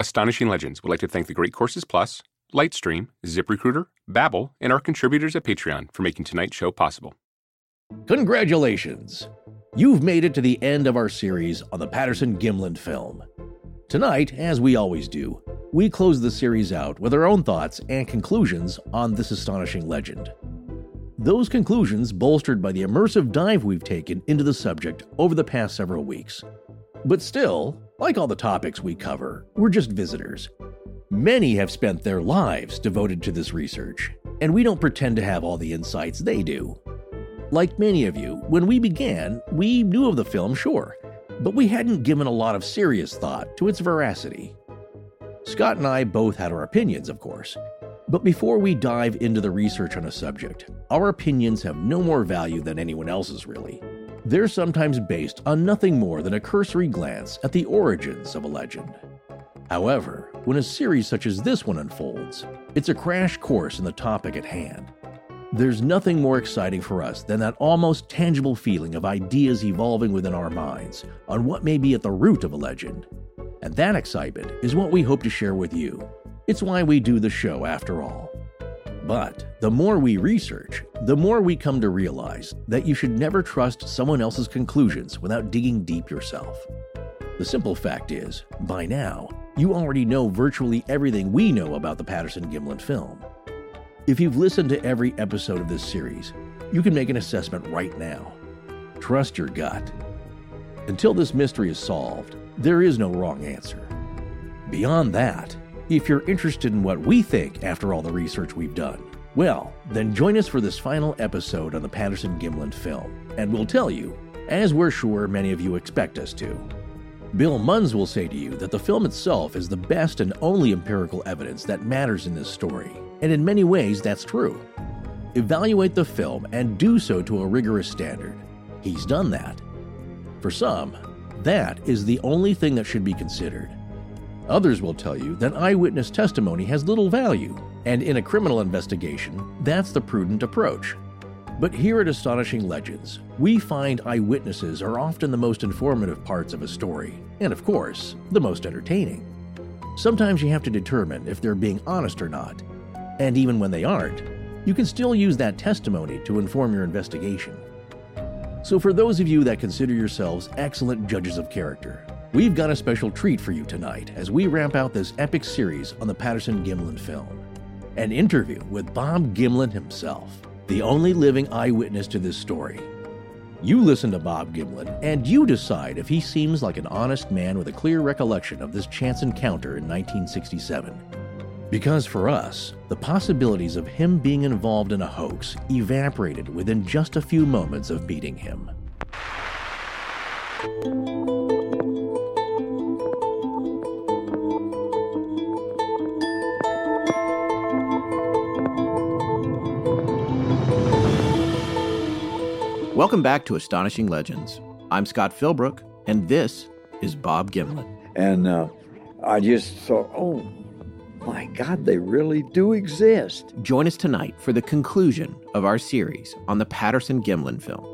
Astonishing Legends would like to thank the Great Courses Plus, Lightstream, ZipRecruiter, Babbel, and our contributors at Patreon for making tonight's show possible. Congratulations! You've made it to the end of our series on the Patterson Gimlin film. Tonight, as we always do, we close the series out with our own thoughts and conclusions on this astonishing legend. Those conclusions bolstered by the immersive dive we've taken into the subject over the past several weeks. But still, like all the topics we cover, we're just visitors. Many have spent their lives devoted to this research, and we don't pretend to have all the insights they do. Like many of you, when we began, we knew of the film, sure, but we hadn't given a lot of serious thought to its veracity. Scott and I both had our opinions, of course, but before we dive into the research on a subject, our opinions have no more value than anyone else's, really. They're sometimes based on nothing more than a cursory glance at the origins of a legend. However, when a series such as this one unfolds, it's a crash course in the topic at hand. There's nothing more exciting for us than that almost tangible feeling of ideas evolving within our minds on what may be at the root of a legend. And that excitement is what we hope to share with you. It's why we do the show, after all. But the more we research, the more we come to realize that you should never trust someone else's conclusions without digging deep yourself. The simple fact is, by now, you already know virtually everything we know about the Patterson Gimlin film. If you've listened to every episode of this series, you can make an assessment right now. Trust your gut. Until this mystery is solved, there is no wrong answer. Beyond that, if you're interested in what we think after all the research we've done, well, then join us for this final episode on the Patterson Gimlin film, and we'll tell you, as we're sure many of you expect us to. Bill Munns will say to you that the film itself is the best and only empirical evidence that matters in this story, and in many ways that's true. Evaluate the film and do so to a rigorous standard. He's done that. For some, that is the only thing that should be considered. Others will tell you that eyewitness testimony has little value, and in a criminal investigation, that's the prudent approach. But here at Astonishing Legends, we find eyewitnesses are often the most informative parts of a story, and of course, the most entertaining. Sometimes you have to determine if they're being honest or not, and even when they aren't, you can still use that testimony to inform your investigation. So, for those of you that consider yourselves excellent judges of character, we've got a special treat for you tonight as we ramp out this epic series on the Patterson Gimlin film an interview with Bob Gimlin himself the only living eyewitness to this story. You listen to Bob Gimlin, and you decide if he seems like an honest man with a clear recollection of this chance encounter in 1967. Because for us, the possibilities of him being involved in a hoax evaporated within just a few moments of meeting him. Welcome back to Astonishing Legends. I'm Scott Philbrook, and this is Bob Gimlin. And uh, I just thought, oh my God, they really do exist. Join us tonight for the conclusion of our series on the Patterson Gimlin film.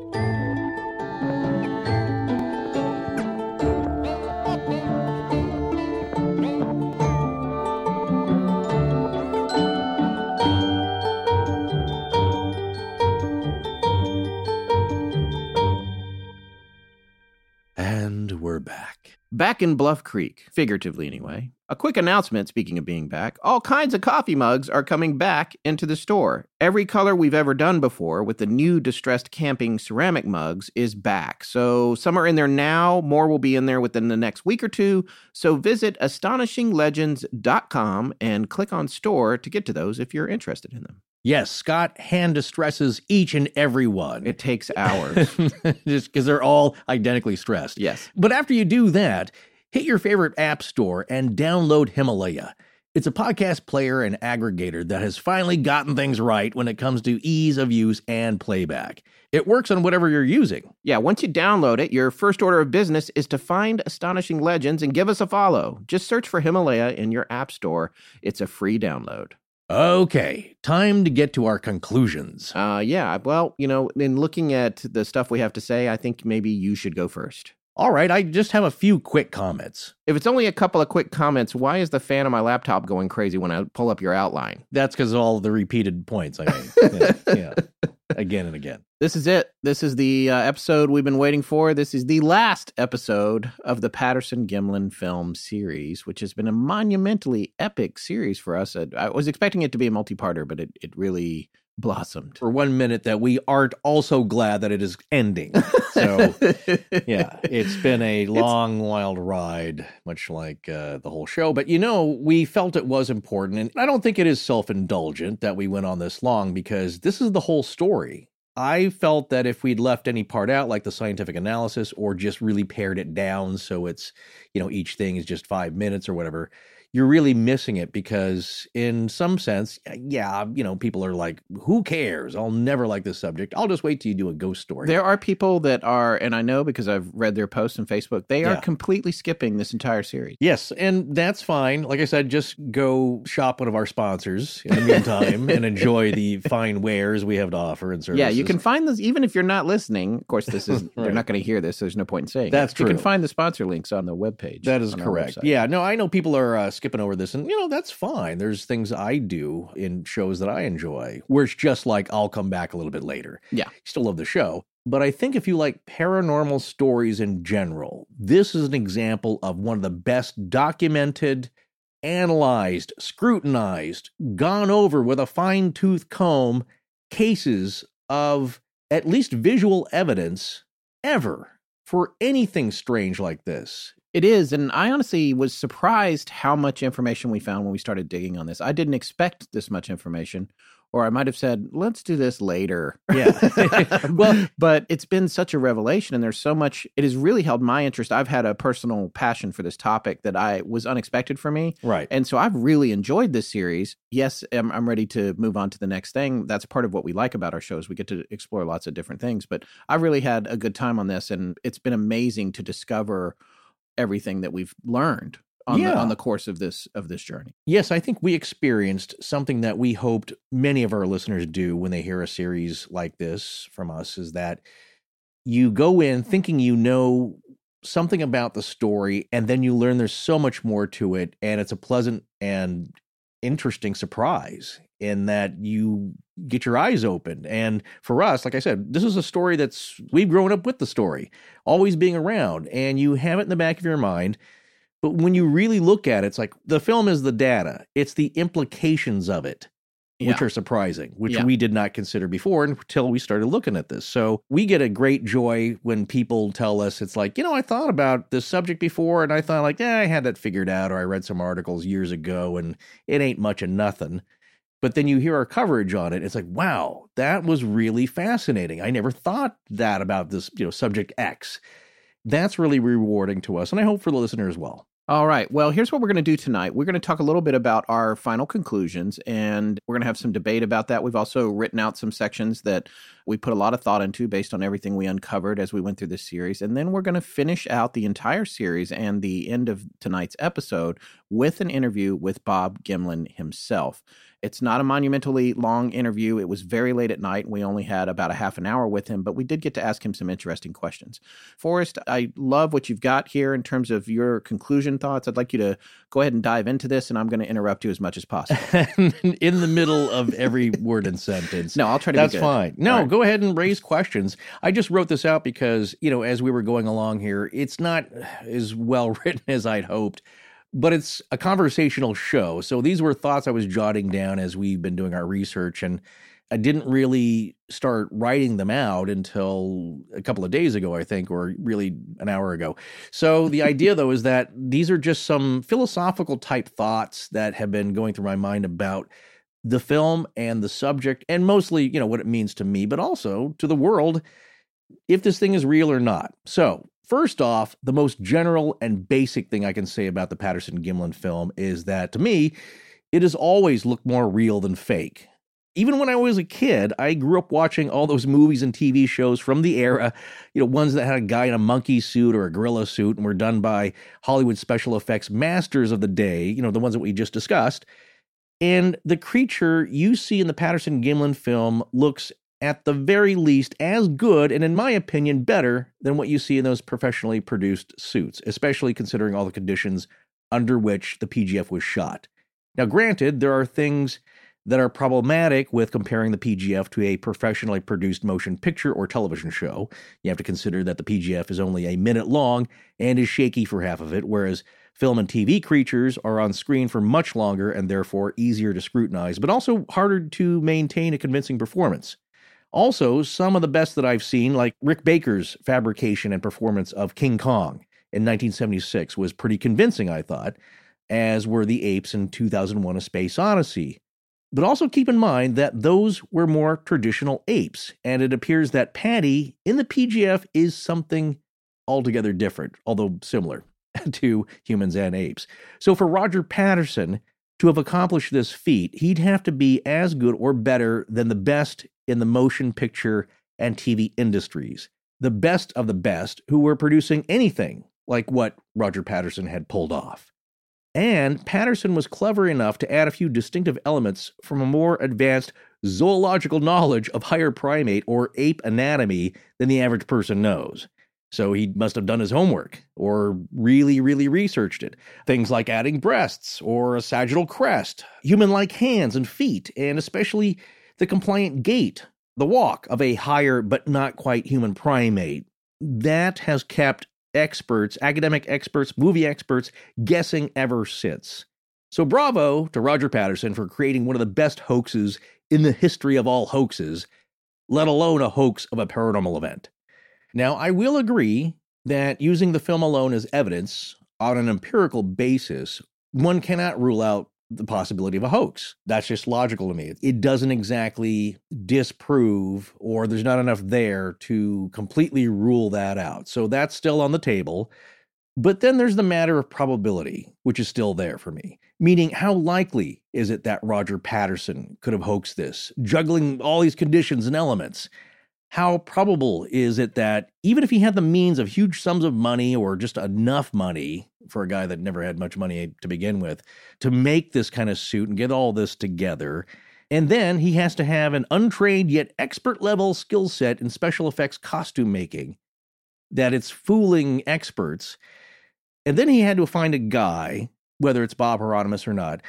Back. In Bluff Creek, figuratively anyway. A quick announcement speaking of being back all kinds of coffee mugs are coming back into the store. Every color we've ever done before with the new distressed camping ceramic mugs is back. So some are in there now, more will be in there within the next week or two. So visit astonishinglegends.com and click on store to get to those if you're interested in them. Yes, Scott hand distresses each and every one. It takes hours. Just because they're all identically stressed. yes. But after you do that, hit your favorite app store and download Himalaya. It's a podcast player and aggregator that has finally gotten things right when it comes to ease of use and playback. It works on whatever you're using. Yeah, once you download it, your first order of business is to find Astonishing Legends and give us a follow. Just search for Himalaya in your app store. It's a free download. Okay, time to get to our conclusions. Uh, yeah, well, you know, in looking at the stuff we have to say, I think maybe you should go first. All right, I just have a few quick comments. If it's only a couple of quick comments, why is the fan on my laptop going crazy when I pull up your outline? That's because of all the repeated points I made. yeah, yeah. Again and again. This is it. This is the uh, episode we've been waiting for. This is the last episode of the Patterson Gimlin film series, which has been a monumentally epic series for us. I was expecting it to be a multi parter, but it, it really blossomed. For one minute, that we aren't also glad that it is ending. So, yeah, it's been a long, it's... wild ride, much like uh, the whole show. But you know, we felt it was important. And I don't think it is self indulgent that we went on this long because this is the whole story. I felt that if we'd left any part out, like the scientific analysis, or just really pared it down so it's, you know, each thing is just five minutes or whatever, you're really missing it because in some sense yeah you know people are like who cares? I'll never like this subject. I'll just wait till you do a ghost story. There are people that are and i know because i've read their posts on facebook they are yeah. completely skipping this entire series. Yes and that's fine. Like i said just go shop one of our sponsors in the meantime and enjoy the fine wares we have to offer and services yeah you can find those even if you're not listening of course this is right. they're not going to hear this so there's no point in saying that's it. true you can find the sponsor links on the webpage that is correct. yeah no i know people are uh, skipping over this, and you know that's fine. There's things I do in shows that I enjoy where it's just like I'll come back a little bit later. Yeah, still love the show, but I think if you like paranormal stories in general, this is an example of one of the best documented, analyzed, scrutinized, gone over with a fine tooth comb cases of at least visual evidence ever for anything strange like this. It is. And I honestly was surprised how much information we found when we started digging on this. I didn't expect this much information, or I might have said, let's do this later. Yeah. well, but it's been such a revelation, and there's so much, it has really held my interest. I've had a personal passion for this topic that I was unexpected for me. Right. And so I've really enjoyed this series. Yes, I'm, I'm ready to move on to the next thing. That's part of what we like about our shows. We get to explore lots of different things, but I really had a good time on this, and it's been amazing to discover everything that we've learned on, yeah. the, on the course of this of this journey. Yes, I think we experienced something that we hoped many of our listeners do when they hear a series like this from us is that you go in thinking you know something about the story and then you learn there's so much more to it and it's a pleasant and interesting surprise in that you get your eyes open. And for us, like I said, this is a story that's we've grown up with the story, always being around, and you have it in the back of your mind. But when you really look at it, it's like the film is the data, it's the implications of it. Yeah. Which are surprising, which yeah. we did not consider before until we started looking at this. So we get a great joy when people tell us it's like, you know, I thought about this subject before and I thought like, yeah, I had that figured out, or I read some articles years ago and it ain't much of nothing. But then you hear our coverage on it. It's like, wow, that was really fascinating. I never thought that about this, you know, subject X. That's really rewarding to us, and I hope for the listener as well. All right. Well, here's what we're going to do tonight. We're going to talk a little bit about our final conclusions, and we're going to have some debate about that. We've also written out some sections that we put a lot of thought into based on everything we uncovered as we went through this series. And then we're going to finish out the entire series and the end of tonight's episode with an interview with Bob Gimlin himself. It's not a monumentally long interview. It was very late at night, we only had about a half an hour with him, but we did get to ask him some interesting questions. Forrest, I love what you've got here in terms of your conclusion thoughts. I'd like you to go ahead and dive into this, and I'm going to interrupt you as much as possible. in the middle of every word and sentence. No, I'll try to. That's fine. No, right. go ahead and raise questions. I just wrote this out because you know, as we were going along here, it's not as well written as I'd hoped but it's a conversational show. So these were thoughts I was jotting down as we've been doing our research. And I didn't really start writing them out until a couple of days ago, I think, or really an hour ago. So the idea, though, is that these are just some philosophical type thoughts that have been going through my mind about the film and the subject, and mostly, you know, what it means to me, but also to the world, if this thing is real or not. So First off, the most general and basic thing I can say about the Patterson Gimlin film is that to me, it has always looked more real than fake. Even when I was a kid, I grew up watching all those movies and TV shows from the era, you know, ones that had a guy in a monkey suit or a gorilla suit and were done by Hollywood special effects masters of the day, you know, the ones that we just discussed. And the creature you see in the Patterson Gimlin film looks at the very least as good, and in my opinion, better than what you see in those professionally produced suits, especially considering all the conditions under which the PGF was shot. Now, granted, there are things that are problematic with comparing the PGF to a professionally produced motion picture or television show. You have to consider that the PGF is only a minute long and is shaky for half of it, whereas film and TV creatures are on screen for much longer and therefore easier to scrutinize, but also harder to maintain a convincing performance. Also, some of the best that I've seen, like Rick Baker's fabrication and performance of King Kong in 1976, was pretty convincing, I thought, as were the apes in 2001 A Space Odyssey. But also keep in mind that those were more traditional apes, and it appears that Paddy in the PGF is something altogether different, although similar to humans and apes. So for Roger Patterson to have accomplished this feat, he'd have to be as good or better than the best in the motion picture and TV industries, the best of the best who were producing anything like what Roger Patterson had pulled off. And Patterson was clever enough to add a few distinctive elements from a more advanced zoological knowledge of higher primate or ape anatomy than the average person knows. So he must have done his homework or really, really researched it. Things like adding breasts or a sagittal crest, human like hands and feet, and especially the compliant gait, the walk of a higher but not quite human primate. That has kept experts, academic experts, movie experts, guessing ever since. So, bravo to Roger Patterson for creating one of the best hoaxes in the history of all hoaxes, let alone a hoax of a paranormal event. Now, I will agree that using the film alone as evidence on an empirical basis, one cannot rule out the possibility of a hoax. That's just logical to me. It doesn't exactly disprove, or there's not enough there to completely rule that out. So that's still on the table. But then there's the matter of probability, which is still there for me. Meaning, how likely is it that Roger Patterson could have hoaxed this, juggling all these conditions and elements? How probable is it that even if he had the means of huge sums of money or just enough money for a guy that never had much money to begin with to make this kind of suit and get all this together, and then he has to have an untrained yet expert level skill set in special effects costume making, that it's fooling experts. And then he had to find a guy, whether it's Bob Heironimus or not,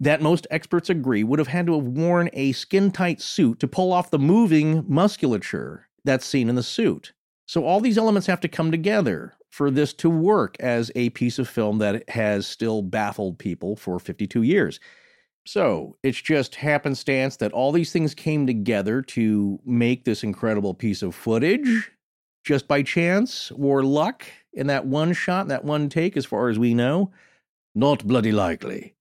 that most experts agree would have had to have worn a skin tight suit to pull off the moving musculature that's seen in the suit. So all these elements have to come together for this to work as a piece of film that has still baffled people for 52 years. So it's just happenstance that all these things came together to make this incredible piece of footage just by chance or luck in that one shot, that one take, as far as we know. Not bloody likely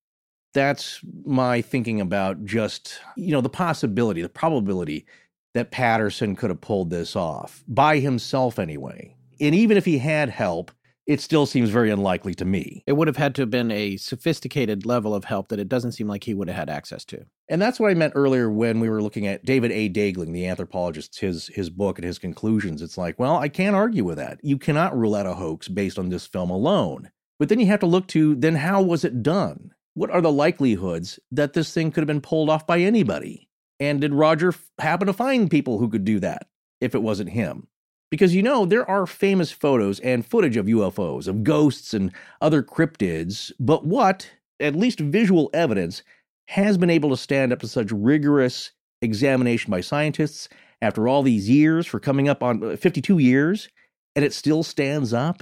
that's my thinking about just, you know, the possibility, the probability that Patterson could have pulled this off by himself anyway. And even if he had help, it still seems very unlikely to me. It would have had to have been a sophisticated level of help that it doesn't seem like he would have had access to. And that's what I meant earlier when we were looking at David A. Daegling, the anthropologist, his his book and his conclusions. It's like, well, I can't argue with that. You cannot rule out a hoax based on this film alone. But then you have to look to then how was it done? What are the likelihoods that this thing could have been pulled off by anybody? And did Roger happen to find people who could do that if it wasn't him? Because you know, there are famous photos and footage of UFOs, of ghosts and other cryptids, but what, at least visual evidence, has been able to stand up to such rigorous examination by scientists after all these years, for coming up on uh, 52 years, and it still stands up?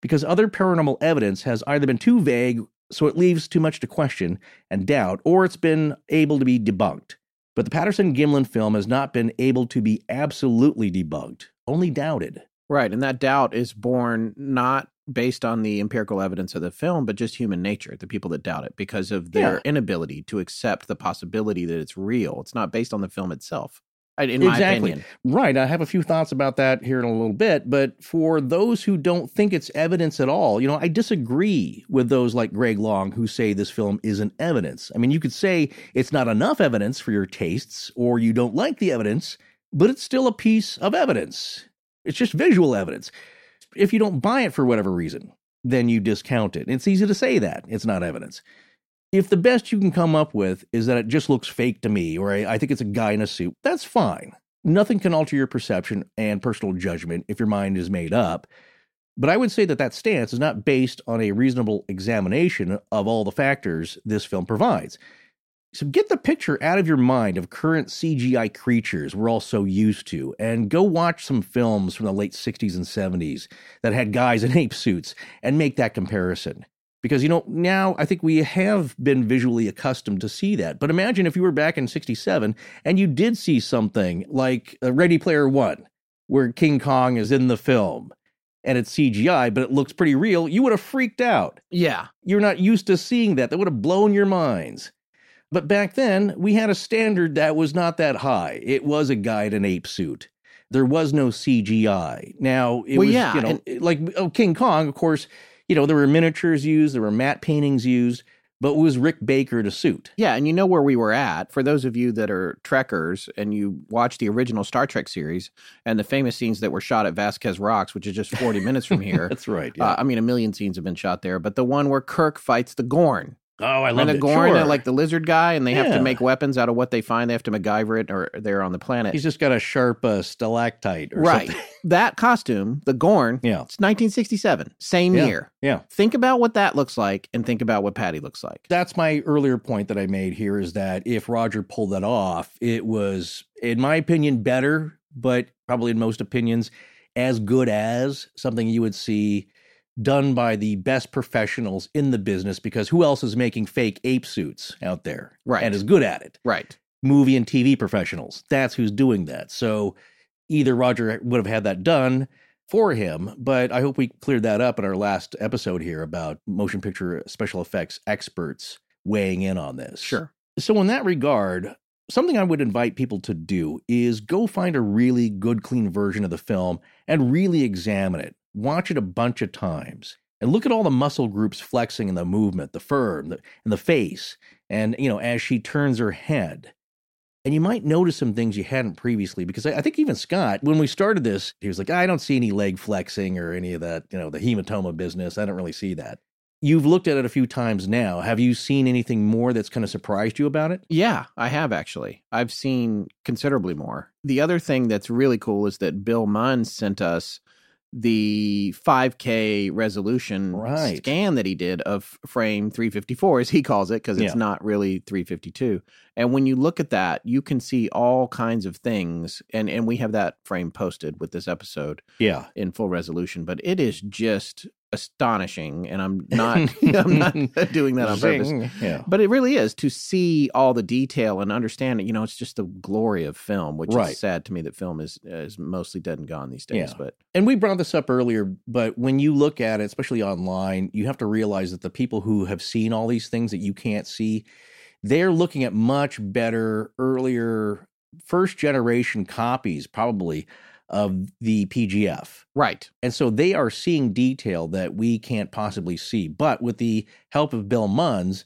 Because other paranormal evidence has either been too vague so it leaves too much to question and doubt, or it's been able to be debunked. But the Patterson Gimlin film has not been able to be absolutely debunked, only doubted. Right. And that doubt is born not based on the empirical evidence of the film, but just human nature, the people that doubt it, because of their yeah. inability to accept the possibility that it's real. It's not based on the film itself in my exactly. opinion. Right. I have a few thoughts about that here in a little bit. But for those who don't think it's evidence at all, you know, I disagree with those like Greg Long who say this film isn't evidence. I mean, you could say it's not enough evidence for your tastes or you don't like the evidence, but it's still a piece of evidence. It's just visual evidence. If you don't buy it for whatever reason, then you discount it. It's easy to say that it's not evidence if the best you can come up with is that it just looks fake to me, or I, think it's a guy in a suit, that's fine. Nothing can alter your perception and personal judgment if your mind is made up. But I would say that that stance is not based on a reasonable examination of all the factors this film provides. So get the picture out of your mind of current CGI creatures we're all so used to, and go watch some films from the late 60s and 70s that had guys in ape suits and make that comparison. Because, you know, now I think we have been visually accustomed to see that. But imagine if you were back in 67 and you did see something like uh, Ready Player One, where King Kong is in the film and it's CGI, but it looks pretty real, you would have freaked out. Yeah. You're not used to seeing that. That would have blown your minds. But back then, we had a standard that was not that high. It was a guy in an ape suit. There was no CGI. Now, it Well, was, yeah, you know, and- like oh, King Kong, of course, you know, there were miniatures used, there were matte paintings used, but it was Rick Baker to suit. Yeah, and you know where we were at. For those of you that are Trekkers and you watch the original Star Trek series and the famous scenes that were shot at Vasquez Rocks, which is just 40 minutes from here. That's right. Yeah. Uh, I mean, a million scenes have been shot there, but the one where Kirk fights the Gorn. oh, I And love the. Gorn, Sure. like the lizard guy, and they have to make weapons out of what they find. They have to MacGyver it, or they're on the planet. He's just got a sharp uh, stalactite or right. That costume, the Gorn, Yeah. it's 1967, same Yeah. year. Yeah. Think about what that looks like, and think about what Patty looks like. That's my earlier point that I made here is that if Roger pulled that off, it was, in my opinion, better, but probably in most opinions, as good as something you would see done by the best professionals in the business because who else is making fake ape suits out there Right. and is good at it? Right. Movie and TV professionals. That's who's doing that. So either Roger would have had that done for him, but I hope we cleared that up in our last episode here about motion picture special effects experts weighing in on this. Sure. So, in that regard, something I would invite people to do is go find a really good, clean version of the film and really examine it. Watch it a bunch of times and look at all the muscle groups flexing in the movement, the fur, and the, and the face, and you know as she turns her head. And you might notice some things you hadn't previously because I, I think even Scott, when we started this, he was like, I don't see any leg flexing or any of that, you know, the hematoma business. I don't really see that. You've looked at it a few times now. Have you seen anything more that's kind of surprised you about it? Yeah, I have actually. I've seen considerably more. The other thing that's really cool is that Bill Munns sent us the 5K resolution Right. scan that he did of frame 354, as he calls it, because it's Yeah. not really 352. And when you look at that, you can see all kinds of things. And, and we have that frame posted with this episode Yeah. in full resolution, but it is just astonishing. And I'm not, I'm not doing that on purpose. Yeah. But it really is to see all the detail and understand it. You know, it's just the glory of film, which Right. is sad to me that film is is mostly dead and gone these days. Yeah. But And we brought this up earlier, but when you look at it, especially online, you have to realize that the people who have seen all these things that you can't see, they're looking at much better, earlier, first generation copies, probably, of the PGF. right, And so they are seeing detail that we can't possibly see. But with the help of Bill Munns,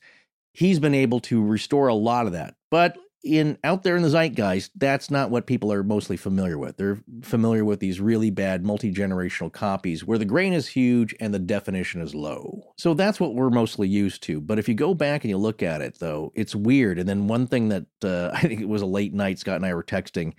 he's been able to restore a lot of that. But in out there in the zeitgeist, that's not what people are mostly familiar with. They're familiar with these really bad multi-generational copies where the grain is huge and the definition is low. So that's what we're mostly used to. But if you go back and you look at it though, it's weird. And then one thing that uh, I think it was a late night, Scott and I were texting,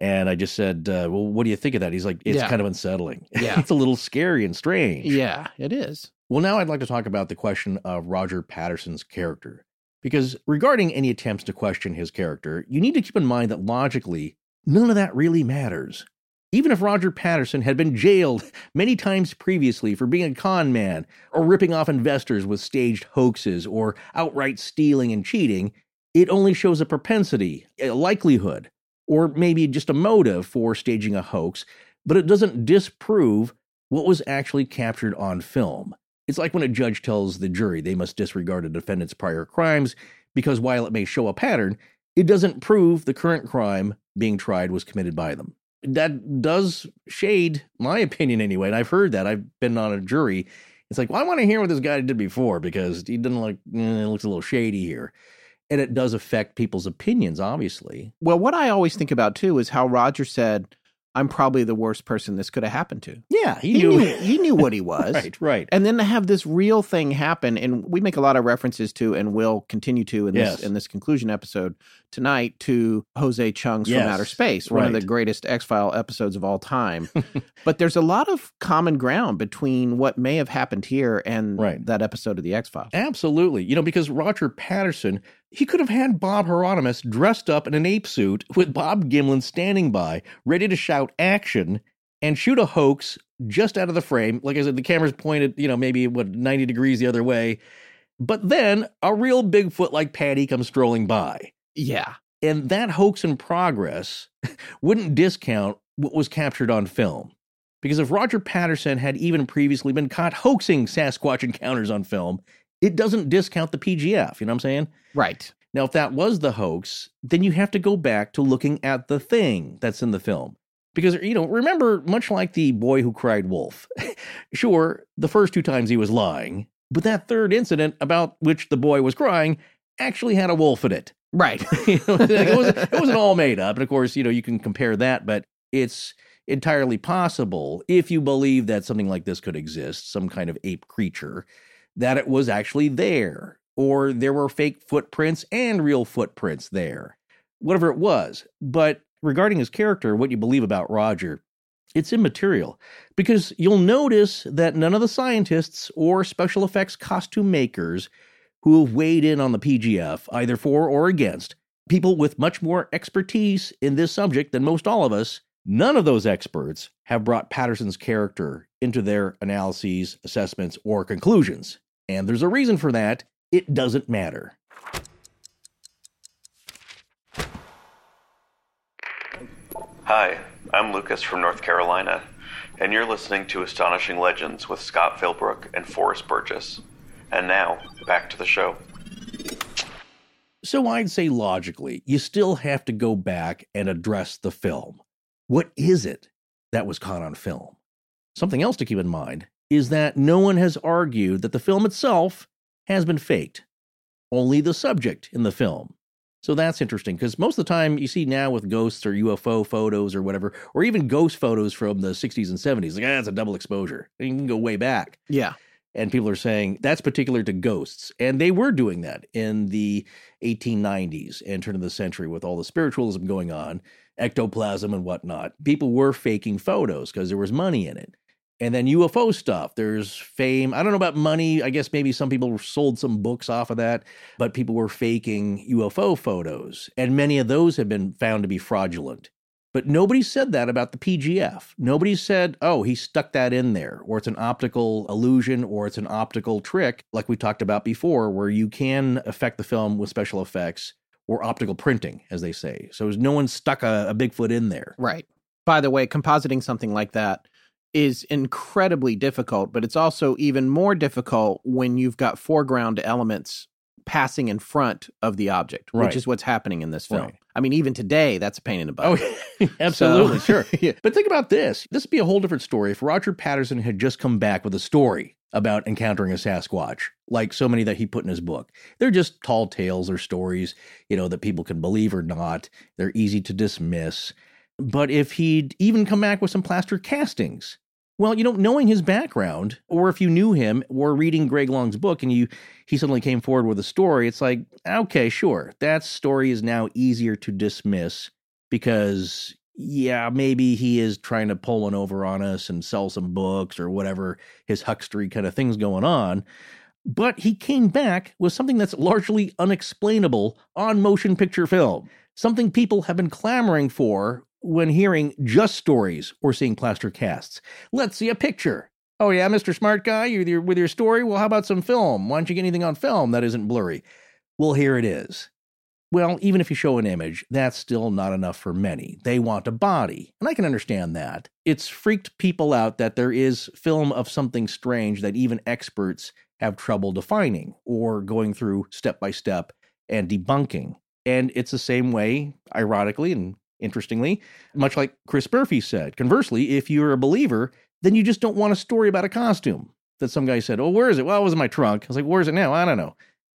and I just said, uh, "Well, what do you think of that?" He's like, "It's Yeah. kind of unsettling. Yeah. it's a little scary and strange." yeah, it is. Well, now I'd like to talk about the question of Roger Patterson's character. Because regarding any attempts to question his character, you need to keep in mind that logically, none of that really matters. Even if Roger Patterson had been jailed many times previously for being a con man or ripping off investors with staged hoaxes or outright stealing and cheating, it only shows a propensity, a likelihood, or maybe just a motive for staging a hoax, but it doesn't disprove what was actually captured on film. It's like when a judge tells the jury they must disregard a defendant's prior crimes because while it may show a pattern, it doesn't prove the current crime being tried was committed by them. That does shade my opinion anyway, and I've heard that. I've been on a jury. It's like, well, I want to hear what this guy did before because he didn't look, eh, it looks a little shady here. And it does affect people's opinions, obviously. Well, what I always think about too is how Roger said, I'm probably the worst person this could have happened to. Yeah, he, He knew. knew, he knew what he was. right, right. And then to have this real thing happen, and we make a lot of references to, and will continue to in Yes. this in this conclusion episode tonight to Jose Chung's Yes, From Outer Space, one of the greatest X File episodes of all time. but there's a lot of common ground between what may have happened here and Right. that episode of the X Files. Absolutely. You know, because Roger Patterson, he could have had Bob Heironimus dressed up in an ape suit with Bob Gimlin standing by, ready to shout action and shoot a hoax just out of the frame. Like I said, the camera's pointed, you know, maybe what 90 degrees the other way. But then a real Bigfoot like Patty comes strolling by. Yeah. And that hoax in progress wouldn't discount what was captured on film. Because if Roger Patterson had even previously been caught hoaxing Sasquatch encounters on film, it doesn't discount the PGF. You know what I'm saying? Right. Now, if that was the hoax, then you have to go back to looking at the thing that's in the film. Because, you know, remember, much like the boy who cried wolf, sure, the first two times he was lying, but that third incident about which the boy was crying actually had a wolf in it. Right. You know, it, wasn't, it wasn't all made up. And of course, you know, you can compare that, but it's entirely possible if you believe that something like this could exist, some kind of ape creature, that it was actually there, or there were fake footprints and real footprints there, whatever it was. But regarding his character, what you believe about Roger, it's immaterial because you'll notice that none of the scientists or special effects costume makers who have weighed in on the PGF, either for or against, people with much more expertise in this subject than most all of us, none of those experts have brought Patterson's character into their analyses, assessments, or conclusions. And there's a reason for that. It doesn't matter. Hi, I'm Lucas from North Carolina, and you're listening to Astonishing Legends with Scott Philbrook and Forrest Burgess. And now, back to the show. So I'd say logically, you still have to go back and address the film. What is it that was caught on film? Something else to keep in mind is that no one has argued that the film itself has been faked, only the subject in the film. So that's interesting because most of the time you see now with ghosts or UFO photos or whatever, or even ghost photos from the 60s and 70s, like, ah, it's a double exposure. You can go way back Yeah. and people are saying that's particular to ghosts and they were doing that in the 1890s and turn of the century with all the spiritualism going on ectoplasm and whatnot people were faking photos because there was money in it and then ufo stuff there's fame i don't know about money i guess maybe some people sold some books off of that but people were faking ufo photos and many of those have been found to be fraudulent but nobody said that about the PGF. Nobody said, oh, he stuck that in there, or it's an optical illusion, or it's an optical trick, like we talked about before, where you can affect the film with special effects or optical printing, as they say. So no one stuck a, a Bigfoot in there. Right. By the way, compositing something like that is incredibly difficult, but it's also even more difficult when you've got foreground elements passing in front of the object, Right. which is what's happening in this film. Right. I mean, even today, that's a pain in the butt. Oh, absolutely, So- sure. But think about this. This would be a whole different story if Roger Patterson had just come back with a story about encountering a Sasquatch, like so many that he put in his book. They're just tall tales or stories, you know, that people can believe or not. They're easy to dismiss. But if he'd even come back with some plaster castings, well, you know, knowing his background, or if you knew him or reading Greg Long's book and you he suddenly came forward with a story, it's like, okay, sure, that story is now easier to dismiss because yeah, maybe he is trying to pull one over on us and sell some books or whatever his huckstery kind of things going on. But he came back with something that's largely unexplainable on motion picture film, something people have been clamoring for when hearing just stories or seeing plaster casts. Let's see a picture. Oh yeah, Mr. Smart Guy, you with your, with your story. Well, how about some film? Why don't you get anything on film that isn't blurry? Well, here it is. Well, even if you show an image, that's still not enough for many. They want a body, and I can understand that. It's freaked people out that there is film of something strange that even experts have trouble defining or going through step by step and debunking. And it's the same way, ironically and interestingly, much like Chris Murphy said. Conversely, if you're a believer, then you just don't want a story about a costume that some guy said, Oh, where is it? Well, it was in my trunk. I was like, Where's it now? I don't know.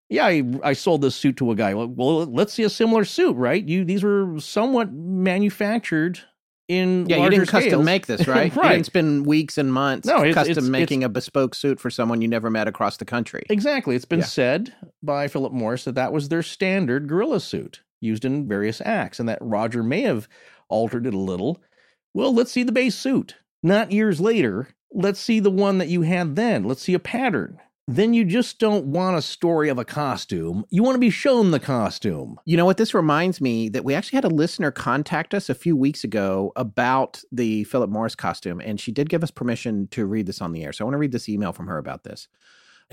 Yeah, I, I sold this suit to a guy. Well, well, let's see a similar suit, right? You these were somewhat manufactured in Yeah, you didn't custom scales. make this, right? You Right. didn't spend weeks and months No, it's- custom it's- making a bespoke suit for someone you never met across the country. Exactly. It's been Yeah. said by Philip Morris that that was their standard gorilla suit used in various acts, and that Roger may have altered it a little. Well, let's see the base suit. Not years later. Let's see the one that you had then. Let's see a pattern. Then you just don't want a story of a costume. You want to be shown the costume. You know what? This reminds me that we actually had a listener contact us a few weeks ago about the Philip Morris costume, and she did give us permission to read this on the air. So I want to read this email from her about this.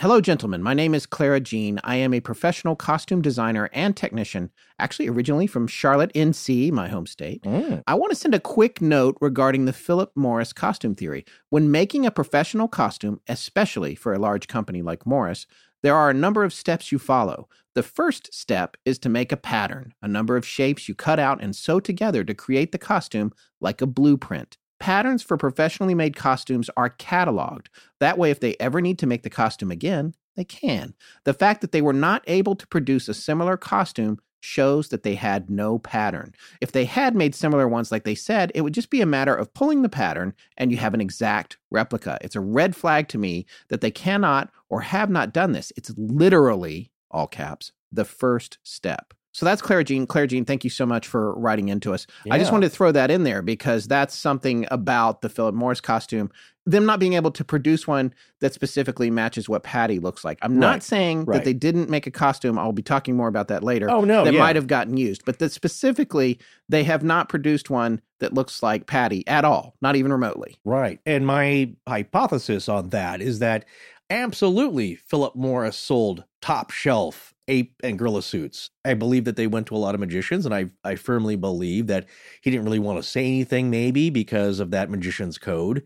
Hello, gentlemen. My name is Clara Jean. I am a professional costume designer and technician, actually originally from Charlotte, NC, my home state. Mm. I want to send a quick note regarding the Philip Morris costume theory. When making a professional costume, especially for a large company like Morris, there are a number of steps you follow. The first step is to make a pattern, a number of shapes you cut out and sew together to create the costume like a blueprint. Patterns for professionally made costumes are cataloged. That way, if they ever need to make the costume again, they can. The fact that they were not able to produce a similar costume shows that they had no pattern. If they had made similar ones like they said, it would just be a matter of pulling the pattern and you have an exact replica. It's a red flag to me that they cannot or have not done this. It's literally, all caps, the first step. So that's Claire Jean. Claire Jean, thank you so much for writing into us. I just wanted to throw that in there because that's something about the Philip Morris costume. Them not being able to produce one that specifically matches what Patty looks like. I'm not saying Right. that they didn't make a costume. I'll be talking more about that later Oh, no. that yeah. might have gotten used, but that specifically they have not produced one that looks like Patty at all, not even remotely. Right. And my hypothesis on that is that absolutely Philip Morris sold top shelf ape and gorilla suits. I believe that they went to a lot of magicians, and I, I firmly believe that he didn't really want to say anything, maybe because of that magician's code.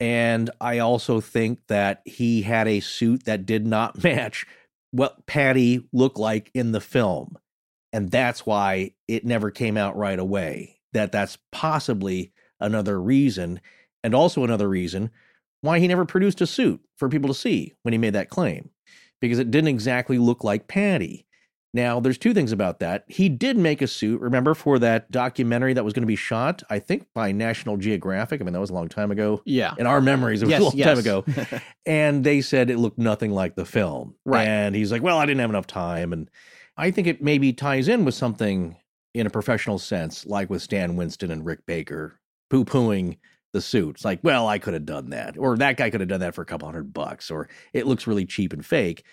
And I also think that he had a suit that did not match what Patty looked like in the film. And that's why it never came out right away. That that's possibly another reason. And also another reason why he never produced a suit for people to see when he made that claim, because it didn't exactly look like Patty. Now, there's two things about that. He did make a suit, remember, for that documentary that was going to be shot, I think, by National Geographic. I mean, that was a long time ago. Yeah. In our memories, it was yes, a long yes. time ago. And they said it looked nothing like the film. Right. And he's like, well, I didn't have enough time. And I think it maybe ties in with something in a professional sense, like with Stan Winston and Rick Baker poo pooing the suit. It's like, well, I could have done that. Or that guy could have done that for a couple hundred bucks. Or it looks really cheap and fake.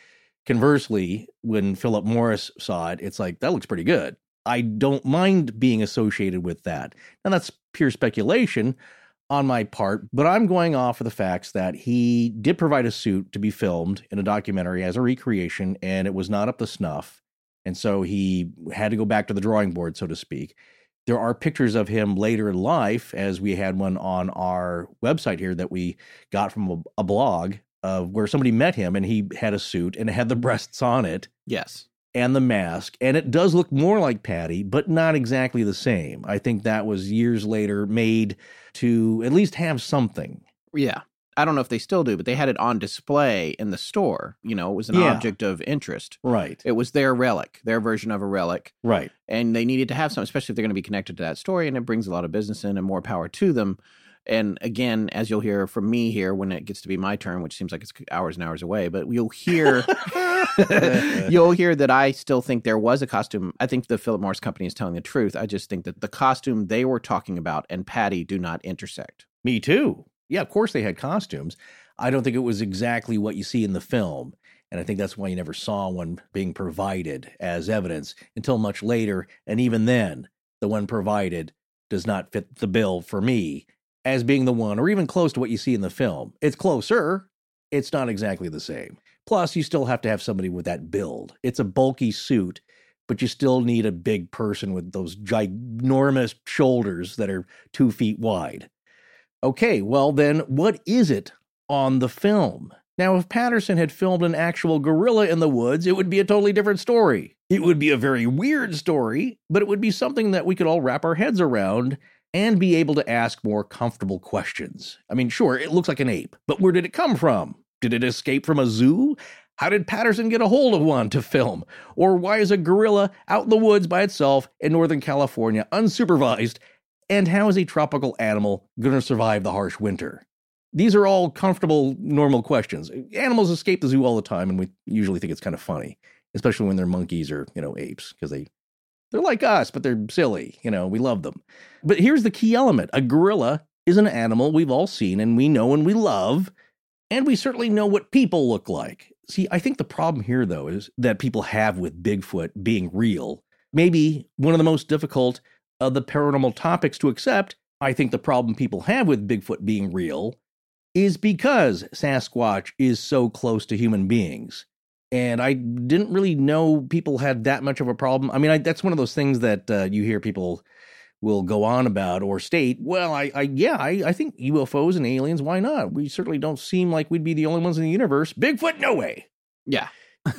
Conversely, when Philip Morris saw it, it's like, that looks pretty good. I don't mind being associated with that. Now, that's pure speculation on my part, but I'm going off of the facts that he did provide a suit to be filmed in a documentary as a recreation, and it was not up to snuff. And so he had to go back to the drawing board, so to speak. There are pictures of him later in life, as we had one on our website here that we got from a, a blog of where somebody met him and he had a suit and it had the breasts on it yes. and the mask. And it does look more like Patty, but not exactly the same. I think that was years later made to at least have something. Yeah. I don't know if they still do, but they had it on display in the store. You know, it was an Yeah. object of interest. Right. It was their relic, their version of a relic. Right. And they needed to have some, especially if they're going to be connected to that story. And it brings a lot of business in and more power to them. And again, as you'll hear from me here when it gets to be my turn, which seems like it's hours and hours away, but you'll hear you'll hear that I still think there was a costume. I think the Philip Morris company is telling the truth. I just think that the costume they were talking about and Patty do not intersect. Me too. Yeah, of course they had costumes. I don't think it was exactly what you see in the film. And I think that's why you never saw one being provided as evidence until much later. And even then, the one provided does not fit the bill for me as being the one or even close to what you see in the film. It's closer, it's not exactly the same. Plus, you still have to have somebody with that build. It's a bulky suit, but you still need a big person with those ginormous shoulders that are two feet wide. Okay, well, then what is it on the film? Now, if Patterson had filmed an actual gorilla in the woods, it would be a totally different story. It would be a very weird story, but it would be something that we could all wrap our heads around and be able to ask more comfortable questions. I mean, sure, it looks like an ape, but where did it come from? Did it escape from a zoo? How did Patterson get a hold of one to film? Or why is a gorilla out in the woods by itself in Northern California, unsupervised, And how is a tropical animal going to survive the harsh winter? These are all comfortable, normal questions. Animals escape the zoo all the time, and we usually think it's kind of funny, especially when they're monkeys or, you know, apes, because they they're like us, but they're silly. You know, we love them. But here's the key element a gorilla is an animal we've all seen and we know and we love, and we certainly know what people look like. See, I think the problem here, though, is that people have with Bigfoot being real, maybe one of the most difficult of the paranormal topics to accept. I think the problem people have with Bigfoot being real is because Sasquatch is so close to human beings. And I didn't really know people had that much of a problem. I mean, I, that's one of those things that uh, you hear people will go on about or state, well, I, I yeah, I, I think UFOs and aliens, why not? We certainly don't seem like we'd be the only ones in the universe. Bigfoot, no way. Yeah.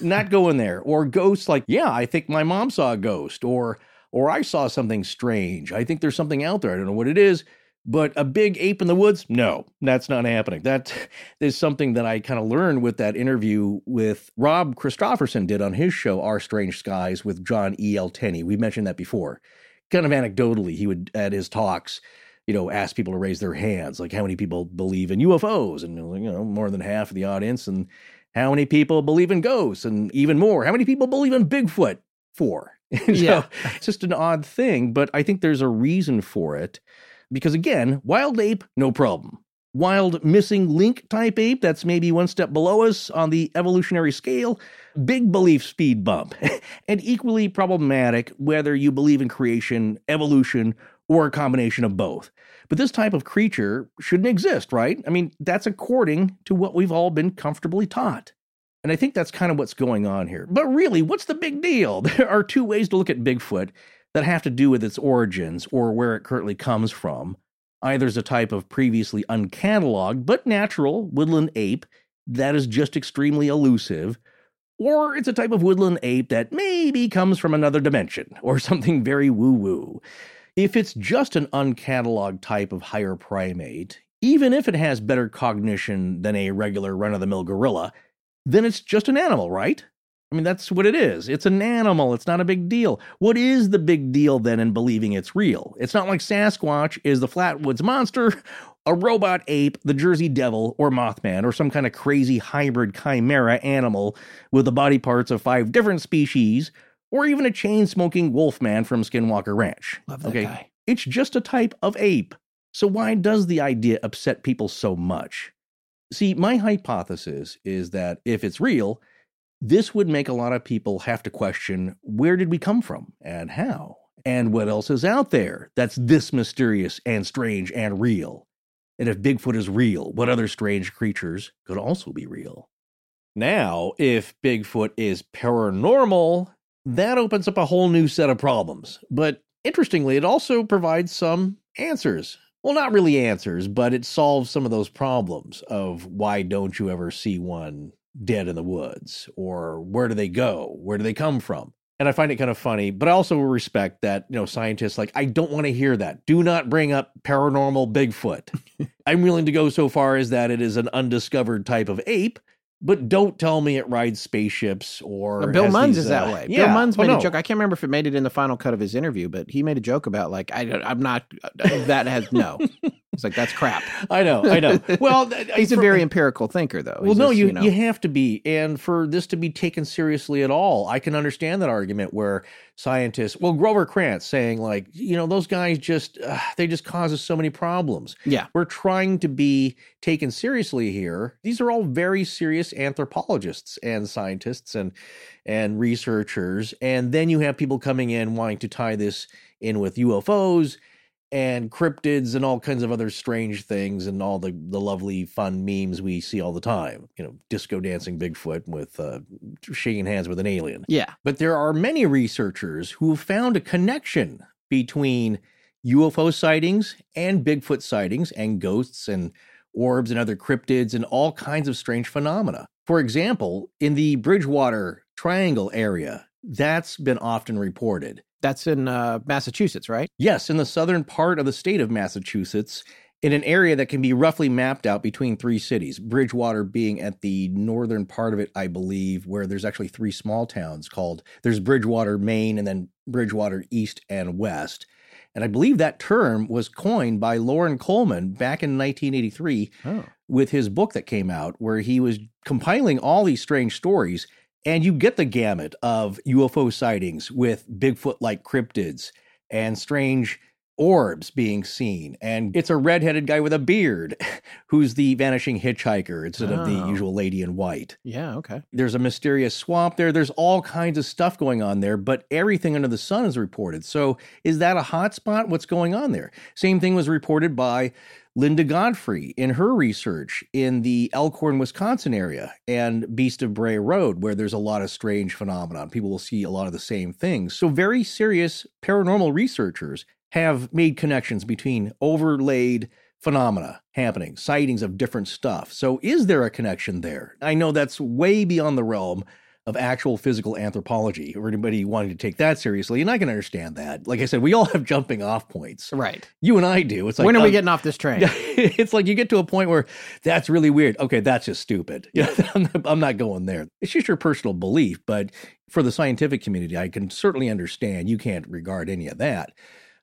not going there. Or ghosts like, yeah, I think my mom saw a ghost or or I saw something strange. I think there's something out there. I don't know what it is. But a big ape in the woods? No, that's not happening. That is something that I kind of learned with that interview with Rob Christofferson did on his show, Our Strange Skies, with John E. L. Tenney. We mentioned that before kind of anecdotally, he would at his talks, you know, ask people to raise their hands, like how many people believe in UFOs, and you know, more than half of the audience, and how many people believe in ghosts, and even more, how many people believe in Bigfoot? Four. so yeah. it's just an odd thing, but I think there's a reason for it. Because again, wild ape, no problem wild missing link type ape that's maybe one step below us on the evolutionary scale, big belief speed bump, and equally problematic whether you believe in creation, evolution, or a combination of both. But this type of creature shouldn't exist, right? I mean, that's according to what we've all been comfortably taught. And I think that's kind of what's going on here. But really, what's the big deal? There are two ways to look at Bigfoot that have to do with its origins or where it currently comes from. Either as a type of previously uncatalogued but natural woodland ape that is just extremely elusive, or it's a type of woodland ape that maybe comes from another dimension or something very woo woo. If it's just an uncatalogued type of higher primate, even if it has better cognition than a regular run of the mill gorilla, then it's just an animal, right? I mean, that's what it is. It's an animal. It's not a big deal. What is the big deal then in believing it's real? It's not like Sasquatch is the Flatwoods monster, a robot ape, the Jersey Devil, or Mothman, or some kind of crazy hybrid chimera animal with the body parts of five different species, or even a chain smoking wolfman from Skinwalker Ranch. Love that okay? guy. It's just a type of ape. So why does the idea upset people so much? See, my hypothesis is that if it's real, this would make a lot of people have to question where did we come from and how? And what else is out there that's this mysterious and strange and real? And if Bigfoot is real, what other strange creatures could also be real? Now, if Bigfoot is paranormal, that opens up a whole new set of problems. But interestingly, it also provides some answers. Well, not really answers, but it solves some of those problems of why don't you ever see one dead in the woods? Or where do they go? Where do they come from? And i find it kind of funny but i also respect that you know scientists like i don't want to hear that. Do not bring up paranormal bigfoot. I'm willing to go so far as that it is an undiscovered type of ape but don't tell me it rides spaceships or well, Bill Munns these, is that uh, way. Yeah. Bill Munns made oh, no. a joke. I can't remember if it made it in the final cut of his interview, but he made a joke about like I, am not uh, that has no. It's like that's crap. I know, I know. Well, he's for, a very empirical thinker, though. Well, no, you you, know. you have to be, and for this to be taken seriously at all, I can understand that argument where scientists, well, Grover Krantz saying like, you know, those guys just uh, they just cause us so many problems. Yeah, we're trying to be taken seriously here. These are all very serious anthropologists and scientists and and researchers, and then you have people coming in wanting to tie this in with UFOs and cryptids and all kinds of other strange things and all the, the lovely fun memes we see all the time. You know, disco dancing Bigfoot with uh, shaking hands with an alien. Yeah. But there are many researchers who have found a connection between UFO sightings and Bigfoot sightings and ghosts and orbs and other cryptids and all kinds of strange phenomena. For example, in the Bridgewater Triangle area, that's been often reported. That's in uh, Massachusetts, right? Yes, in the southern part of the state of Massachusetts, in an area that can be roughly mapped out between three cities, Bridgewater being at the northern part of it, I believe, where there's actually three small towns called there's Bridgewater, Maine, and then Bridgewater East and West. And I believe that term was coined by Loren Coleman back in 1983 Oh. with his book that came out, where he was compiling all these strange stories. And you get the gamut of UFO sightings with Bigfoot like cryptids and strange orbs being seen. And it's a redheaded guy with a beard who's the vanishing hitchhiker instead of the Oh. usual lady in white. Yeah, okay. There's a mysterious swamp there. There's all kinds of stuff going on there, but everything under the sun is reported. So is that a hot spot? What's going on there? Same thing was reported by Linda Godfrey in her research in the Elkhorn, Wisconsin area and Beast of Bray Road, where there's a lot of strange phenomenon. People will see a lot of the same things. So very serious paranormal researchers have made connections between overlaid phenomena happening, sightings of different stuff. So, is there a connection there? I know that's way beyond the realm of actual physical anthropology or anybody wanting to take that seriously. And I can understand that. Like I said, we all have jumping off points. Right. You and I do. It's like, when are we um, getting off this train? it's like you get to a point where that's really weird. Okay, that's just stupid. Yeah, I'm, not, I'm not going there. It's just your personal belief, but for the scientific community, I can certainly understand you can't regard any of that.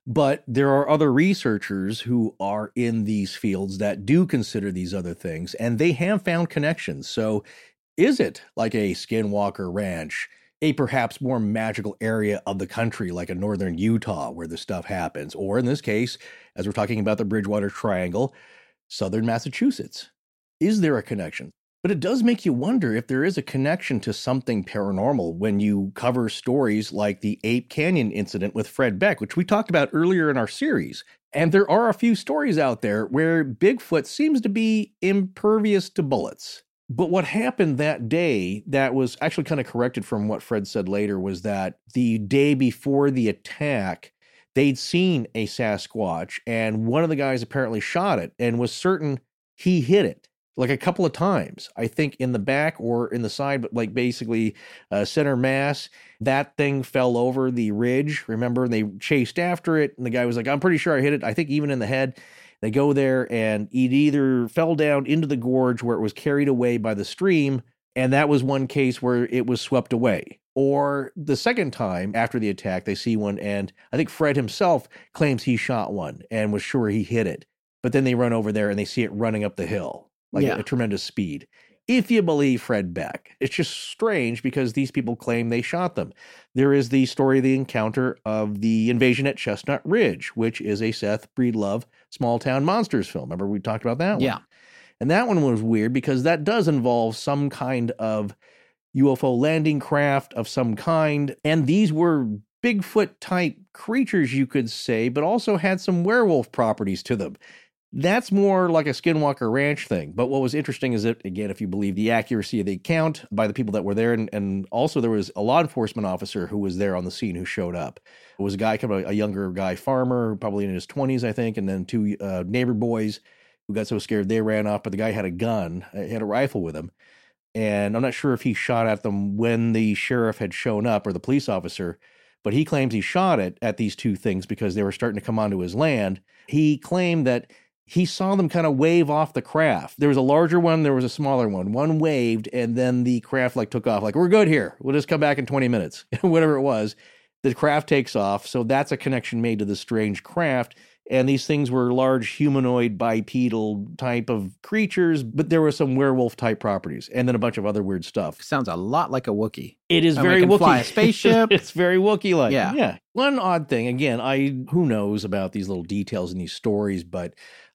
But there are other researchers who are in these fields that do consider these other things, and they have found connections. So, is it like a Skinwalker Ranch? a perhaps more magical area of the country, like a northern Utah, where this stuff happens, or in this case, as we're talking about the Bridgewater Triangle, southern Massachusetts. Is there a connection? But it does make you wonder if there is a connection to something paranormal when you cover stories like the Ape Canyon incident with Fred Beck, which we talked about earlier in our series. And there are a few stories out there where Bigfoot seems to be impervious to bullets. But what happened that day that was actually kind of corrected from what Fred said later was that the day before the attack, they'd seen a Sasquatch, and one of the guys apparently shot it and was certain he hit it like a couple of times. I think in the back or in the side, but like basically uh, center mass. That thing fell over the ridge. Remember, and they chased after it, and the guy was like, "I'm pretty sure I hit it." I think even in the head. They go there, and it either fell down into the gorge where it was carried away by the stream, and that was one case where it was swept away. Or the second time after the attack, they see one, and I think Fred himself claims he shot one and was sure he hit it. But then they run over there and they see it running up the hill like Yeah. at a tremendous speed. If you believe Fred Beck, it's just strange because these people claim they shot them. There is the story of the encounter of the invasion at Chestnut Ridge, which is a Seth Breedlove small town monsters film. Remember we talked about that one? Yeah. And that one was weird because that does involve some kind of UFO landing craft of some kind. And these were Bigfoot type creatures, you could say, but also had some werewolf properties to them. That's more like a Skinwalker Ranch thing. But what was interesting is that, again, if you believe the accuracy of the account by the people that were there, and, and also there was a law enforcement officer who was there on the scene who showed up. It was a guy, kind of a, a younger guy, farmer, probably in his 20s, I think, and then two uh, neighbor boys who got so scared they ran off. But the guy had a gun, uh, he had a rifle with him. And I'm not sure if he shot at them when the sheriff had shown up or the police officer, but he claims he shot it at these two things because they were starting to come onto his land. He claimed that he saw them kind of wave off the craft. There was a larger one, there was a smaller one. One waved, and then the craft like took off, like, we're good here. We'll just come back in 20 minutes, whatever it was. The craft takes off. So that's a connection made to the strange craft. And these things were large humanoid bipedal type of creatures, but there were some werewolf type properties and then a bunch of other weird stuff. Sounds a lot like a Wookiee. It is And very Wookiee. fly a spaceship. it's very Wookiee like. Yeah. Yeah. One odd thing, again, I who knows about these little details in these stories, but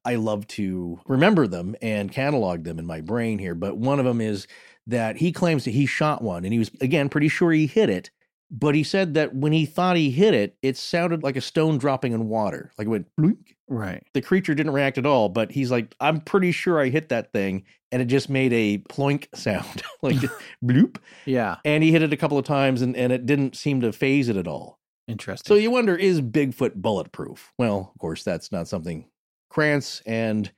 I love to remember them and catalog them in my brain here. But one of them is that he claims that he shot one and he was again pretty sure he hit it. But he said that when he thought he hit it, it sounded like a stone dropping in water. Like it went blink. Right. The creature didn't react at all, but he's like, I'm pretty sure I hit that thing. And it just made a ploink sound, like bloop. Yeah. And he hit it a couple of times and, and it didn't seem to phase it at all. Interesting. So you wonder, is Bigfoot bulletproof? Well, of course, that's not something Krantz and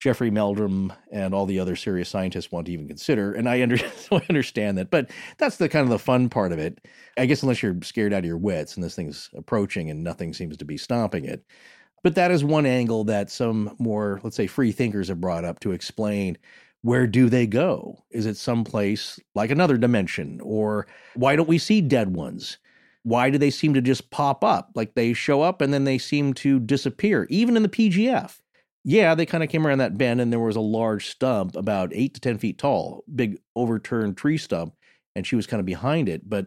Jeffrey Meldrum and all the other serious scientists want to even consider. And I, under, I understand that. But that's the kind of the fun part of it. I guess unless you're scared out of your wits and this thing's approaching and nothing seems to be stopping it. But that is one angle that some more, let's say, free thinkers have brought up to explain where do they go? Is it someplace like another dimension? Or why don't we see dead ones? Why do they seem to just pop up? Like they show up and then they seem to disappear, even in the PGF. Yeah, they kind of came around that bend and there was a large stump about eight to 10 feet tall, big overturned tree stump, and she was kind of behind it. But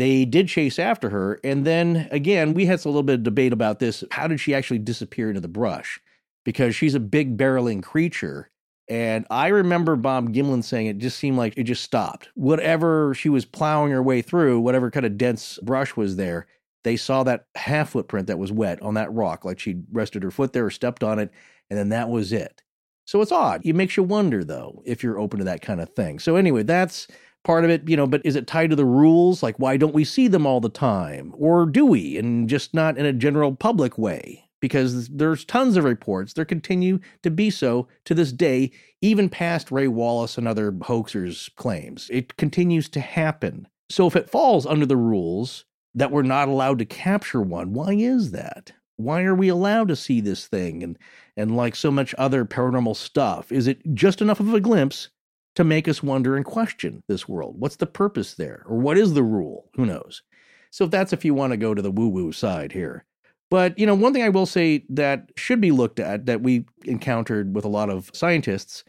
they did chase after her. And then again, we had a little bit of debate about this. How did she actually disappear into the brush? Because she's a big barreling creature. And I remember Bob Gimlin saying it just seemed like it just stopped. Whatever she was plowing her way through, whatever kind of dense brush was there, they saw that half footprint that was wet on that rock, like she'd rested her foot there or stepped on it, and then that was it. So it's odd. It makes you wonder, though, if you're open to that kind of thing. So, anyway, that's part of it, you know, but is it tied to the rules? Like, why don't we see them all the time? Or do we, and just not in a general public way? Because there's tons of reports. There continue to be so to this day, even past Ray Wallace and other hoaxers' claims. It continues to happen. So if it falls under the rules that we're not allowed to capture one, why is that? Why are we allowed to see this thing? And and like so much other paranormal stuff, is it just enough of a glimpse to make us wonder and question this world. What's the purpose there? Or what is the rule? Who knows? So that's if you want to go to the woo woo side here. But, you know, one thing I will say that should be looked at that we encountered with a lot of scientists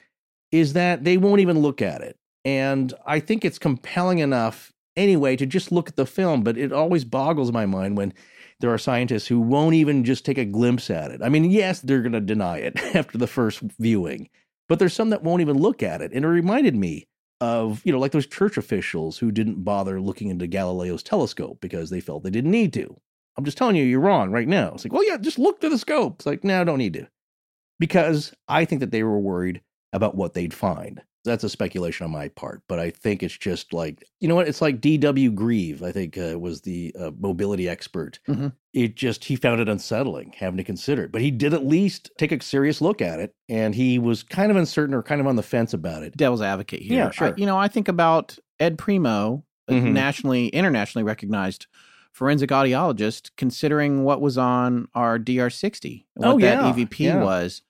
is that they won't even look at it. And I think it's compelling enough anyway to just look at the film, but it always boggles my mind when there are scientists who won't even just take a glimpse at it. I mean, yes, they're going to deny it after the first viewing, but there's some that won't even look at it. And it reminded me of, you know, like those church officials who didn't bother looking into Galileo's telescope because they felt they didn't need to. I'm just telling you, you're wrong right now. It's like, well, yeah, just look to the scope. It's like, no, don't need to. Because I think that they were worried about what they'd find. That's a speculation on my part, but I think it's just like you know what? It's like D.W. Grieve. I think uh, was the uh, mobility expert. Mm-hmm. It just he found it unsettling having to consider it, but he did at least take a serious look at it, and he was kind of uncertain or kind of on the fence about it. Devil's advocate here. Yeah, sure. I, you know, I think about Ed Primeau, a Mhm. nationally, internationally recognized forensic audiologist, considering what was on our DR60 what Oh, that EVP yeah. was.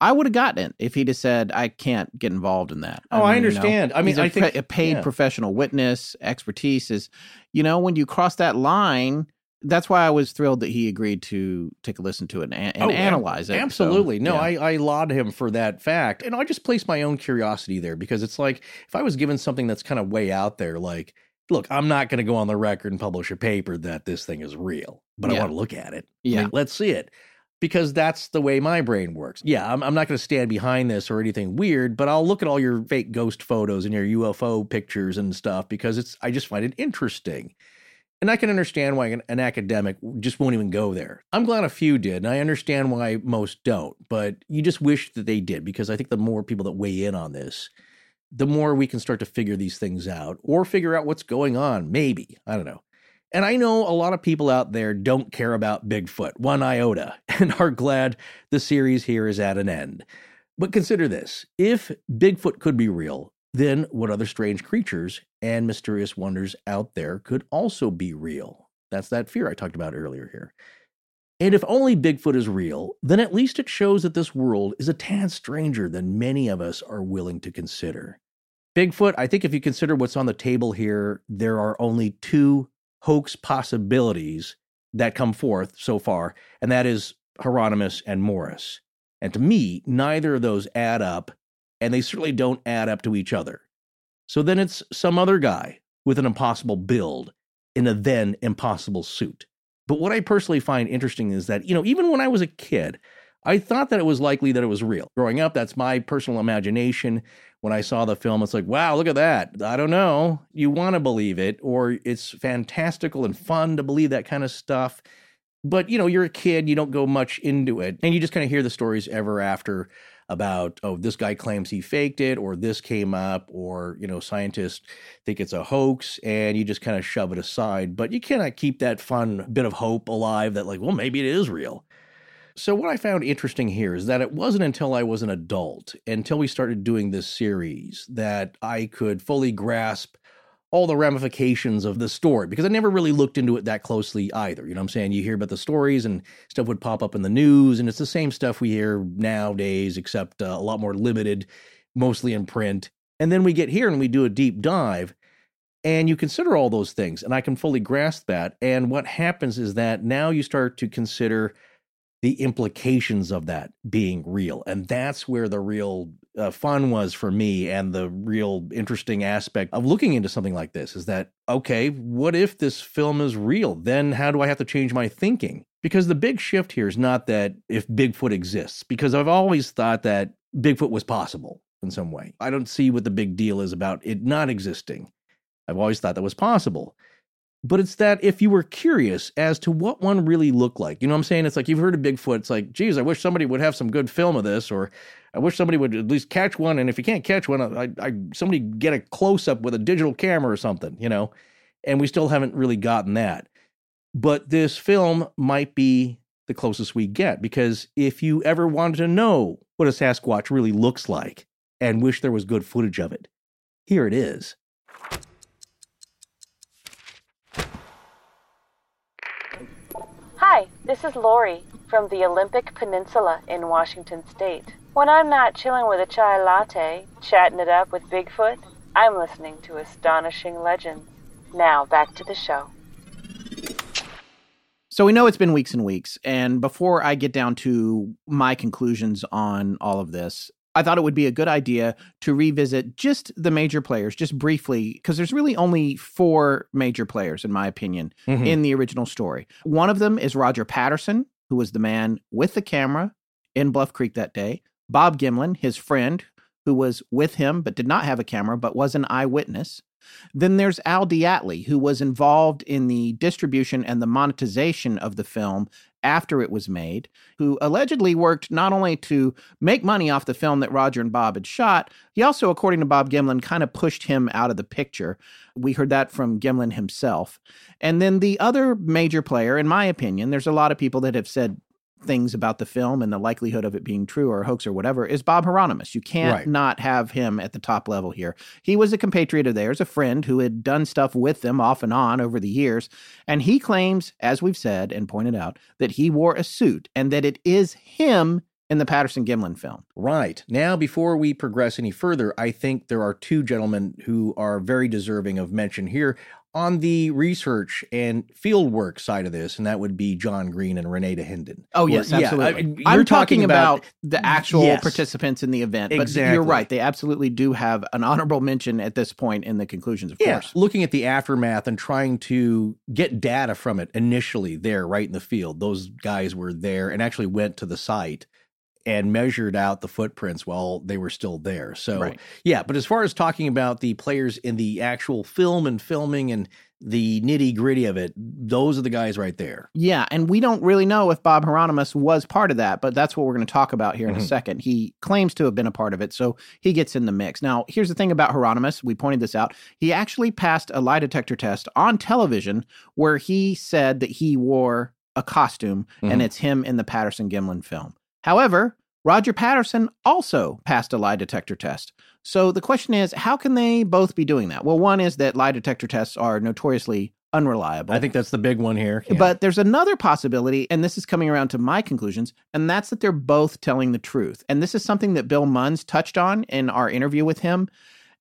I would have gotten it if he'd have said, "I can't get involved in that." Oh, I mean, you know, understand. I mean, I think- pre- a paid yeah. professional witness. Expertise is, you know, when you cross that line. That's why I was thrilled that he agreed to take a listen to it and, and Oh, analyze it. So, Absolutely. no, yeah. I, I laud him for that fact. And I just place my own curiosity there because it's like if I was given something that's kind of way out there, like, look, I'm not going to go on the record and publish a paper that this thing is real, but I want to look at it. Yeah. let's see it. Because that's the way my brain works. Yeah, I'm, I'm not going to stand behind this or anything weird, but I'll look at all your fake ghost photos and your UFO pictures and stuff because it's I just find it interesting. And I can understand why an, an academic just won't even go there. I'm glad a few did, and I understand why most don't, but you just wish that they did because I think the more people that weigh in on this, the more we can start to figure these things out or figure out what's going on. Maybe. I don't know. And I know a lot of people out there don't care about Bigfoot, one iota, and are glad the series here is at an end. But consider this if Bigfoot could be real, then what other strange creatures and mysterious wonders out there could also be real? That's that fear I talked about earlier here. And if only Bigfoot is real, then at least it shows that this world is a tad stranger than many of us are willing to consider. Bigfoot, I think if you consider what's on the table here, there are only two hoax possibilities that come forth so far, and that is Heironimus and Morris. And to me, neither of those add up, and they certainly don't add up to each other. So then it's some other guy with an impossible build in a then impossible suit. But what I personally find interesting is that, you know, even when I was a kid, I thought that it was likely that it was real. Growing up, that's my personal imagination. When I saw the film, it's like, wow, look at that. I don't know. You want to believe it, or it's fantastical and fun to believe that kind of stuff. But, you know, you're a kid, you don't go much into it, and you just kind of hear the stories ever after about, oh, this guy claims he faked it, or this came up, or, you know, scientists think it's a hoax, and you just kind of shove it aside. But you cannot keep that fun bit of hope alive that, like, well, maybe it is real. So, what I found interesting here is that it wasn't until I was an adult, until we started doing this series, that I could fully grasp all the ramifications of the story because I never really looked into it that closely either. You know what I'm saying? You hear about the stories and stuff would pop up in the news, and it's the same stuff we hear nowadays, except uh, a lot more limited, mostly in print. And then we get here and we do a deep dive. And you consider all those things, and I can fully grasp that. And what happens is that now you start to consider the implications of that being real. And that's where the real uh, fun was for me and the real interesting aspect of looking into something like this is that, okay, what if this film is real? Then how do I have to change my thinking? Because the big shift here is not that if Bigfoot exists, because I've always thought that Bigfoot was possible in some way. I don't see what the big deal is about it not existing. I've always thought that was possible but it's that if you were curious as to what one really looked like, you know what I'm saying? It's like you've heard of Bigfoot. It's like, geez, I wish somebody would have some good film of this, or I wish somebody would at least catch one. And if you can't catch one, I, I somebody get a close up with a digital camera or something, you know? And we still haven't really gotten that. But this film might be the closest we get because if you ever wanted to know what a Sasquatch really looks like and wish there was good footage of it, here it is. Hi, this is Lori from the Olympic Peninsula in Washington State. When I'm not chilling with a chai latte, chatting it up with Bigfoot, I'm listening to Astonishing Legends. Now, back to the show. So we know it's been weeks and weeks. And before I get down to my conclusions on all of this, I thought it would be a good idea to revisit just the major players, just briefly, because there's really only four major players, in my opinion, mm-hmm. in the original story. One of them is Roger Patterson, who was the man with the camera in Bluff Creek that day. Bob Gimlin, his friend, who was with him but did not have a camera but was an eyewitness. Then there's Al DeAtley, who was involved in the distribution and the monetization of the film after it was made, who allegedly worked not only to make money off the film that Roger and Bob had shot, he also, according to Bob Gimlin, kind of pushed him out of the picture. We heard that from Gimlin himself. And then the other major player, in my opinion, there's a lot of people that have said things about the film and the likelihood of it being true or a hoax or whatever is Bob Heironimus. You can't right. not have him at the top level here. He was a compatriot of theirs, a friend who had done stuff with them off and on over the years. And he claims, as we've said and pointed out, that he wore a suit and that it is him in the Patterson Gimlin film. Right. Now, before we progress any further, I think there are two gentlemen who are very deserving of mention here on the research and fieldwork side of this, and that would be John Green and René Dahinden. Oh yes, Where, absolutely. Yeah, I, am talking, talking about, about, the actual yes, participants in the event. But exactly. you're right; they absolutely do have an honorable mention at this point in the conclusions. Of yeah, course, looking at the aftermath and trying to get data from it initially there, right in the field. Those guys were there and actually went to the site and measured out the footprints while they were still there. So, right. yeah, but as far as talking about the players in the actual film and filming and the nitty gritty of it, those are the guys right there. Yeah, and we don't really know if Bob Heironimus was part of that, but that's what we're going to talk about here in mm-hmm. a second. He claims to have been a part of it, so he gets in the mix. Now, here's the thing about Heironimus. We pointed this out. He actually passed a lie detector test on television where he said that he wore a costume mm-hmm. and it's him in the Patterson Gimlin film. However, Roger Patterson also passed a lie detector test. So the question is, how can they both be doing that? Well, one is that lie detector tests are notoriously unreliable. I think that's the big one here. Yeah. But there's another possibility, and this is coming around to my conclusions, and that's that they're both telling the truth. And this is something that Bill Munns touched on in our interview with him.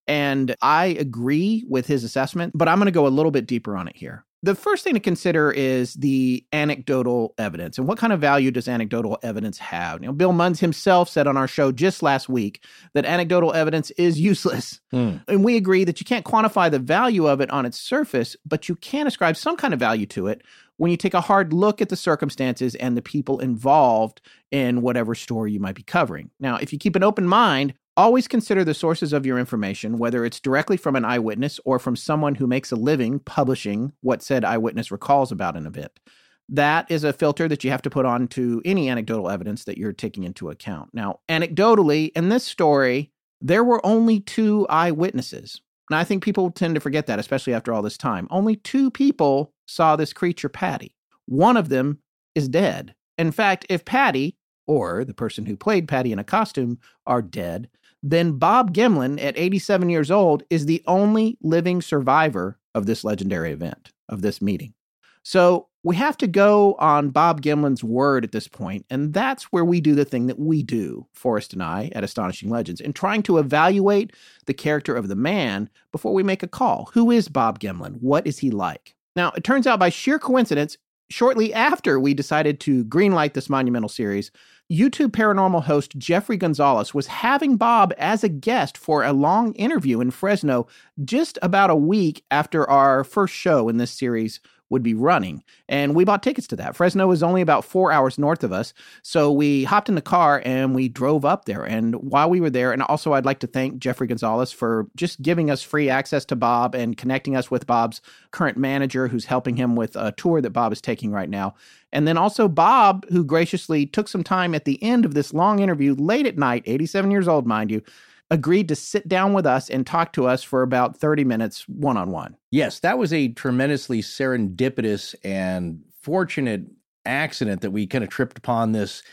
And I agree with his assessment, but I'm going to go a little bit deeper on it here the first thing to consider is the anecdotal evidence and what kind of value does anecdotal evidence have? You know bill munns himself said on our show just last week that anecdotal evidence is useless. Mm. and we agree that you can't quantify the value of it on its surface but you can ascribe some kind of value to it when you take a hard look at the circumstances and the people involved in whatever story you might be covering. Now if you keep an open mind Always consider the sources of your information, whether it's directly from an eyewitness or from someone who makes a living publishing what said eyewitness recalls about an event. That is a filter that you have to put on to any anecdotal evidence that you're taking into account. Now, anecdotally, in this story, there were only two eyewitnesses. And I think people tend to forget that, especially after all this time. Only two people saw this creature, Patty. One of them is dead. In fact, if Patty, or the person who played Patty in a costume, are dead, then Bob Gimlin, at 87 years old, is the only living survivor of this legendary event, of this meeting. So we have to go on Bob Gimlin's word at this point, and that's where we do the thing that we do, Forrest and I, at Astonishing Legends, in trying to evaluate the character of the man before we make a call. Who is Bob Gimlin? What is he like? Now, it turns out by sheer coincidence, shortly after we decided to greenlight this monumental series, YouTube paranormal host Jeffrey Gonzalez was having Bob as a guest for a long interview in Fresno just about a week after our first show in this series would be running. And we bought tickets to that. Fresno is only about four hours north of us. So we hopped in the car and we drove up there. And while we were there, and also I'd like to thank Jeffrey Gonzalez for just giving us free access to Bob and connecting us with Bob's current manager who's helping him with a tour that Bob is taking right now. And then also Bob, who graciously took some time at the end of this long interview, late at night, 87 years old, mind you, agreed to sit down with us and talk to us for about 30 minutes one on one. Yes, that was a tremendously serendipitous and fortunate accident that we kind of tripped upon this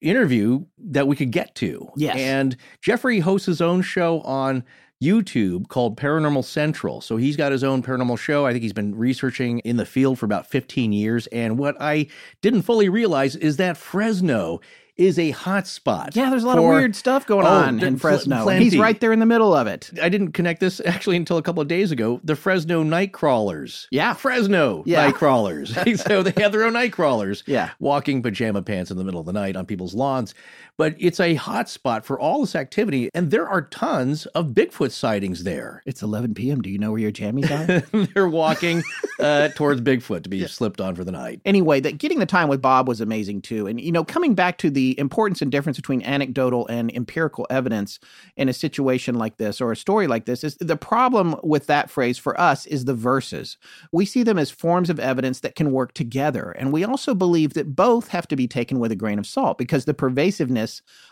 interview that we could get to. Yes. And Jeffrey hosts his own show on YouTube called Paranormal Central. So he's got his own paranormal show. I think he's been researching in the field for about 15 years. And what I didn't fully realize is that Fresno is a hot spot. Yeah, there's a lot for- of weird stuff going Oh, on in Fresno. he's right there in the middle of it. I didn't connect this actually until a couple of days ago. The Fresno night crawlers. Yeah. Fresno Yeah. night crawlers. so they have their own night crawlers. Yeah. Walking pajama pants in the middle of the night on people's lawns. But it's a hot spot for all this activity. And there are tons of Bigfoot sightings there. It's 11 p.m. Do you know where your jammies are? They're walking uh, towards Bigfoot to be slipped on for the night. anyway, that getting the time with Bob was amazing too. And you know, coming back to the importance and difference between anecdotal and empirical evidence in a situation like this or a story like this is the problem with that phrase for us is the verses. We see them as forms of evidence that can work together. And we also believe that both have to be taken with a grain of salt because the pervasiveness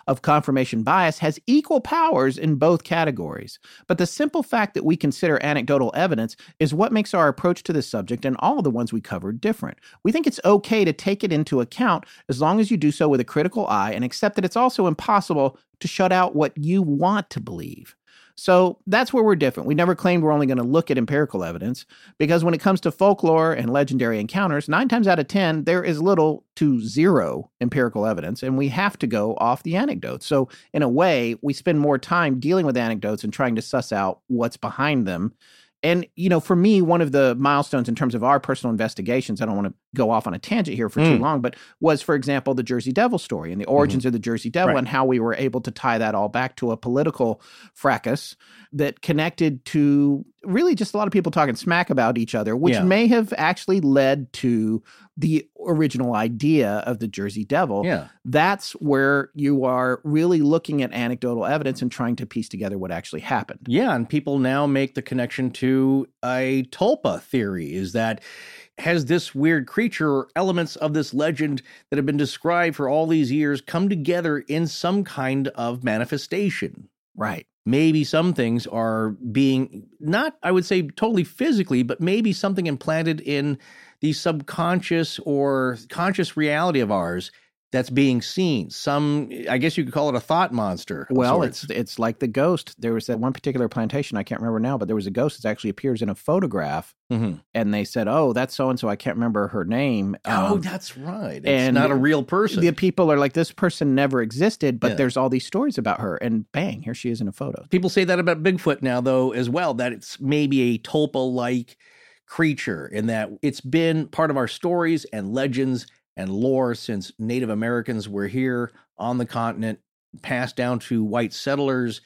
of confirmation bias has equal powers in both categories. But the simple fact that we consider anecdotal evidence is what makes our approach to this subject and all of the ones we covered different. We think it's okay to take it into account as long as you do so with a critical eye and accept that it's also impossible to shut out what you want to believe. So that's where we're different. We never claimed we're only going to look at empirical evidence because when it comes to folklore and legendary encounters, nine times out of 10, there is little to zero empirical evidence, and we have to go off the anecdotes. So, in a way, we spend more time dealing with anecdotes and trying to suss out what's behind them. And, you know, for me, one of the milestones in terms of our personal investigations, I don't want to go off on a tangent here for too Mm. long, but was, for example, the Jersey Devil story and the origins of the Jersey Devil Right. and how we were able to tie that all back to a political fracas that connected to really just a lot of people talking smack about each other, which Yeah. may have actually led to the original idea of the Jersey Devil. Yeah. That's where you are really looking at anecdotal evidence and trying to piece together what actually happened. Yeah, and people now make the connection to a tulpa theory is that has this weird creature or elements of this legend that have been described for all these years come together in some kind of manifestation. Right. Maybe some things are being not, I would say, totally physically, but maybe something implanted in the subconscious or conscious reality of ours that's being seen. Some, I guess you could call it a thought monster. Well, it's it's like the ghost. There was that one particular plantation I can't remember now, but there was a ghost that actually appears in a photograph, Mhm. and they said, "Oh, that's so and so." I can't remember her name. oh, Um, that's right. It's and not a real person. the people are like, "This person never existed," but Yeah. there's all these stories about her, and bang, here she is in a photo. People say that about Bigfoot now, though, as well, that it's maybe a tulpa like creature in that it's been part of our stories and legends and lore since Native Americans were here on the continent, passed down to white settlers.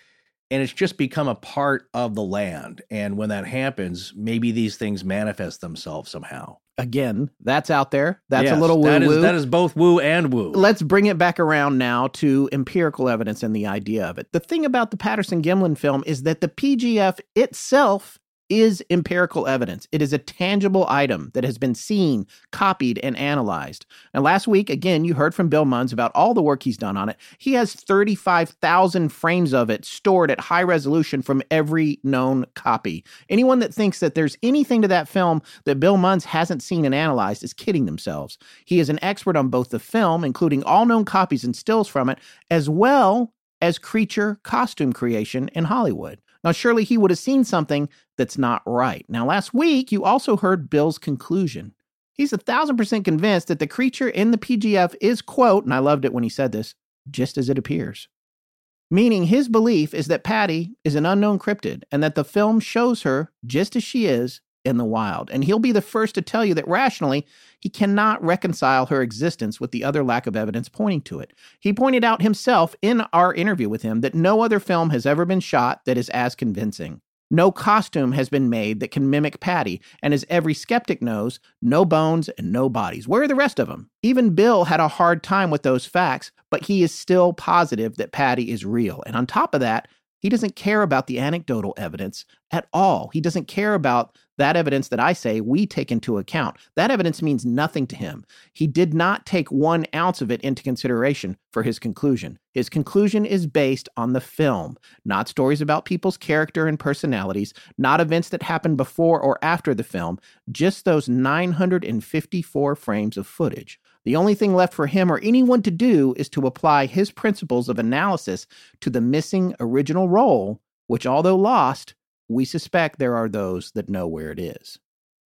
And it's just become a part of the land. And when that happens, maybe these things manifest themselves somehow. Again, that's out there. That's Yes, a little woo that is- woo. that is both woo and woo. Let's bring it back around now to empirical evidence and the idea of it. The thing about the Patterson Gimlin film is that the PGF itself is empirical evidence. It is a tangible item that has been seen, copied, and analyzed. And last week, again, you heard from Bill Munns about all the work he's done on it. He has 35,000 frames of it stored at high resolution from every known copy. Anyone that thinks that there's anything to that film that Bill Munns hasn't seen and analyzed is kidding themselves. He is an expert on both the film, including all known copies and stills from it, as well as creature costume creation in Hollywood. Now, surely he would have seen something that's not right. Now, last week, you also heard Bill's conclusion. He's a thousand percent convinced that the creature in the PGF is, quote, and I loved it when he said this, just as it appears. Meaning his belief is that Patty is an unknown cryptid and that the film shows her just as she is in the wild. And he'll be the first to tell you that rationally, he cannot reconcile her existence with the other lack of evidence pointing to it. He pointed out himself in our interview with him that no other film has ever been shot that is as convincing. No costume has been made that can mimic Patty, and as every skeptic knows, no bones and no bodies. Where are the rest of them? Even Bill had a hard time with those facts, but he is still positive that Patty is real. And on top of that, he doesn't care about the anecdotal evidence at all. He doesn't care about that evidence that I say we take into account. That evidence means nothing to him. He did not take one ounce of it into consideration for his conclusion. His conclusion is based on the film, not stories about people's character and personalities, not events that happened before or after the film, just those 954 frames of footage. The only thing left for him or anyone to do is to apply his principles of analysis to the missing original roll, which, although lost, we suspect there are those that know where it is.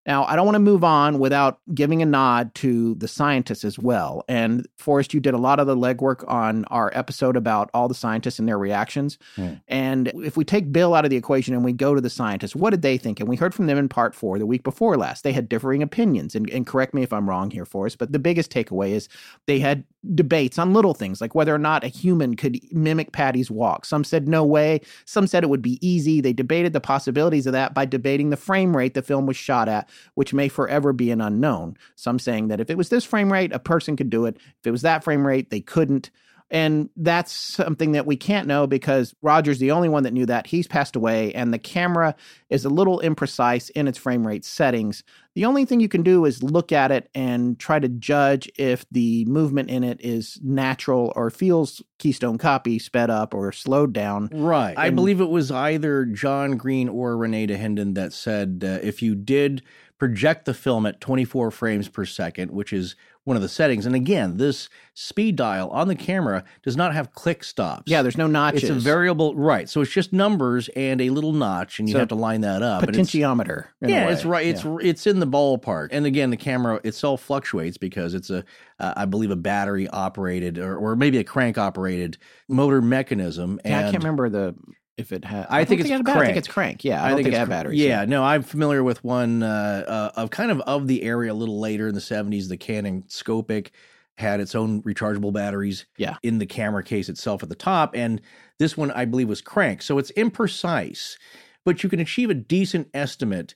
Now, I don't want to move on without giving a nod to the scientists as well. And Forrest, you did a lot of the legwork on our episode about all the scientists and their reactions. Mm. And if we take Bill out of the equation and we go to the scientists, what did they think? And we heard from them in part four the week before last. They had differing opinions. And, and correct me if I'm wrong here, Forrest, but the biggest takeaway is they had debates on little things like whether or not a human could mimic Patty's walk. Some said no way. Some said it would be easy. They debated the possibilities of that by debating the frame rate the film was shot at, which may forever be an unknown. Some saying that if it was this frame rate, a person could do it. If it was that frame rate, they couldn't. And that's something that we can't know because Roger's the only one that knew that. He's passed away, and the camera is a little imprecise in its frame rate settings. The only thing you can do is look at it and try to judge if the movement in it is natural or feels Keystone Copy sped up or slowed down. Right. And I believe it was either John Green or René Dahinden that said uh, if you did project the film at 24 frames per second, which is one of the settings. And again, this speed dial on the camera does not have click stops. Yeah, there's no notches. It's a variable, right? So it's just numbers and a little notch, and you so have to line that up. Potentiometer. yeah, it's right. It's yeah. it's in the ballpark. And again, the camera itself fluctuates because it's a, uh, I believe, a battery operated or, or maybe a crank operated motor mechanism. Yeah, and I can't remember the if it had. I, I think it's think crank. I think it's crank. Yeah, I, I think, think it had batteries. Yeah, yeah, no, I'm familiar with one uh, uh, of kind of of the area a little later in the 70s. The Canon Scoopic had its own rechargeable batteries. Yeah. in the camera case itself at the top, and this one I believe was crank. So it's imprecise, but you can achieve a decent estimate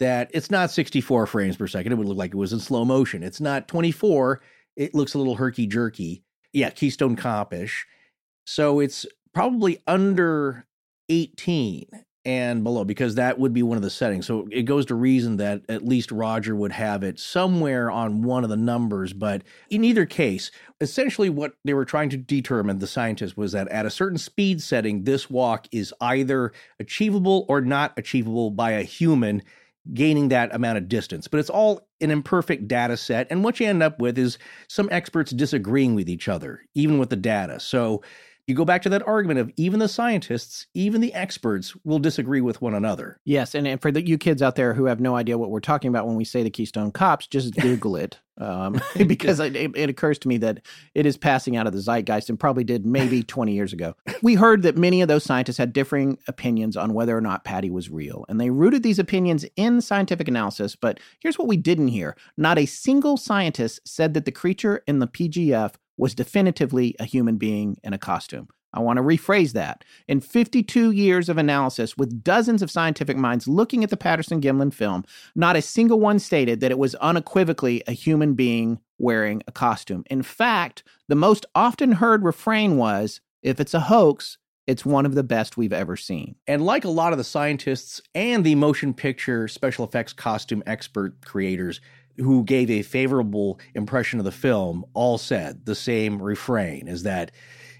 that it's not 64 frames per second. It would look like it was in slow motion. It's not 24. It looks a little herky jerky. Yeah, Keystone Copish. So it's probably under 18 and below because that would be one of the settings. So it goes to reason that at least Roger would have it somewhere on one of the numbers. But in either case, essentially what they were trying to determine, the scientists, was that at a certain speed setting, this walk is either achievable or not achievable by a human gaining that amount of distance. But it's all an imperfect data set. And what you end up with is some experts disagreeing with each other, even with the data. So you go back to that argument of even the scientists, even the experts will disagree with one another. Yes, and, and for the, you kids out there who have no idea what we're talking about when we say the Keystone Cops, just Google it. Um, because it, it, occurs to me that it is passing out of the zeitgeist and probably did maybe 20 years ago. We heard that many of those scientists had differing opinions on whether or not Patty was real, and they rooted these opinions in scientific analysis. But here's what we didn't hear not a single scientist said that the creature in the PGF was definitively a human being in a costume. I want to rephrase that. In 52 years of analysis, with dozens of scientific minds looking at the Patterson Gimlin film, not a single one stated that it was unequivocally a human being wearing a costume. In fact, the most often heard refrain was if it's a hoax, it's one of the best we've ever seen. And like a lot of the scientists and the motion picture special effects costume expert creators, who gave a favorable impression of the film all said the same refrain is that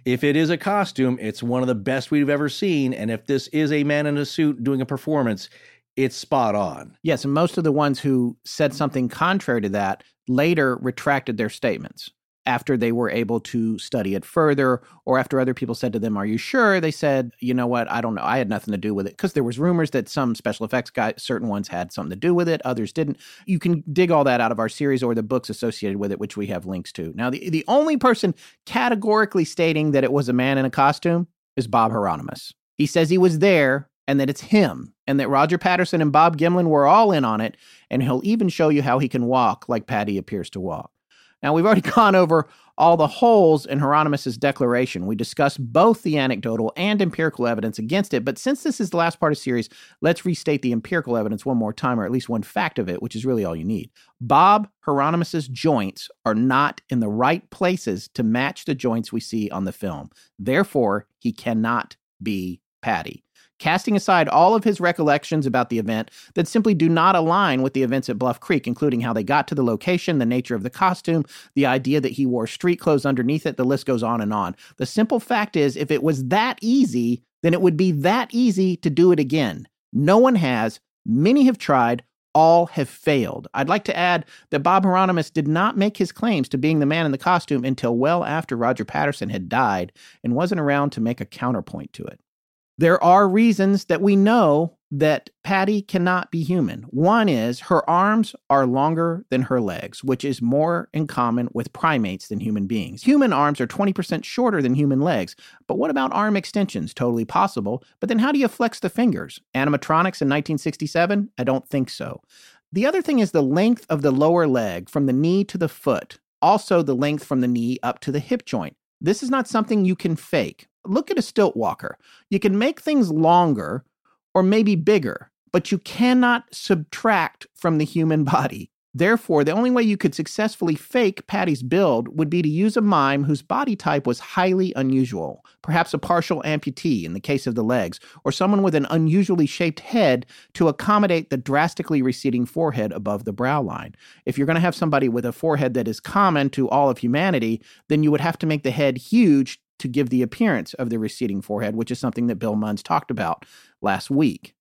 if it is a costume, it's one of the best we've ever seen. And if this is a man in a suit doing a performance, it's spot on. Yes. And most of the ones who said something contrary to that later retracted their statements. After they were able to study it further or after other people said to them are you sure? They said you know what? I don't know. I had nothing to do with it. Because there was rumors that some special effects guys certain ones had something to do with it others didn't. You can dig all that out of our series or the books associated with it which we have links to. Now the, the only person categorically stating that it was a man in a costume is bob heironimus. He says he was there and that it's him and that roger patterson and bob gimlin were all in on it and he'll even show you how he can walk like patty appears to walk now, we've already gone over all the holes in Heironimus's declaration. We discussed both the anecdotal and empirical evidence against it, but since this is the last part of the series, let's restate the empirical evidence one more time, or at least one fact of it, which is really all you need. Bob Heironimus's joints are not in the right places to match the joints we see on the film. Therefore, he cannot be Patty casting aside all of his recollections about the event that simply do not align with the events at Bluff Creek, including how they got to the location, the nature of the costume, the idea that he wore street clothes underneath it, the list goes on and on. The simple fact is, if it was that easy, then it would be that easy to do it again. No one has, many have tried, all have failed. I'd like to add that Bob Heironimus did not make his claims to being the man in the costume until well after Roger Patterson had died and wasn't around to make a counterpoint to it. There are reasons that we know that Patty cannot be human. One is her arms are longer than her legs, which is more in common with primates than human beings. Human arms are 20% shorter than human legs. But what about arm extensions? Totally possible. But then how do you flex the fingers? Animatronics in 1967? I don't think so. The other thing is the length of the lower leg from the knee to the foot, also the length from the knee up to the hip joint. This is not something you can fake look at a stilt walker. You can make things longer or maybe bigger, but you cannot subtract from the human body. Therefore, the only way you could successfully fake Patty's build would be to use a mime whose body type was highly unusual, perhaps a partial amputee in the case of the legs, or someone with an unusually shaped head to accommodate the drastically receding forehead above the brow line. If you're going to have somebody with a forehead that is common to all of humanity, then you would have to make the head huge to give the appearance of the receding forehead, which is something that Bill Munns talked about last week.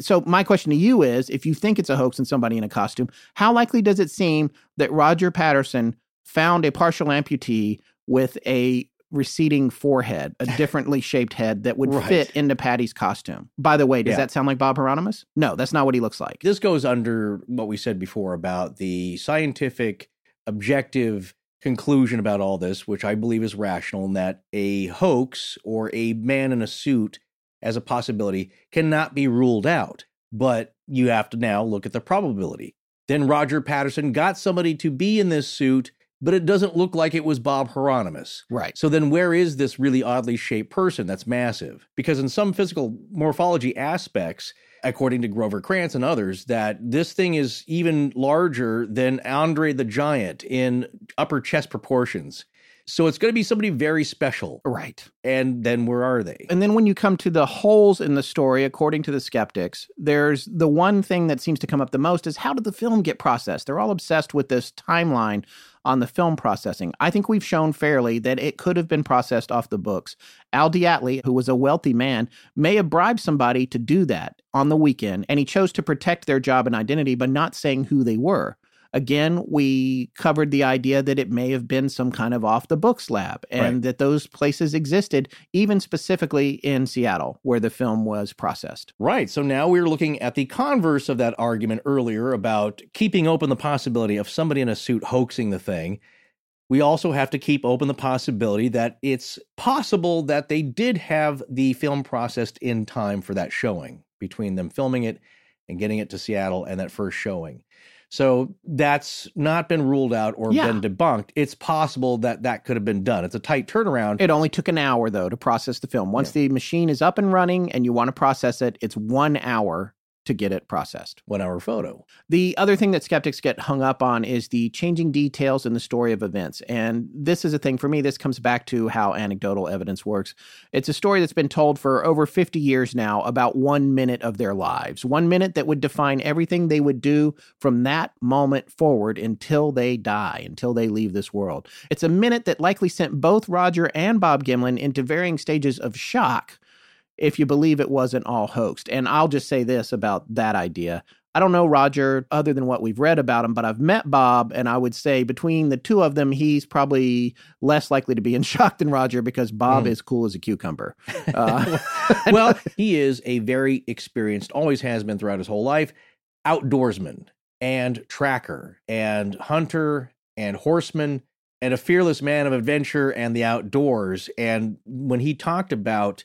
So, my question to you is if you think it's a hoax and somebody in a costume, how likely does it seem that Roger Patterson found a partial amputee with a receding forehead, a differently shaped head that would right. fit into Patty's costume? By the way, does yeah. that sound like Bob Heironimus? No, that's not what he looks like. This goes under what we said before about the scientific, objective conclusion about all this, which I believe is rational, in that a hoax or a man in a suit as a possibility cannot be ruled out. But you have to now look at the probability. Then Roger Patterson got somebody to be in this suit, but it doesn't look like it was Bob Heironimus. Right. So then where is this really oddly shaped person that's massive? Because in some physical morphology aspects, according to Grover Krantz and others, that this thing is even larger than Andre the Giant in upper chest proportions. So it's going to be somebody very special. Right. And then where are they? And then when you come to the holes in the story, according to the skeptics, there's the one thing that seems to come up the most is how did the film get processed? They're all obsessed with this timeline on the film processing. I think we've shown fairly that it could have been processed off the books. Al DeAtley, who was a wealthy man, may have bribed somebody to do that on the weekend, and he chose to protect their job and identity by not saying who they were. Again, we covered the idea that it may have been some kind of off the books lab and right. that those places existed, even specifically in Seattle, where the film was processed. Right. So now we're looking at the converse of that argument earlier about keeping open the possibility of somebody in a suit hoaxing the thing. We also have to keep open the possibility that it's possible that they did have the film processed in time for that showing between them filming it and getting it to Seattle and that first showing. So that's not been ruled out or yeah. been debunked. It's possible that that could have been done. It's a tight turnaround. It only took an hour, though, to process the film. Once yeah. the machine is up and running and you want to process it, it's one hour to get it processed. One hour photo. The other thing that skeptics get hung up on is the changing details in the story of events. And this is a thing for me, this comes back to how anecdotal evidence works. It's a story that's been told for over 50 years now about one minute of their lives, one minute that would define everything they would do from that moment forward until they die, until they leave this world. It's a minute that likely sent both Roger and Bob Gimlin into varying stages of shock if you believe it wasn't all hoaxed. And I'll just say this about that idea. I don't know Roger other than what we've read about him, but I've met Bob, and I would say between the two of them, he's probably less likely to be in shock than Roger because Bob Mm. is cool as a cucumber. Uh, well, he is a very experienced, always has been throughout his whole life, outdoorsman and tracker and hunter and horseman and a fearless man of adventure and the outdoors. And when he talked about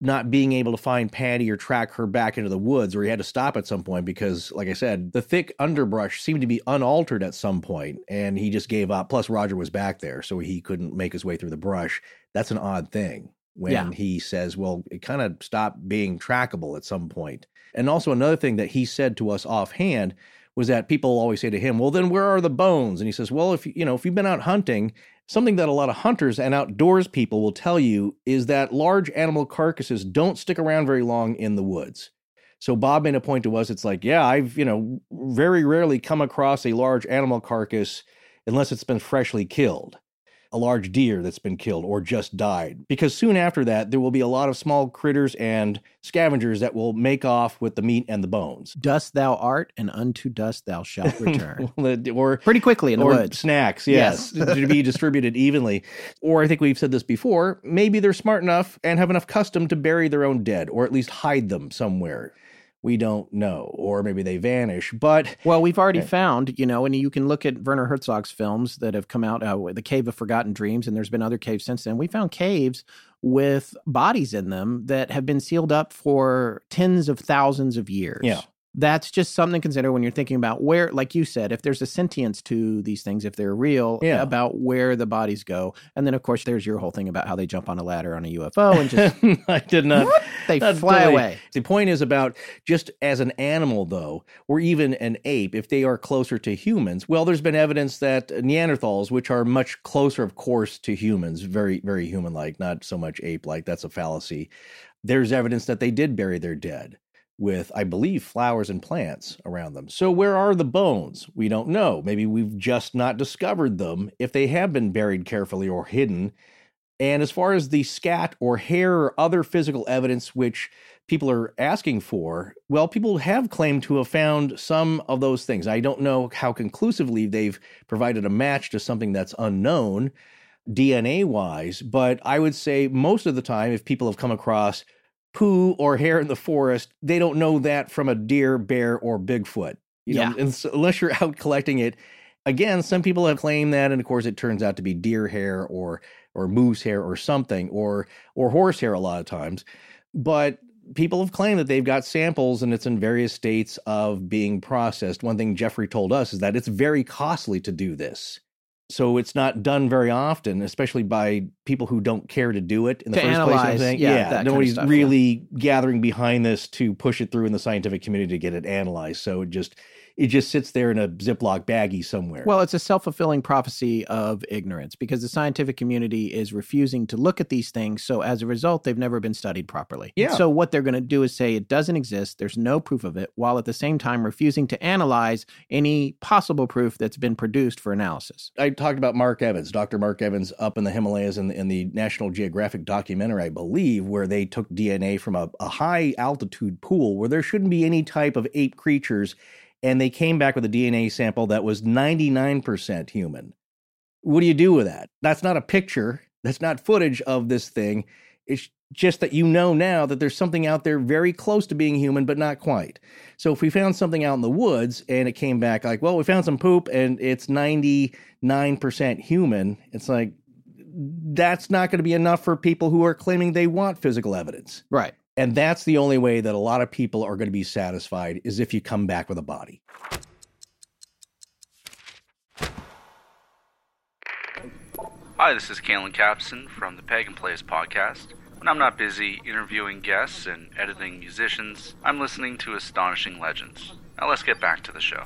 not being able to find Patty or track her back into the woods, or he had to stop at some point because, like I said, the thick underbrush seemed to be unaltered at some point, and he just gave up. Plus, Roger was back there, so he couldn't make his way through the brush. That's an odd thing when Yeah. he says, well, it kind of stopped being trackable at some point. And also, another thing that he said to us offhand was that people always say to him, well, then where are the bones? And he says, well, if you know, if you've been out hunting, something that a lot of hunters and outdoors people will tell you is that large animal carcasses don't stick around very long in the woods. So Bob made a point to us. It's like, yeah, I've you know very rarely come across a large animal carcass unless it's been freshly killed, a large deer that's been killed or just died. Because soon after that, there will be a lot of small critters and scavengers that will make off with the meat and the bones. dust thou art, and unto dust thou shalt return. or Pretty quickly in the woods. snacks, yes, to be distributed evenly. Or I think we've said this before. Maybe they're smart enough and have enough custom to bury their own dead, or at least hide them somewhere. We don't know, or maybe they vanish. But Well, we've already Okay. found, you know, and you can look at Werner Herzog's films that have come out, uh, The Cave of Forgotten Dreams, and there's been other caves since then. We found caves with bodies in them that have been sealed up for tens of thousands of years. Yeah. That's just something to consider when you're thinking about where, like you said, if there's a sentience to these things, if they're real, Yeah. about where the bodies go. And then, of course, there's your whole thing about how they jump on a ladder on a UFO and just I did not. they fly away. The point is about just as an animal, though, or even an ape, if they are closer to humans. Well, there's been evidence that Neanderthals, which are much closer, of course, to humans, very, very human like, not so much ape like, that's a fallacy. There's evidence that they did bury their dead with, I believe, flowers and plants around them. So, where are the bones? We don't know. Maybe we've just not discovered them if they have been buried carefully or hidden. And as far as the scat or hair or other physical evidence which people are asking for, well, people have claimed to have found some of those things. I don't know how conclusively they've provided a match to something that's unknown DNA wise, but I would say most of the time, if people have come across poo or hair in the forest, they don't know that from a deer, bear, or Bigfoot. You know, Yeah. and so, unless you're out collecting it. Again, some people have claimed that, and of course, it turns out to be deer hair or or moose hair or something, or or horse hair a lot of times. But people have claimed that they've got samples and it's in various states of being processed. One thing Jeffrey told us is that it's very costly to do this. So it's not done very often, especially by people who don't care to do it in the To first place. you know what I'm analyze, saying? yeah, of nobody's stuff, yeah. really gathering behind this to push it through in the scientific community to get it analyzed. So it just it just sits there in a Ziploc baggie somewhere. Well, it's a self fulfilling prophecy of ignorance because the scientific community is refusing to look at these things. So as a result, they've never been studied properly. Yeah. So what they're going to do is say it doesn't exist. There's no proof of it, while at the same time refusing to analyze any possible proof that's been produced for analysis. I talked about Mark Evans, Dr. Mark Evans, up in the Himalayas in the, in the National Geographic documentary, I believe, where they took DNA from a, a high altitude pool where there shouldn't be any type of ape creatures, and they came back with a DNA sample that was 99% human. What do you do with that? That's not a picture. That's not footage of this thing. It's just that you know now that there's something out there very close to being human, but not quite. So if we found something out in the woods and it came back like, well, we found some poop and it's 99% human, it's like, that's not going to be enough for people who are claiming they want physical evidence. Right. And that's the only way that a lot of people are going to be satisfied is if you come back with a body. Hi, this is Kalen Capson from the Pagan Plays podcast. When I'm not busy interviewing guests and editing musicians, I'm listening to Astonishing Legends. Now let's get back to the show.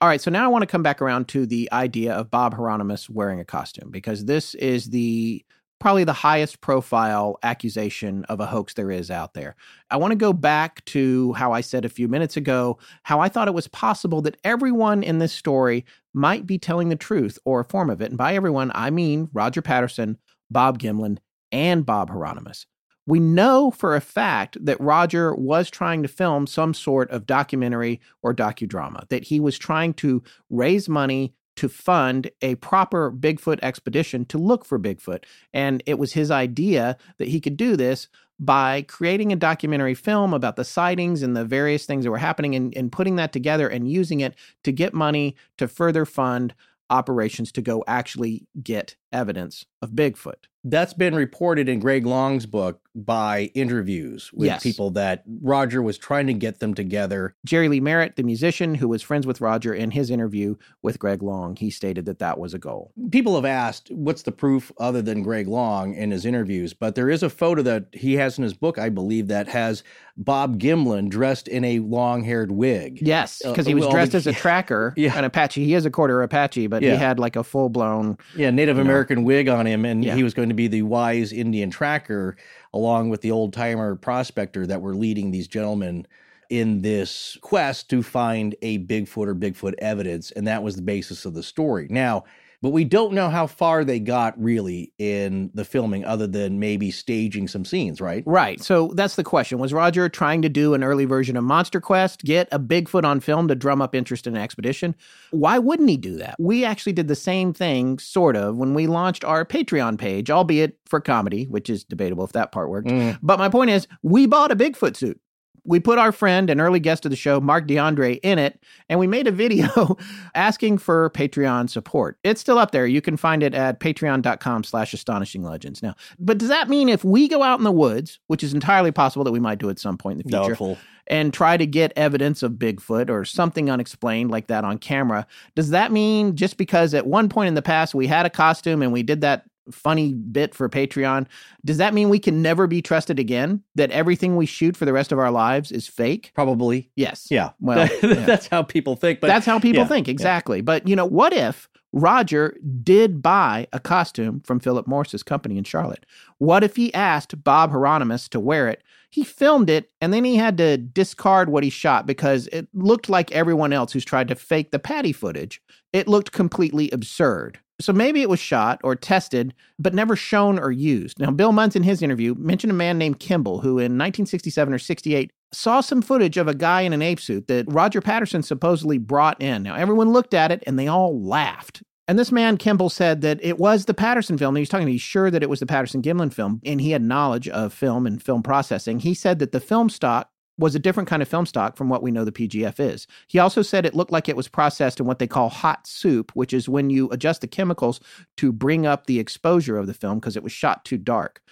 All right, so now I want to come back around to the idea of Bob Heironimus wearing a costume because this is the probably the highest profile accusation of a hoax there is out there. I want to go back to how I said a few minutes ago how I thought it was possible that everyone in this story might be telling the truth or a form of it. And by everyone, I mean Roger Patterson, Bob Gimlin, and Bob Heironimus. We know for a fact that Roger was trying to film some sort of documentary or docudrama, that he was trying to raise money to fund a proper Bigfoot expedition to look for Bigfoot. And it was his idea that he could do this by creating a documentary film about the sightings and the various things that were happening and, and putting that together and using it to get money to further fund operations to go actually get evidence of Bigfoot. That's been reported in Greg Long's book by interviews with Yes. people that Roger was trying to get them together. Jerry Lee Merritt, the musician who was friends with Roger, in his interview with Greg Long, he stated that that was a goal. People have asked, what's the proof other than Greg Long in his interviews? But there is a photo that he has in his book, I believe, that has Bob Gimlin dressed in a long haired wig. Yes, Uh, because he was well, dressed the- as a tracker, Yeah. an Apache. He is a quarter Apache, but Yeah. he had like a full blown. Yeah, Native You know. American wig on him, and Yeah. he was going to be the wise Indian tracker along with the old timer prospector that were leading these gentlemen in this quest to find a Bigfoot or Bigfoot evidence. And that was the basis of the story. Now, but we don't know how far they got really in the filming other than maybe staging some scenes, right? Right. So that's the question. Was Roger trying to do an early version of Monster Quest, get a Bigfoot on film to drum up interest in an expedition? Why wouldn't he do that? We actually did the same thing, sort of, when we launched our Patreon page, albeit for comedy, which is debatable if that part worked. Mm. But my point is, we bought a Bigfoot suit. We put our friend and early guest of the show, Mark DeAndre, in it, and we made a video asking for Patreon support. It's still up there. You can find it at patreon.com slash astonishing legends. Now, but does that mean if we go out in the woods, which is entirely possible that we might do at some point in the future, Doubtful. and try to get evidence of Bigfoot or something unexplained like that on camera, does that mean just because at one point in the past we had a costume and we did that funny bit for Patreon, does that mean we can never be trusted again? That everything we shoot for the rest of our lives is fake? Probably. Yes. Yeah. Well, yeah. that's how people think. But That's how people yeah, think, yeah. exactly. But, you know, what if Roger did buy a costume from Philip Morris's company in Charlotte? What if he asked Bob Heironimus to wear it? He filmed it and then he had to discard what he shot because it looked like everyone else who's tried to fake the patty footage. It looked completely absurd. So maybe it was shot or tested, but never shown or used. Now, Bill Munns in his interview mentioned a man named Kimball who in 1967 or 68 saw some footage of a guy in an ape suit that Roger Patterson supposedly brought in. Now, everyone looked at it and they all laughed. And this man, Kimball, said that it was the Patterson film. He was talking, he's sure that it was the Patterson Gimlin film, and he had knowledge of film and film processing. He said that the film stock was a different kind of film stock from what we know the PGF is. He also said it looked like it was processed in what they call hot soup, which is when you adjust the chemicals to bring up the exposure of the film because it was shot too dark.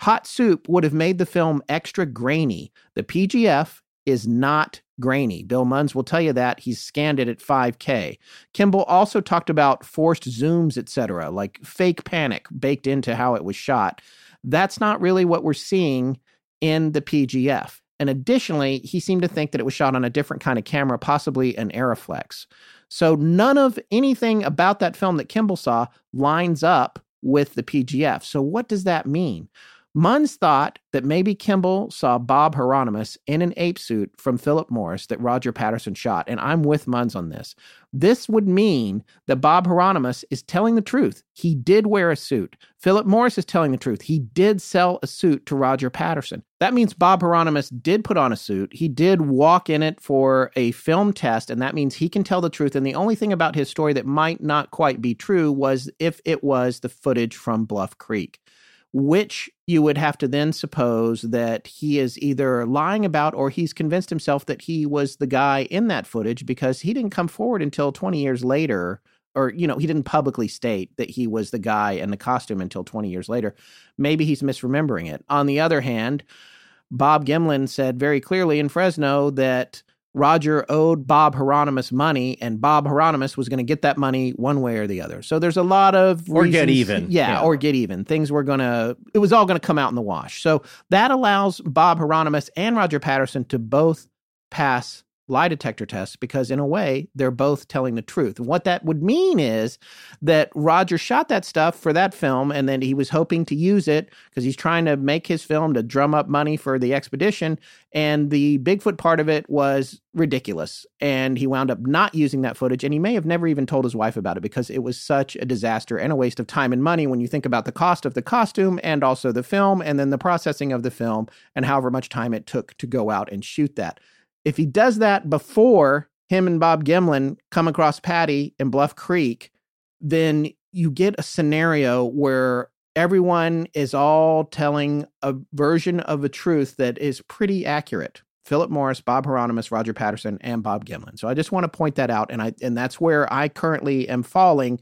Hot soup would have made the film extra grainy. The PGF is not grainy. Bill Munns will tell you that. He's scanned it at 5K. Kimball also talked about forced zooms, etc., like fake panic baked into how it was shot. That's not really what we're seeing in the PGF. And additionally, he seemed to think that it was shot on a different kind of camera, possibly an Arriflex. So none of anything about that film that Kimball saw lines up with the PGF. So what does that mean? Munns thought that maybe Kimball saw Bob Heironimus in an ape suit from Philip Morris that Roger Patterson shot, and I'm with Munns on this. This would mean that Bob Heironimus is telling the truth. He did wear a suit. Philip Morris is telling the truth. He did sell a suit to Roger Patterson. That means Bob Heironimus did put on a suit. He did walk in it for a film test, and that means he can tell the truth. And the only thing about his story that might not quite be true was if it was the footage from Bluff Creek which you would have to then suppose that he is either lying about or he's convinced himself that he was the guy in that footage because he didn't come forward until 20 years later or you know he didn't publicly state that he was the guy in the costume until 20 years later. Maybe he's misremembering it. On the other hand bob gimlin said very clearly in fresno that Roger owed Bob Heironimus money, and Bob Heironimus was going to get that money one way or the other. So there's a lot of Or get even. yeah, Yeah. or get even. Things were going to, it was all going to come out in the wash. So that allows Bob Heironimus and Roger Patterson to both pass lie detector tests because, in a way, they're both telling the truth. What that would mean is that Roger shot that stuff for that film and then he was hoping to use it because he's trying to make his film to drum up money for the expedition. And the Bigfoot part of it was ridiculous. And he wound up not using that footage. And he may have never even told his wife about it because it was such a disaster and a waste of time and money when you think about the cost of the costume and also the film and then the processing of the film and however much time it took to go out and shoot that if he does that before him and Bob Gimlin come across Patty in Bluff Creek, then you get a scenario where everyone is all telling a version of a truth that is pretty accurate. Philip Morris, Bob Heironimus, Roger Patterson, and Bob Gimlin. So I just want to point that out, and I and that's where I currently am falling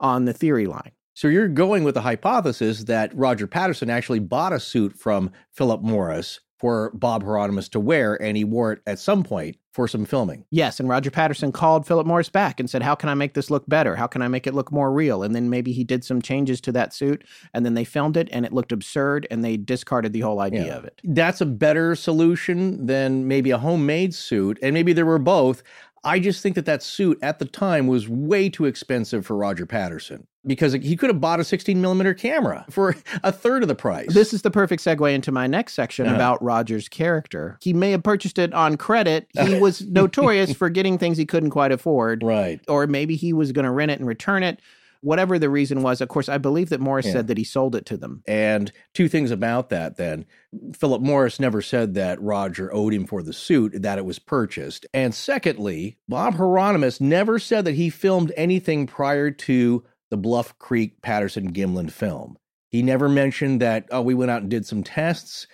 on the theory line. So you're going with the hypothesis that Roger Patterson actually bought a suit from Philip Morris for Bob Heironimus to wear, and he wore it at some point for some filming. Yes, and Roger Patterson called Philip Morris back and said, "How can I make this look better? How can I make it look more real?" And then maybe he did some changes to that suit, and then they filmed it, and it looked absurd, and they discarded the whole idea Yeah. of it. That's a better solution than maybe a homemade suit, and maybe there were both. I just think that that suit at the time was way too expensive for Roger Patterson because he could have bought a 16 millimeter camera for a third of the price. This is the perfect segue into my next section Uh-huh. about Roger's character. He may have purchased it on credit. He was notorious for getting things he couldn't quite afford. right. Or maybe he was going to rent it and return it. Whatever the reason was, of course, I believe that Morris Yeah. said that he sold it to them. And two things about that then. Philip Morris never said that Roger owed him for the suit, that it was purchased. And secondly, Bob Heironimus never said that he filmed anything prior to the Bluff Creek Patterson Gimlin film. He never mentioned that, oh, we went out and did some tests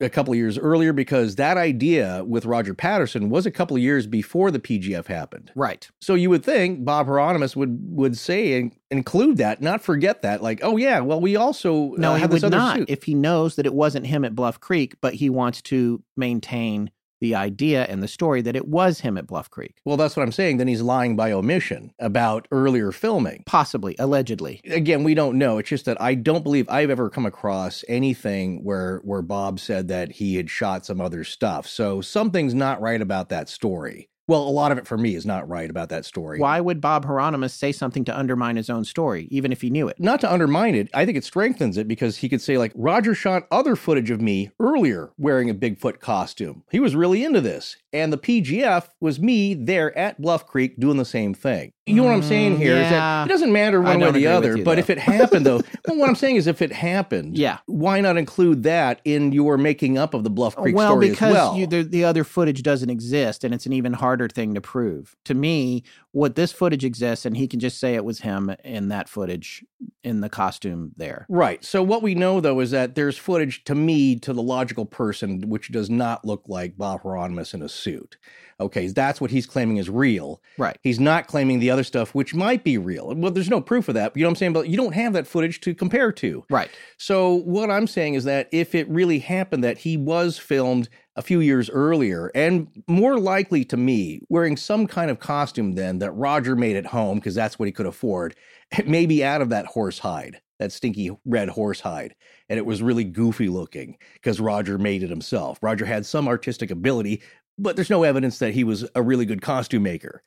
a couple of years earlier because that idea with Roger Patterson was a couple of years before the PGF happened. Right. So you would think Bob Heironimus would would say and include that, not forget that. Like, oh yeah, well we also No, uh, he would other not suit. if he knows that it wasn't him at Bluff Creek, but he wants to maintain the idea and the story that it was him at Bluff Creek. well, that's what I'm saying. Then he's lying by omission about earlier filming. Possibly, allegedly. Again, we don't know. It's just that I don't believe I've ever come across anything where where Bob said that he had shot some other stuff. So something's not right about that story. Well, a lot of it for me is not right about that story. Why would Bob Heironimus say something to undermine his own story, even if he knew it? not to undermine it, I think it strengthens it because he could say, like, Roger shot other footage of me earlier wearing a Bigfoot costume. He was really into this. And the PGF was me there at Bluff Creek doing the same thing. You know what I'm saying mm, here? Is yeah. that it doesn't matter one way or the other. you, but though. if it happened, though, well, what I'm saying is if it happened, Yeah. why not include that in your making up of the Bluff Creek well, story because as well? You, the, the other footage doesn't exist, and it's an even harder thing to prove. To me, what this footage exists, and he can just say it was him in that footage in the costume there. Right. So what we know though is that there's footage to me, to the logical person, which does not look like Bob Heironimus in a suit. Okay, that's what he's claiming is real. Right. He's not claiming the other stuff, which might be real. Well, there's no proof of that. You know what I'm saying? But you don't have that footage to compare to. Right. So what I'm saying is that if it really happened that he was filmed a few years earlier, and more likely to me, wearing some kind of costume then that Roger made at home because that's what he could afford, maybe out of that horse hide, that stinky red horse hide, and it was really goofy looking because Roger made it himself. Roger had some artistic ability, but there's no evidence that he was a really good costume maker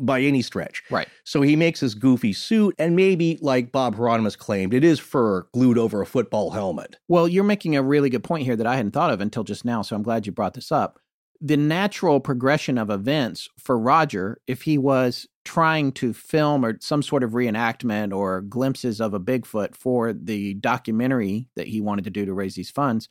by any stretch. Right. So he makes this goofy suit, and maybe, like Bob Heironimus claimed, it is fur glued over a football helmet. Well, you're making a really good point here that I hadn't thought of until just now, so I'm glad you brought this up. The natural progression of events for Roger, if he was trying to film or some sort of reenactment or glimpses of a Bigfoot for the documentary that he wanted to do to raise these funds,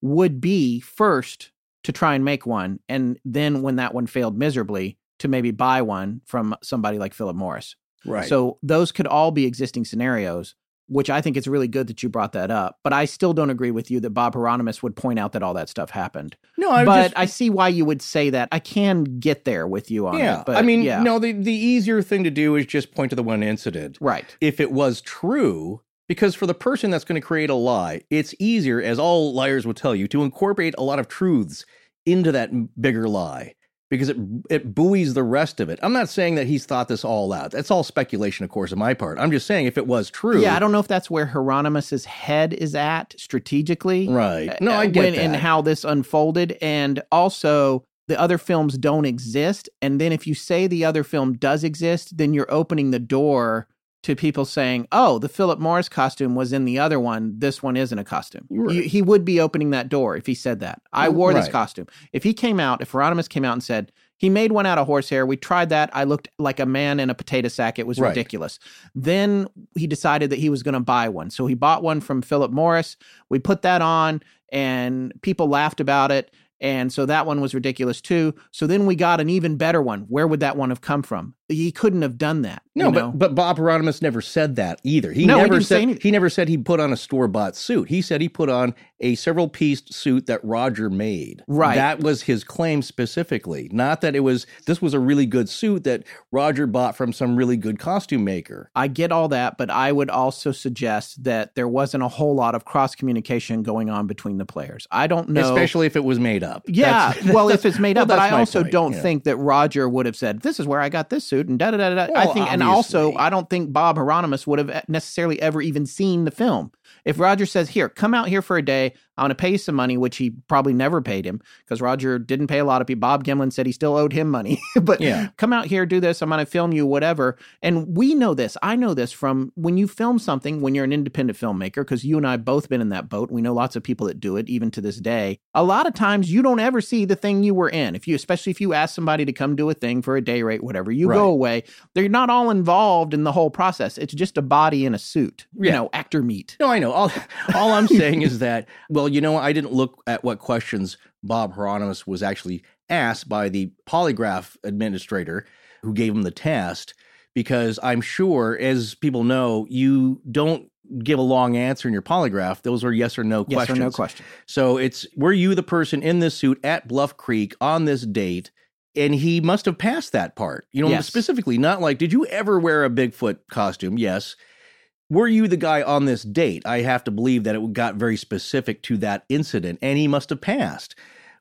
would be first to try and make one, and then when that one failed miserably, to maybe buy one from somebody like Philip Morris. Right. So those could all be existing scenarios, which I think it's really good that you brought that up. But I still don't agree with you that Bob Heironimus would point out that all that stuff happened. no, I but just, I see why you would say that. I can get there with you on yeah. it. But I mean, yeah. no, the, the easier thing to do is just point to the one incident. right. If it was true, because for the person that's going to create a lie, it's easier, as all liars will tell you, to incorporate a lot of truths into that bigger lie because it it buoys the rest of it. I'm not saying that he's thought this all out. That's all speculation, of course, on my part. I'm just saying if it was true, Yeah, I don't know if that's where Heironimus's head is at strategically. Right. No, uh, I get when, that. and how this unfolded, and also the other films don't exist. And then if you say the other film does exist, then you're opening the door to people saying, "Oh, the Philip Morris costume was in the other one. This one isn't a costume." Right. You- he would be opening that door if he said that. I wore this costume. If he came out, if Heironimus came out and said he made one out of horsehair, we tried that. I looked like a man in a potato sack. It was Right. ridiculous. Then he decided that he was going to buy one, so he bought one from Philip Morris. We put that on, and people laughed about it. And so that one was ridiculous too. So then we got an even better one. Where would that one have come from? He couldn't have done that. No, you but know? but Bob Heironimus never said that either. He No, he never didn't said he never said he put on a store bought suit. He said he put on a several piece suit that Roger made. Right. That was his claim specifically. Not that it was this was a really good suit that Roger bought from some really good costume maker. I get all that, but I would also suggest that there wasn't a whole lot of cross communication going on between the players. I don't know. Especially if it was made up. yeah, That's- well, if it's made well, up, but I also point, don't yeah. think that Roger would have said, "This is where I got this suit," and da da da da. I Well, think, and also. I don't think Bob Heironimus would have necessarily ever even seen the film. If Roger says, "Here, come out here for a day. I want to pay you some money," which he probably never paid him because Roger didn't pay a lot of people. Bob Gimlin said he still owed him money, but Yeah. come out here, do this. I'm going to film you, whatever. And we know this. I know this from when you film something when you're an independent filmmaker, because you and I both been in that boat. We know lots of people that do it, even to this day. A lot of times you don't ever see the thing you were in. If you, especially if you ask somebody to come do a thing for a day rate, whatever, you Right. go away. They're not all involved in the whole process. It's just a body in a suit, you know, actor meet. No, I know. All, all I'm saying is that, well, you know, I didn't look at what questions Bob Heironimus was actually asked by the polygraph administrator who gave him the test, because I'm sure, as people know, you don't give a long answer in your polygraph. Those are yes or no Yes questions. or no question. So it's were you the person in this suit at Bluff Creek on this date? And he must have passed that part. You know, Yes. specifically, not like, did you ever wear a Bigfoot costume? Yes. Were you the guy on this date? I have to believe that it got very specific to that incident, and he must have passed.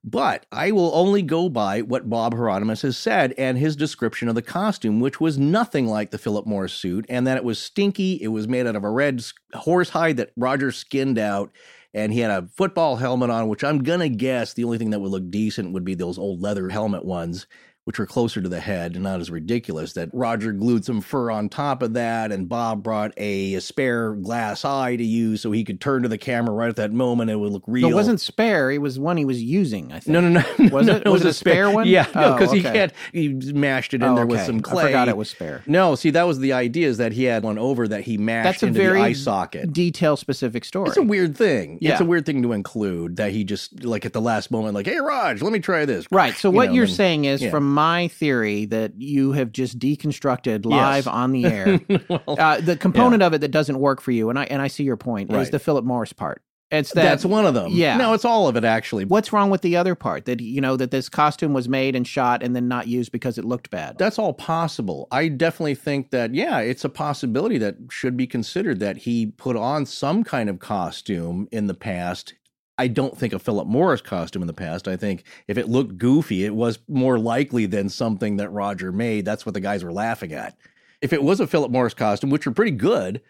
But I will only go by what Bob Heironimus has said and his description of the costume, which was nothing like the Philip Morris suit, and that it was stinky. It was made out of a red s- horsehide that Roger skinned out, and he had a football helmet on, which I'm gonna guess the only thing that would look decent would be those old leather helmet ones, which were closer to the head and not as ridiculous. That Roger glued some fur on top of that, and Bob brought a, a spare glass eye to use so he could turn to the camera right at that moment. It would look real. It wasn't spare. It was one he was using, I think. No, no, no. Was no, it- was it a spare one? Yeah, no, Oh, because he had he mashed it in Oh, there with okay. some I clay. forgot it was spare. No, see, that was the idea is that he had one over that he mashed That's a into very the eye socket. detail specific story. It's a weird thing. Yeah. It's a weird thing to include that he just like at the last moment, like, "Hey, Raj, let me try this." Right. So You what know, you're saying is, yeah. from my theory, that you have just deconstructed live Yes. on the air, well, uh, the component of it that doesn't work for you, and I and I see your point, is the Philip Morris part. It's that. that's one of them. yeah. no, it's all of it actually. What's wrong with the other part? That you know that this costume was made and shot and then not used because it looked bad. That's all possible. I definitely think that, yeah, it's a possibility that should be considered that he put on some kind of costume in the past. I don't think a Philip Morris costume in the past. I think if it looked goofy, it was more likely than something that Roger made. That's what the guys were laughing at. If it was a Philip Morris costume, which are pretty good,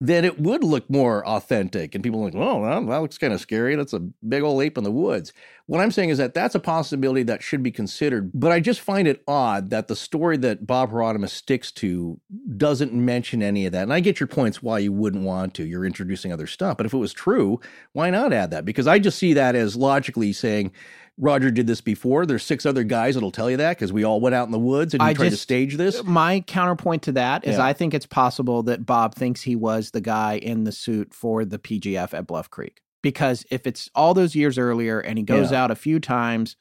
then it would look more authentic. And people are like, oh, well, that looks kind of scary. That's a big old ape in the woods. What I'm saying is that that's a possibility that should be considered. But I just find it odd that the story that Bob Heironimus sticks to doesn't mention any of that. And I get your points why you wouldn't want to. You're introducing other stuff. But if it was true, why not add that? Because I just see that as logically saying, Roger did this before. There's six other guys that'll tell you that because we all went out in the woods and you I tried to stage this. My counterpoint to that is Yeah. I think it's possible that Bob thinks he was the guy in the suit for the PGF at Bluff Creek. Because if it's all those years earlier and he goes Yeah. out a few times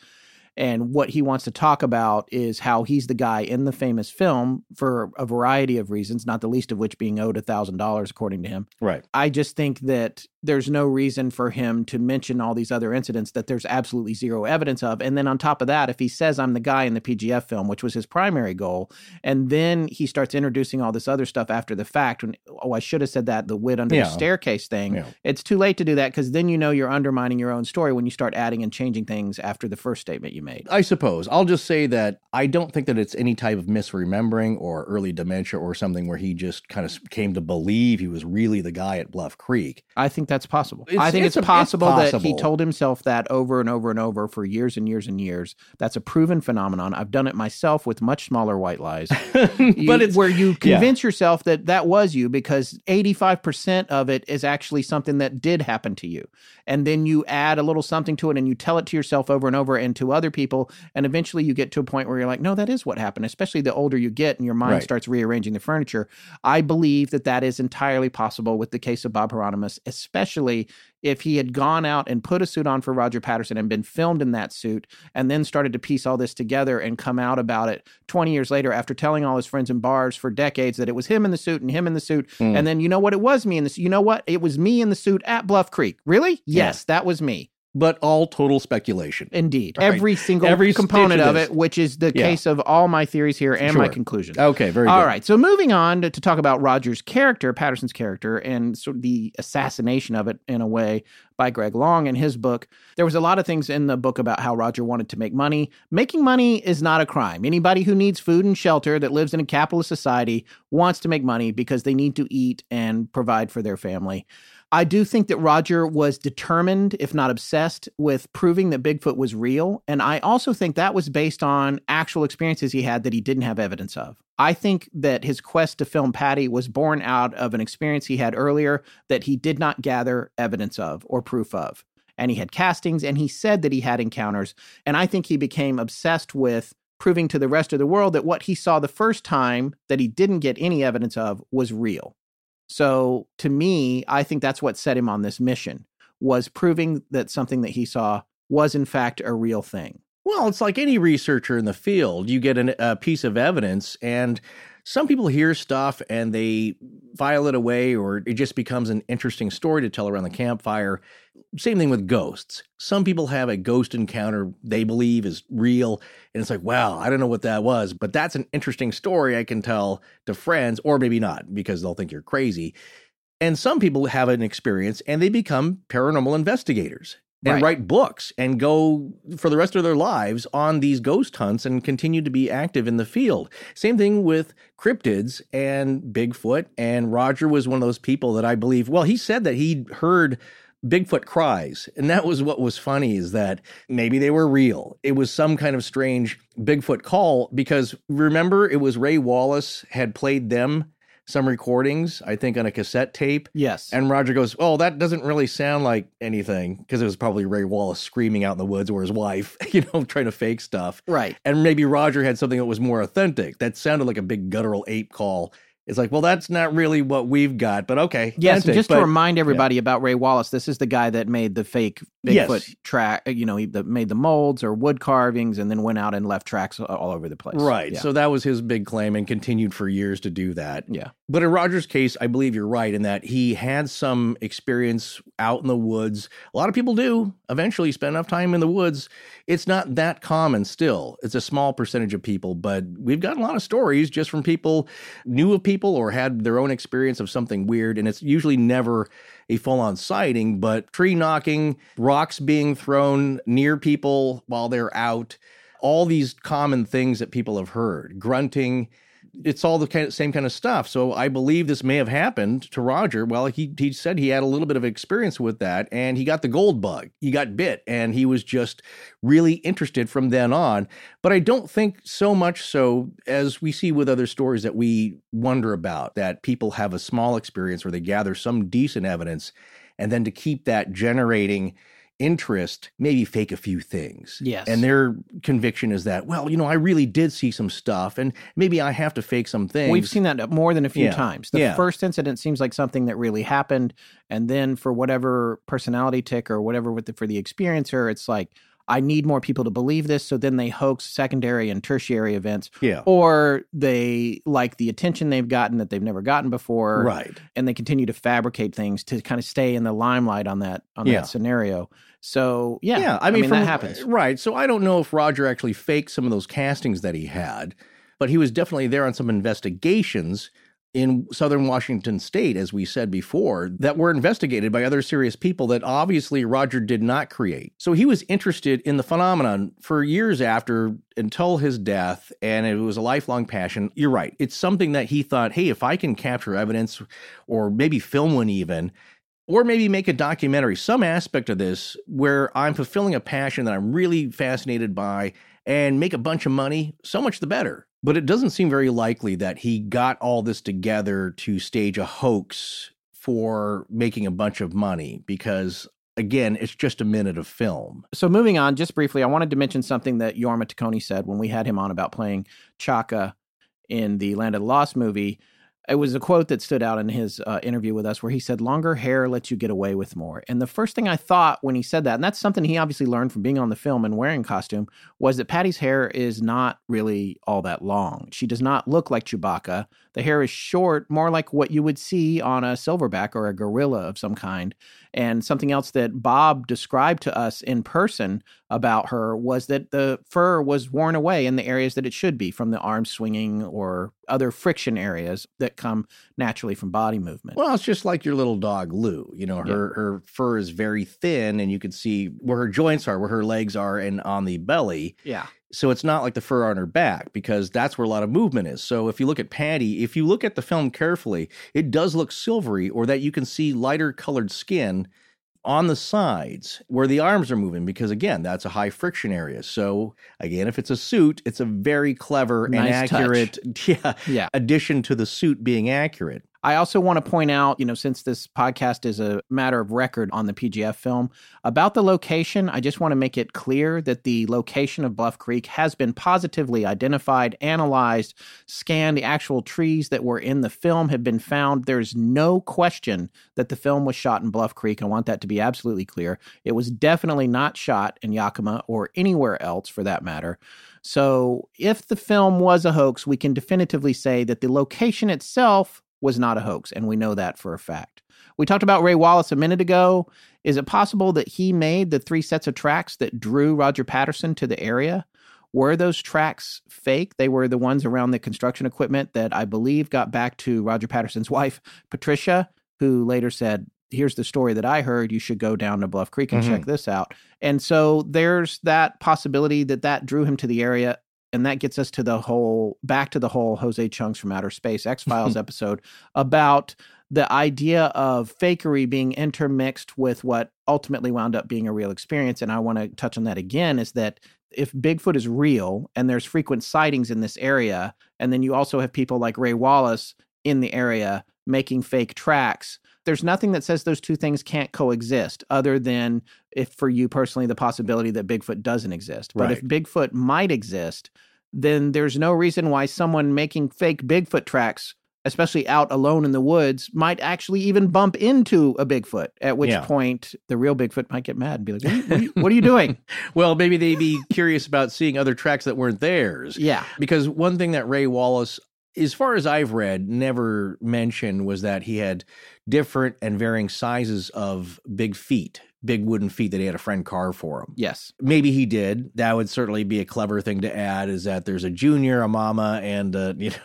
and what he wants to talk about is how he's the guy in the famous film for a variety of reasons, not the least of which being owed a thousand dollars according to him. Right. I just think that there's no reason for him to mention all these other incidents that there's absolutely zero evidence of. And then on top of that, if he says I'm the guy in the PGF film, which was his primary goal, and then he starts introducing all this other stuff after the fact, when oh I should have said that the wit under Yeah. the staircase thing. Yeah. It's too late to do that because then you know you're undermining your own story when you start adding and changing things after the first statement you made. I suppose. I'll just say that I don't think that it's any type of misremembering or early dementia or something where he just kind of mm. came to believe he was really the guy at Bluff Creek. I think that's possible. It's- I think it's it's, a- it's possible that he told himself that over and over and over for years and years and years. That's a proven phenomenon. I've done it myself with much smaller white lies. You- but it's where you yeah. convince yourself that that was you because 85% of it is actually something that did happen to you. And then you add a little something to it and you tell it to yourself over and over and to other people. And eventually you get to a point where you're like, no, that is what happened, especially the older you get and your mind Right. starts rearranging the furniture. I believe that that is entirely possible with the case of Bob Heironimus, especially if he had gone out and put a suit on for Roger Patterson and been filmed in that suit and then started to piece all this together and come out about it 20 years later after telling all his friends in bars for decades that it was him in the suit and him in the suit. Mm. And then you know what? It was me in the suit. You know what? It was me in the suit at Bluff Creek. Really? Yes, that was me. But all total speculation. Indeed. Right. Every single Every component of it, which is the Yeah. case of all my theories here and my Sure. conclusions. Okay, very All good. right. So moving on to, to talk about Roger's character, Patterson's character, and sort of the assassination of it in a way by Greg Long in his book. There was a lot of things in the book about how Roger wanted to make money. Making money is not a crime. Anybody who needs food and shelter that lives in a capitalist society wants to make money because they need to eat and provide for their family. I do think that Roger was determined, if not obsessed, with proving that Bigfoot was real. And I also think that was based on actual experiences he had that he didn't have evidence of. I think that his quest to film Patty was born out of an experience he had earlier that he did not gather evidence of or proof of. And he had castings and he said that he had encounters. And I think he became obsessed with proving to the rest of the world that what he saw the first time that he didn't get any evidence of was real. So to me, I think that's what set him on this mission was proving that something that he saw was in fact a real thing. Well, it's like any researcher in the field. You get an, a piece of evidence, and some people hear stuff and they file it away, or it just becomes an interesting story to tell around the campfire. Same thing with ghosts. Some people have a ghost encounter they believe is real, and it's like, wow, I don't know what that was, but that's an interesting story I can tell to friends, or maybe not, because they'll think you're crazy. And some people have an experience and they become paranormal investigators and Right. write books and go for the rest of their lives on these ghost hunts and continue to be active in the field. Same thing with cryptids and Bigfoot. And Roger was one of those people that I believe, well, he said that he'd heard Bigfoot cries. And that was what was funny is that maybe they were real. It was some kind of strange Bigfoot call because remember, it was Ray Wallace had played them some recordings, I think on a cassette tape. Yes. And Roger goes, Oh, that doesn't really sound like anything because it was probably Ray Wallace screaming out in the woods or his wife, you know, trying to fake stuff. right. And maybe Roger had something that was more authentic. That sounded like a big guttural ape call. It's like, well, that's not really what we've got, but okay. Yes, authentic, just to remind everybody about Ray Wallace, this is the guy that made the fake Yes. Bigfoot track. You know, he made the molds or wood carvings, and then went out and left tracks all over the place. Right. Yeah. So that was his big claim and continued for years to do that. yeah. But in Roger's case, I believe you're right in that he had some experience out in the woods. A lot of people do eventually spend enough time in the woods. It's not that common still. It's a small percentage of people, but we've got a lot of stories just from people knew of people or had their own experience of something weird. And it's usually never a full on sighting, but tree knocking, rocks being thrown near people while they're out, all these common things that people have heard, grunting it's all the kind same kind of stuff. So I believe this may have happened to Roger. Well, he he said he had a little bit of experience with that, and he got the gold bug. He got bit, and he was just really interested from then on. But I don't think so much so as we see with other stories that we wonder about that people have a small experience where they gather some decent evidence, and then to keep that generating interest, maybe fake a few things. Yes. And their conviction is that, well, you know, I really did see some stuff and maybe I have to fake some things. We've seen that more than a few Yeah. times. The Yeah. first incident seems like something that really happened, and then for whatever personality tick or whatever with the, for the experiencer, it's like I need more people to believe this. So then they hoax secondary and tertiary events, Yeah. or they like the attention they've gotten that they've never gotten before, Right. and they continue to fabricate things to kind of stay in the limelight on that on Yeah. that scenario. So yeah, Yeah. I mean, that from- happens. Right. So I don't know if Roger actually faked some of those castings that he had, but he was definitely there on some investigations in southern Washington state, as we said before, that were investigated by other serious people that obviously Roger did not create. So he was interested in the phenomenon for years after until his death, and it was a lifelong passion. You're right. It's something that he thought, hey, if I can capture evidence or maybe film one even, or maybe make a documentary, some aspect of this where I'm fulfilling a passion that I'm really fascinated by and make a bunch of money, so much the better. But it doesn't seem very likely that he got all this together to stage a hoax for making a bunch of money because again, it's just a minute of film. So moving on, just briefly, I wanted to mention something that Jorma Taccone said when we had him on about playing Chaka in the Land of the Lost movie it was a quote that stood out in his uh, interview with us where he said, Longer hair lets you get away with more. And the first thing I thought when he said that, and that's something he obviously learned from being on the film and wearing costume, was that Patty's hair is not really all that long. She does not look like Chewbacca. The hair is short, more like what you would see on a silverback or a gorilla of some kind. And something else that Bob described to us in person about her was that the fur was worn away in the areas that it should be from the arm swinging or other friction areas that come naturally from body movement. Well, it's just like your little dog Lou. You know, her yeah. her fur is very thin and you can see where her joints are, where her legs are and on the belly. Yeah. So it's not like the fur on her back because that's where a lot of movement is. So if you look at Patty, if you look at the film carefully, it does look silvery or that you can see lighter colored skin on the sides where the arms are moving because again that's a high friction area. So again if it's a suit it's a very clever nice and accurate yeah, yeah. addition to the suit being accurate I also want to point out, you know, since this podcast is a matter of record on the PGF film, about the location, I just want to make it clear that the location of Bluff Creek has been positively identified, analyzed, scanned. The actual trees that were in the film have been found. There's no question that the film was shot in Bluff Creek. I want that to be absolutely clear. It was definitely not shot in Yakima or anywhere else for that matter. So, if the film was a hoax, we can definitively say that the location itself was not a hoax, and we know that for a fact. We talked about Ray Wallace a minute ago. Is it possible that he made the three sets of tracks that drew Roger Patterson to the area? Were those tracks fake? They were the ones around the construction equipment that I believe got back to Roger Patterson's wife, Patricia, who later said, Here's the story that I heard. You should go down to Bluff Creek and mm-hmm. check this out. And so there's that possibility that that drew him to the area and that gets us to the whole back to the whole Jose Chung's from Outer Space X Files episode about the idea of fakery being intermixed with what ultimately wound up being a real experience. And I want to touch on that again is that if Bigfoot is real and there's frequent sightings in this area, and then you also have people like Ray Wallace in the area making fake tracks, there's nothing that says those two things can't coexist other than if for you personally the possibility that Bigfoot doesn't exist. But right. if Bigfoot might exist, then there's no reason why someone making fake Bigfoot tracks, especially out alone in the woods, might actually even bump into a Bigfoot. At which yeah. point, the real Bigfoot might get mad and be like, "What are you, what are you, what are you doing?" well, maybe they'd be curious about seeing other tracks that weren't theirs. Yeah, because one thing that Ray Wallace as far as I've read, never mentioned was that he had different and varying sizes of big feet, big wooden feet that he had a friend carve for him. Yes. Maybe he did. That would certainly be a clever thing to add is that there's a junior, a mama, and uh, you know,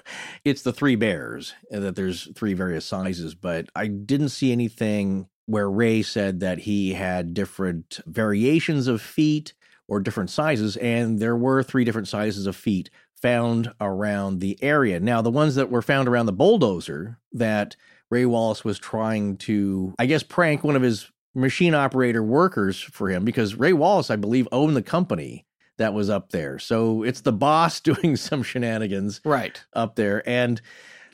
it's the three bears, and that there's three various sizes. But I didn't see anything where Ray said that he had different variations of feet or different sizes, and there were three different sizes of feet found around the area. Now, the ones that were found around the bulldozer that Ray Wallace was trying to, I guess, prank one of his machine operator workers for him because Ray Wallace, I believe, owned the company that was up there. So it's the boss doing some shenanigans right up there. And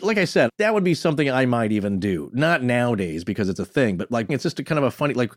like I said, that would be something I might even do. Not nowadays because it's a thing, but like it's just a kind of a funny like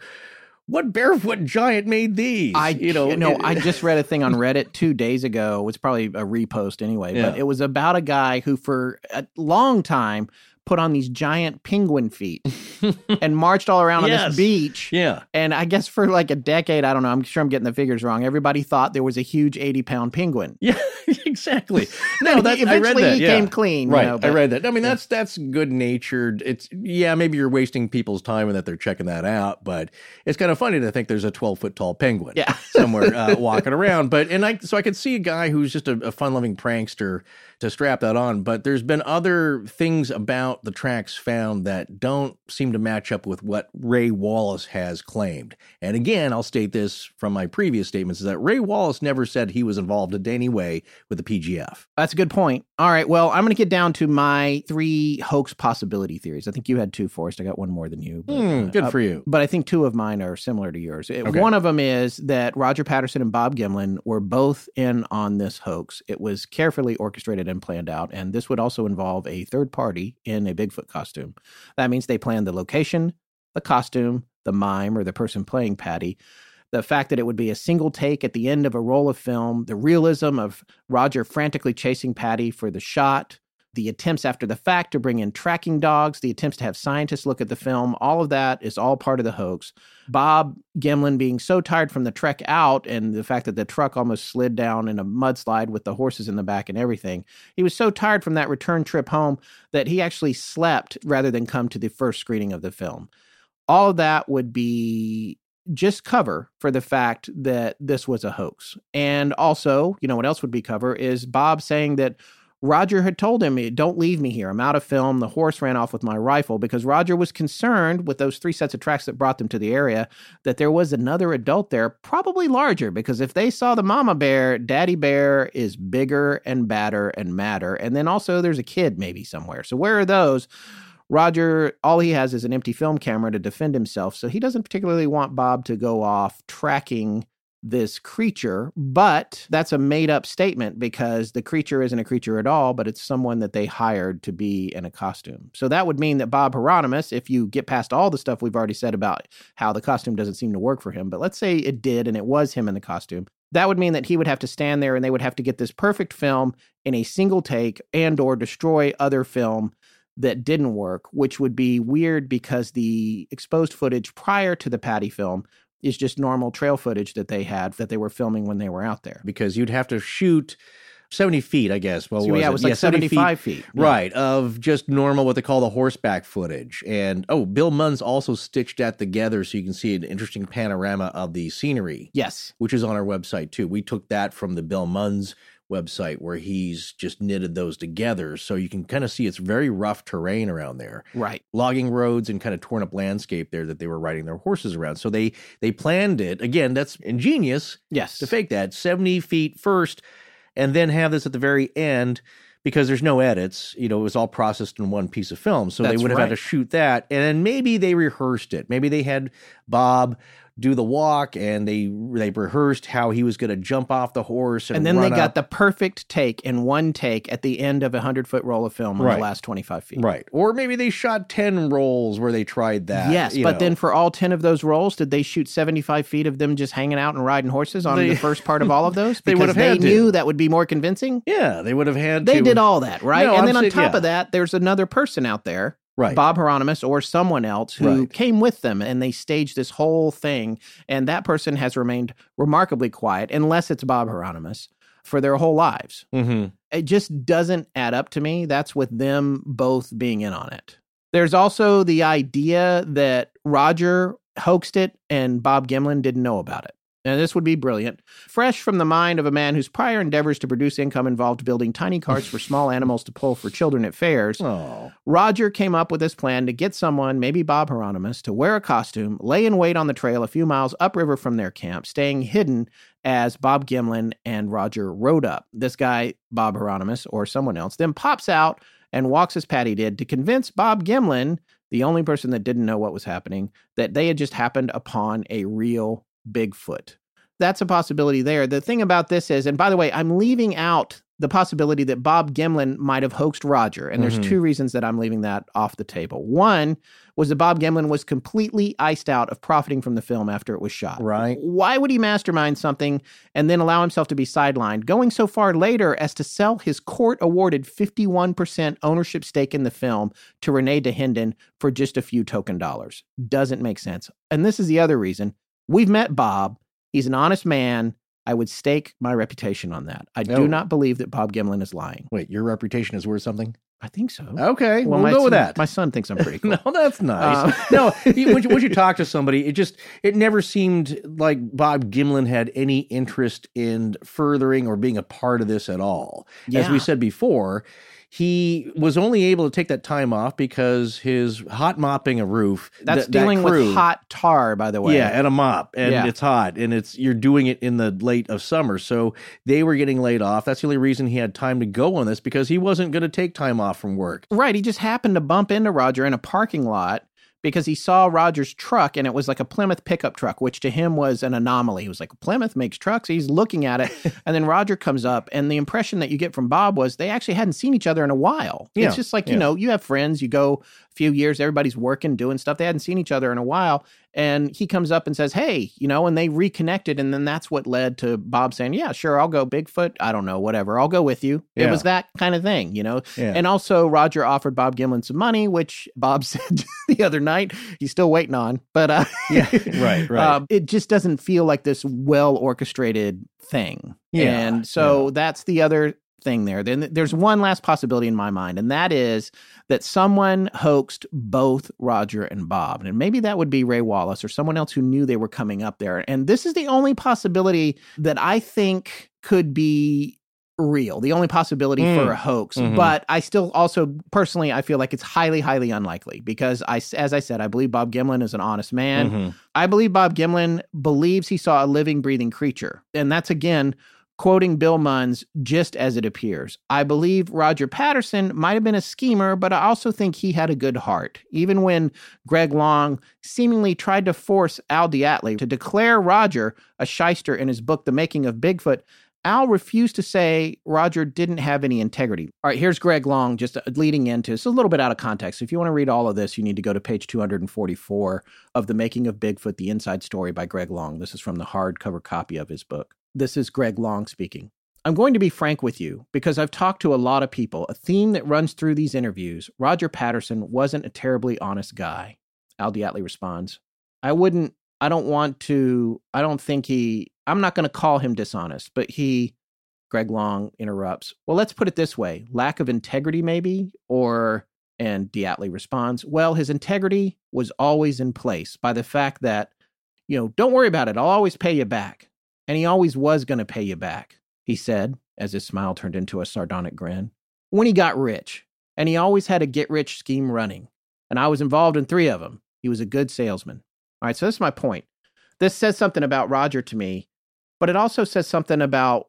what barefoot giant made these? I you know no. I just read a thing on Reddit two days ago. It's probably a repost anyway, yeah. but it was about a guy who for a long time put on these giant penguin feet and marched all around yes. on this beach. Yeah. And I guess for like a decade, I don't know, I'm sure I'm getting the figures wrong. Everybody thought there was a huge 80 pound penguin. Yeah, exactly. No, that I read Eventually that. he yeah. came clean. you Right, know, I read that. I mean, that's that's good natured. It's yeah, maybe you're wasting people's time and that they're checking that out, but it's kind of funny to think there's a 12 foot tall penguin Yeah. somewhere uh, walking around. But and I so I could see a guy who's just a, a fun loving prankster to strap that on. But there's been other things about the tracks found that don't seem to match up with what Ray Wallace has claimed. And again, I'll state this from my previous statements: is that Ray Wallace never said he was involved in any way with the PGF. That's a good point. All right. Well, I'm going to get down to my three hoax possibility theories. I think you had two, Forrest. I got one more than you. but, Hmm, uh, good uh, for you. But I think two of mine are similar to yours. Okay. One of them is that Roger Patterson and Bob Gimlin were both in on this hoax. It was carefully orchestrated and planned out. And this would also involve a third party in a Bigfoot costume. That means they planned the location, the costume, the mime, or the person playing Patty. The fact that it would be a single take at the end of a roll of film, the realism of Roger frantically chasing Patty for the shot, the attempts after the fact to bring in tracking dogs, the attempts to have scientists look at the film, all of that is all part of the hoax. Bob Gimlin being so tired from the trek out and the fact that the truck almost slid down in a mudslide with the horses in the back and everything, he was so tired from that return trip home that he actually slept rather than come to the first screening of the film. All of that would be just cover for the fact that this was a hoax. And also, you know, what else would be cover is Bob saying that Roger had told him, Don't leave me here. I'm out of film. The horse ran off with my rifle because Roger was concerned with those three sets of tracks that brought them to the area that there was another adult there, probably larger, because if they saw the mama bear, daddy bear is bigger and badder and madder. And then also there's a kid maybe somewhere. So where are those? Roger, all he has is an empty film camera to defend himself. So he doesn't particularly want Bob to go off tracking this creature, but that's a made up statement because the creature isn't a creature at all, but it's someone that they hired to be in a costume. So that would mean that Bob Heironimus, if you get past all the stuff we've already said about how the costume doesn't seem to work for him, but let's say it did and it was him in the costume, that would mean that he would have to stand there and they would have to get this perfect film in a single take and or destroy other film that didn't work, which would be weird because the exposed footage prior to the Patty film is just normal trail footage that they had that they were filming when they were out there. because you'd have to shoot 70 feet, I guess. Well, So, yeah, it was like 70 75 feet. Yeah. Right, of just normal, what they call the horseback footage. And oh, Bill Munns also stitched that together so you can see an interesting panorama of the scenery, Yes. which is on our website too. We took that from the Bill Munns website where he's just knitted those together. So you can kind of see it's very rough terrain around there Right. logging roads and kind of torn up landscape there that they were riding their horses around. So they they planned it again. That's ingenious Yes. to fake that 70 feet first and then have this at the very end because there's no edits you know it was all processed in one piece of film so they would have had to shoot that and then maybe they rehearsed it maybe they had bob do the walk and they they rehearsed how he was going to jump off the horse and, And then they got up. the perfect take in one take at the end of a 100 foot roll of film on Right. the last 25 feet. right or maybe they shot 10 rolls where they tried that yes, but know. then for all 10 of those rolls, did they shoot 75 feet of them just hanging out and riding horses on They- the first part of all of those? They would Because have had they to. knew that would be more convincing? yeah they would have had They to did all that, right? No, and I'm then on saying- top yeah. of that, there's another person out there, right Bob Heironimus or someone else who Right. came with them and they staged this whole thing. And that person has remained remarkably quiet, unless it's Bob Heironimus, for their whole lives. mm-hmm. It just doesn't add up to me. That's with them both being in on it. There's also the idea that Roger hoaxed it and Bob Gimlin didn't know about it. And this would be brilliant. Fresh from the mind of a man whose prior endeavors to produce income involved building tiny carts for small animals to pull for children at fairs, oh Roger came up with this plan to get someone, maybe Bob Heironimus, to wear a costume, lay in wait on the trail a few miles upriver from their camp, staying hidden as Bob Gimlin and Roger rode up. This guy, Bob Heironimus, or someone else, then pops out and walks as Patty did to convince Bob Gimlin, the only person that didn't know what was happening, that they had just happened upon a real Bigfoot. That's a possibility there. The thing about this is, and by the way, I'm leaving out the possibility that Bob Gimlin might have hoaxed Roger. And there's Mhm. two reasons that I'm leaving that off the table. One was that Bob Gimlin was completely iced out of profiting from the film after it was shot. right Why would he mastermind something and then allow himself to be sidelined, going so far later as to sell his court awarded 51% ownership stake in the film to René Dahinden for just a few token dollars? Doesn't make sense. And this is the other reason. We've met Bob. He's an honest man. I would stake my reputation on that. I Oh. do not believe that Bob Gimlin is lying. Wait, your reputation is worth something? I think so. Okay, well, we'll my go with that. My son thinks I'm pretty cool. No, that's nice. Uh, no, once, you, when you talk to somebody, it just it never seemed like Bob Gimlin had any interest in furthering or being a part of this at all. As we said before, he was only able to take that time off because his hot mopping a roof. That's that- that dealing crew- with hot tar, by the way. Yeah, and a mop, and Yeah. it's hot, and it's you're doing it in the late of summer, so they were getting laid off. That's the only reason he had time to go on this because he wasn't going to take time off from work. Right. He just happened to bump into Roger in a parking lot because he saw Roger's truck and it was like a Plymouth pickup truck, which to him was an anomaly. He was like, Plymouth makes trucks. He's looking at it. and then Roger comes up, and the impression that you get from Bob was they actually hadn't seen each other in a while. Yeah, It's just like, yeah. you know, you have friends, you go few years, everybody's working, doing stuff. They hadn't seen each other in a while. And he comes up and says, Hey, you know, and they reconnected. And then that's what led to Bob saying, Yeah, sure, I'll go Bigfoot. I don't know, whatever. I'll go with you. It was that kind of thing, you know? Yeah. And also, Roger offered Bob Gimlin some money, which Bob said the other night he's still waiting on. But uh, Yeah, right, right. um, it just doesn't feel like this well orchestrated thing. Yeah, and so that's the other thing there. Then there's one last possibility in my mind, and that is that someone hoaxed both Roger and Bob, and maybe that would be Ray Wallace or someone else who knew they were coming up there. And this is the only possibility that I think could be real the only possibility Mm. for a hoax Mhm. but i still also personally i feel like it's highly highly unlikely because i as i said i believe bob gimlin is an honest man Mhm. I believe Bob Gimlin believes he saw a living, breathing creature. And that's again quoting Bill Munns just as it appears. I believe Roger Patterson might have been a schemer, but I also think he had a good heart. Even when Greg Long seemingly tried to force Al DeAtley to declare Roger a shyster in his book, The Making of Bigfoot, Al refused to say Roger didn't have any integrity. All right, here's Greg Long just uh, leading into it's a little bit out of context. If you want to read all of this, you need to go to page 244 of The Making of Bigfoot, The Inside Story by Greg Long. This is from the hardcover copy of his book. This is Greg Long speaking. I'm going to be frank with you because I've talked to a lot of people. A theme that runs through these interviews Roger Patterson wasn't a terribly honest guy. Al DeAtley responds, I wouldn't, I don't want to, I don't think he, I'm not going to call him dishonest, but he, Greg Long interrupts, well, let's put it this way lack of integrity, maybe? Or, and DeAtley responds, well, his integrity was always in place by the fact that, you know, don't worry about it. I'll always pay you back. And he always was going to pay you back, he said, as his smile turned into a sardonic grin. When he got rich, and he always had a get rich scheme running. And I was involved in three of them. He was a good salesman. All right, so this is my point. This says something about Roger to me, but it also says something about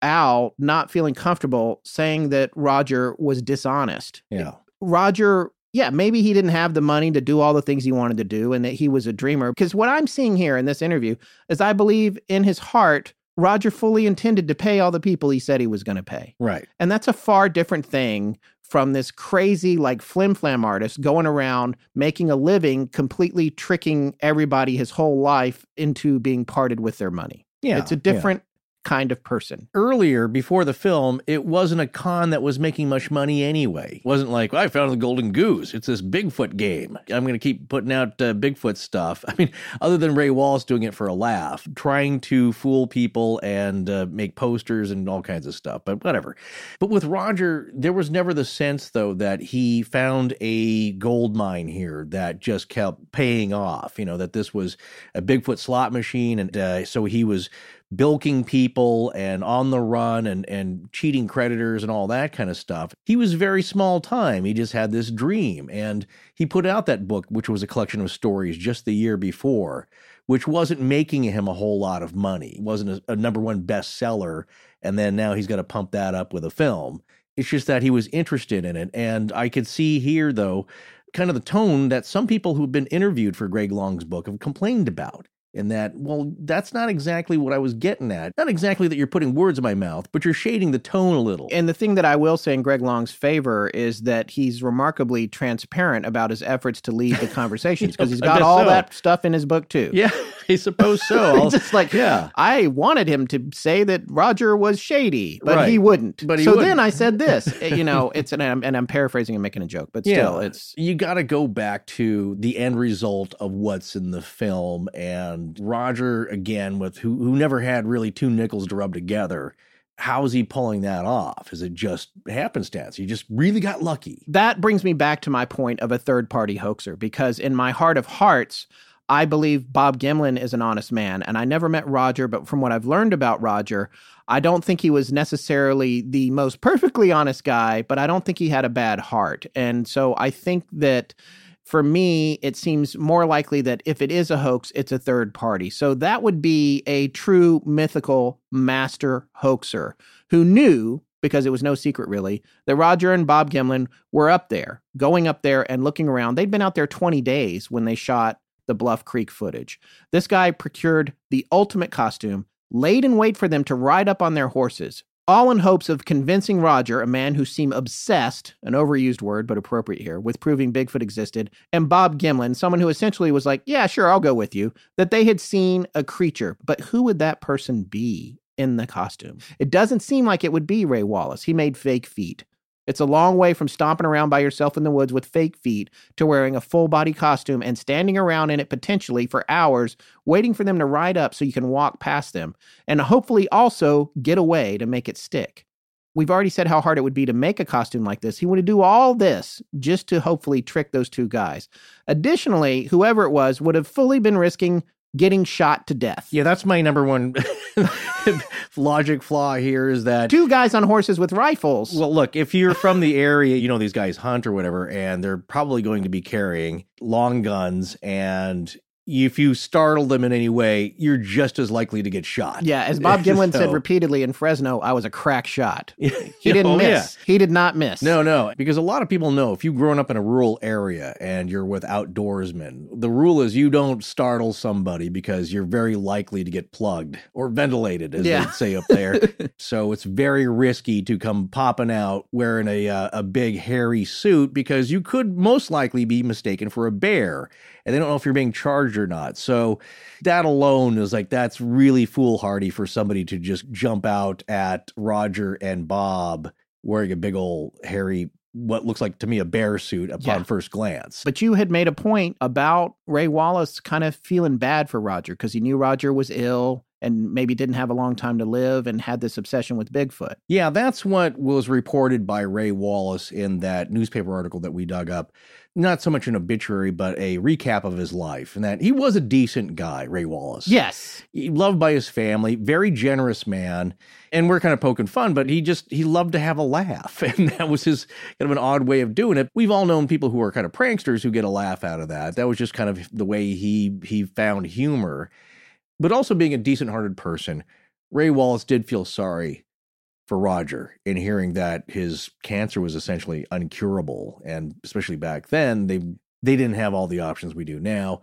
Al not feeling comfortable saying that Roger was dishonest. Yeah. Roger, yeah, maybe he didn't have the money to do all the things he wanted to do and that he was a dreamer. Because what I'm seeing here in this interview is I believe in his heart, Roger fully intended to pay all the people he said he was going to pay. Right. And that's a far different thing from this crazy, like flim flam artist going around making a living, completely tricking everybody his whole life into being parted with their money. Yeah. it's a different kind of person. earlier before the film, it wasn't a con that was making much money anyway. It wasn't like "Well, I found the golden goose. It's this Bigfoot game. I'm going to keep putting out uh, Bigfoot stuff. I mean, other than Ray Wallace doing it for a laugh, trying to fool people and uh, make posters and all kinds of stuff. But whatever. But with Roger, there was never the sense though that he found a gold mine here that just kept paying off. You know that this was a Bigfoot slot machine, and uh, so he was bilking people and on the run and and cheating creditors and all that kind of stuff. He was very small time. He just had this dream and he put out that book which was a collection of stories just the year before which wasn't making him a whole lot of money. It wasn't a, a number 1 bestseller and then now he's got to pump that up with a film. It's just that he was interested in it and I could see here though kind of the tone that some people who've been interviewed for Greg Long's book have complained about in that, well, that's not exactly what I was getting at. Not exactly that you're putting words in my mouth, but you're shading the tone a little. And the thing that I will say in Greg Long's favor is that he's remarkably transparent about his efforts to lead the conversations because he's got all so. that stuff in his book too. yeah, I suppose so. I'll- just like yeah. I wanted him to say that Roger was shady, but Right. he wouldn't. But he so wouldn't. then I said this. you know, it's and I'm, and I'm paraphrasing and making a joke, but still, it's you got to go back to the end result of what's in the film and Roger again with who who never had really two nickels to rub together. How is he pulling that off? Is it just happenstance? He just really got lucky. that brings me back to my point of a third party hoaxer because in my heart of hearts i believe bob gimlin is an honest man and i never met roger but from what i've learned about roger i don't think he was necessarily the most perfectly honest guy but i don't think he had a bad heart and so i think that for me, it seems more likely that if it is a hoax, it's a third party. So that would be a true mythical master hoaxer who knew, because it was no secret really, that Roger and Bob Gimlin were up there, going up there and looking around. They'd been out there 20 days when they shot the Bluff Creek footage. This guy procured the ultimate costume, laid in wait for them to ride up on their horses, all in hopes of convincing Roger, a man who seemed obsessed, an overused word, but appropriate here, with proving Bigfoot existed, and Bob Gimlin, someone who essentially was like, yeah, sure, I'll go with you, that they had seen a creature. But who would that person be in the costume? It doesn't seem like it would be Ray Wallace. He made fake feet. It's a long way from stomping around by yourself in the woods with fake feet to wearing a full body costume and standing around in it potentially for hours, waiting for them to ride up so you can walk past them, and hopefully also get away to make it stick. We've already said how hard it would be to make a costume like this. He would have do all this just to hopefully trick those two guys. Additionally, whoever it was would have fully been risking getting shot to death. Yeah, that's my number one logic flaw here is that Two guys on horses with rifles. Well, look, if you're from the area, you know these guys hunt or whatever, and they're probably going to be carrying long guns. And if you startle them in any way, you're just as likely to get shot. Yeah, as Bob Gimlin said repeatedly in Fresno, I was a crack shot. He didn't oh, miss. He did not miss. No, no, because a lot of people know if you've grown up in a rural area and you're with outdoorsmen, the rule is you don't startle somebody because you're very likely to get plugged or ventilated, as Yeah. they'd say up there. so it's very risky to come popping out wearing a uh, a big hairy suit because you could most likely be mistaken for a bear, and they don't know if you're being charged or not. So that alone is like that's really foolhardy for somebody to just jump out at Roger and Bob wearing a big old hairy what looks like to me a bear suit upon Yeah. first glance. But you had made a point about Ray Wallace kind of feeling bad for Roger because he knew Roger was ill and maybe didn't have a long time to live and had this obsession with Bigfoot. Yeah, that's what was reported by Ray Wallace in that newspaper article that we dug up. Not so much an obituary, but a recap of his life, and that he was a decent guy, Ray Wallace. Yes. He loved by his family, very generous man. And we're kind of poking fun, but he just he loved to have a laugh. And that was his kind of an odd way of doing it. We've all known people who are kind of pranksters who get a laugh out of that. That was just kind of the way he he found humor. But also being a decent hearted person, Ray Wallace did feel sorry for Roger in hearing that his cancer was essentially uncurable. And especially back then, they they didn't have all the options we do now.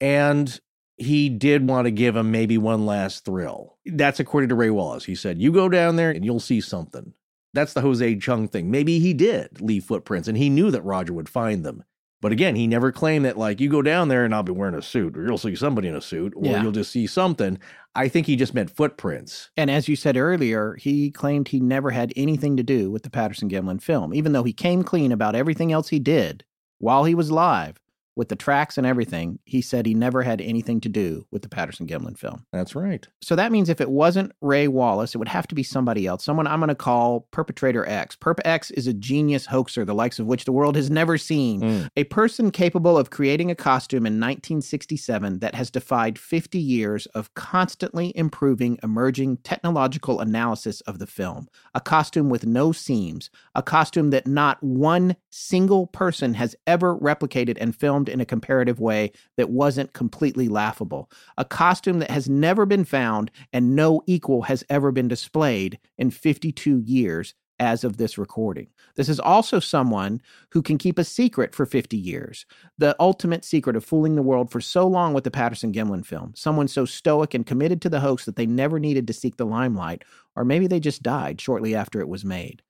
And he did want to give him maybe one last thrill. That's according to Ray Wallace. He said, You go down there and you'll see something. That's the Jose Chung thing. Maybe he did leave footprints and he knew that Roger would find them. But again, he never claimed that, like, you go down there and I'll be wearing a suit, or you'll see somebody in a suit, or Yeah. you'll just see something. I think he just meant footprints. And as you said earlier, he claimed he never had anything to do with the Patterson Gimlin film, even though he came clean about everything else he did while he was live with the tracks and everything. He said he never had anything to do with the Patterson Gimlin film. That's right. So that means if it wasn't Ray Wallace, it would have to be somebody else, someone I'm going to call Perpetrator X. Perp X is a genius hoaxer, the likes of which the world has never seen. Mm. A person capable of creating a costume in 1967 that has defied 50 years of constantly improving emerging technological analysis of the film. A costume with no seams, a costume that not one single person has ever replicated and filmed in a comparative way that wasn't completely laughable. A costume that has never been found and no equal has ever been displayed in 52 years as of this recording. This is also someone who can keep a secret for 50 years. The ultimate secret of fooling the world for so long with the Patterson Gimlin film. Someone so stoic and committed to the hoax that they never needed to seek the limelight, or maybe they just died shortly after it was made.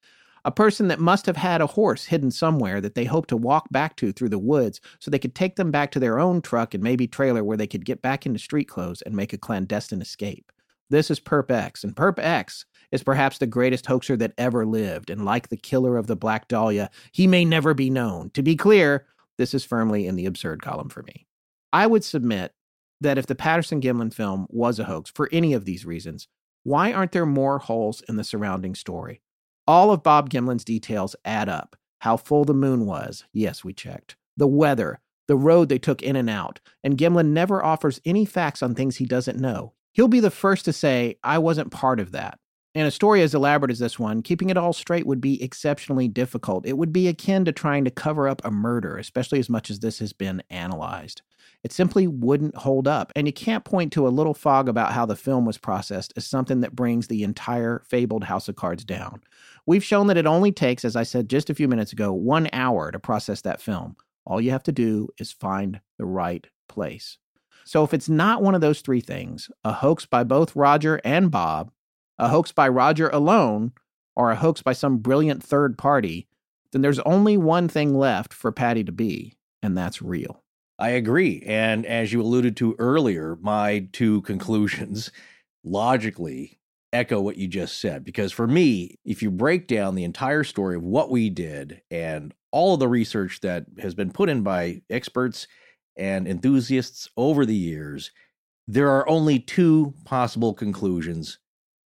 A person that must have had a horse hidden somewhere that they hoped to walk back to through the woods so they could take them back to their own truck and maybe trailer where they could get back into street clothes and make a clandestine escape. This is Perp X, and Perp X is perhaps the greatest hoaxer that ever lived, and like the killer of the Black Dahlia, he may never be known. To be clear, this is firmly in the absurd column for me. I would submit that if the Patterson Gimlin film was a hoax for any of these reasons, why aren't there more holes in the surrounding story? All of Bob Gimlin's details add up. How full the moon was, yes, we checked. The weather, the road they took in and out, and Gimlin never offers any facts on things he doesn't know. He'll be the first to say, I wasn't part of that. In a story as elaborate as this one, keeping it all straight would be exceptionally difficult. It would be akin to trying to cover up a murder, especially as much as this has been analyzed. It simply wouldn't hold up, and you can't point to a little fog about how the film was processed as something that brings the entire fabled House of Cards down. We've shown that it only takes, as I said just a few minutes ago, one hour to process that film. All you have to do is find the right place. So if it's not one of those three things, a hoax by both Roger and Bob, a hoax by Roger alone, or a hoax by some brilliant third party, then there's only one thing left for Patty to be, and that's real. I agree. And as you alluded to earlier, my two conclusions logically echo what you just said. Because for me, if you break down the entire story of what we did and all of the research that has been put in by experts and enthusiasts over the years, there are only two possible conclusions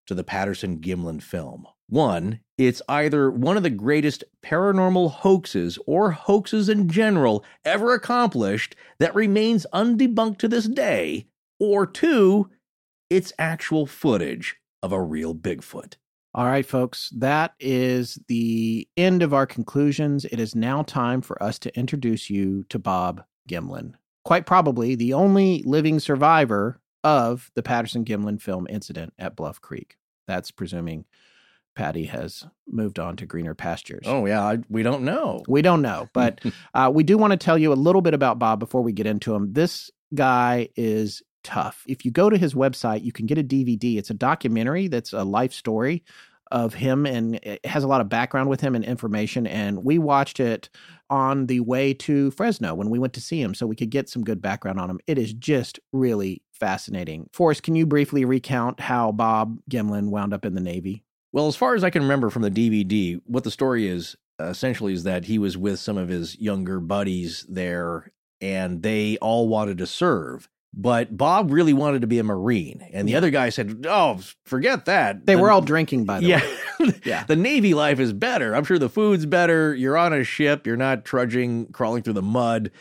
to the Patterson Gimlin film. One, it's either one of the greatest paranormal hoaxes or hoaxes in general ever accomplished that remains undebunked to this day, or two, it's actual footage of a real Bigfoot. All right, folks, that is the end of our conclusions. It is now time for us to introduce you to Bob Gimlin, quite probably the only living survivor of the Patterson Gimlin film incident at Bluff Creek. That's presuming Patty has moved on to greener pastures. Oh, yeah, I, we don't know. We don't know, but uh, we do want to tell you a little bit about Bob before we get into him. This guy is tough. If you go to his website, you can get a DVD. It's a documentary that's a life story of him and it has a lot of background with him and information. And we watched it on the way to Fresno when we went to see him so we could get some good background on him. It is just really fascinating. Forrest, can you briefly recount how Bob Gimlin wound up in the Navy? Well, as far as I can remember from the DVD, what the story is uh, essentially is that he was with some of his younger buddies there and they all wanted to serve. But Bob really wanted to be a Marine. And the other guy said, Oh, forget that. They The- were all drinking, by the yeah. way. Yeah. The Navy life is better. I'm sure the food's better. You're on a ship. You're not trudging, crawling through the mud.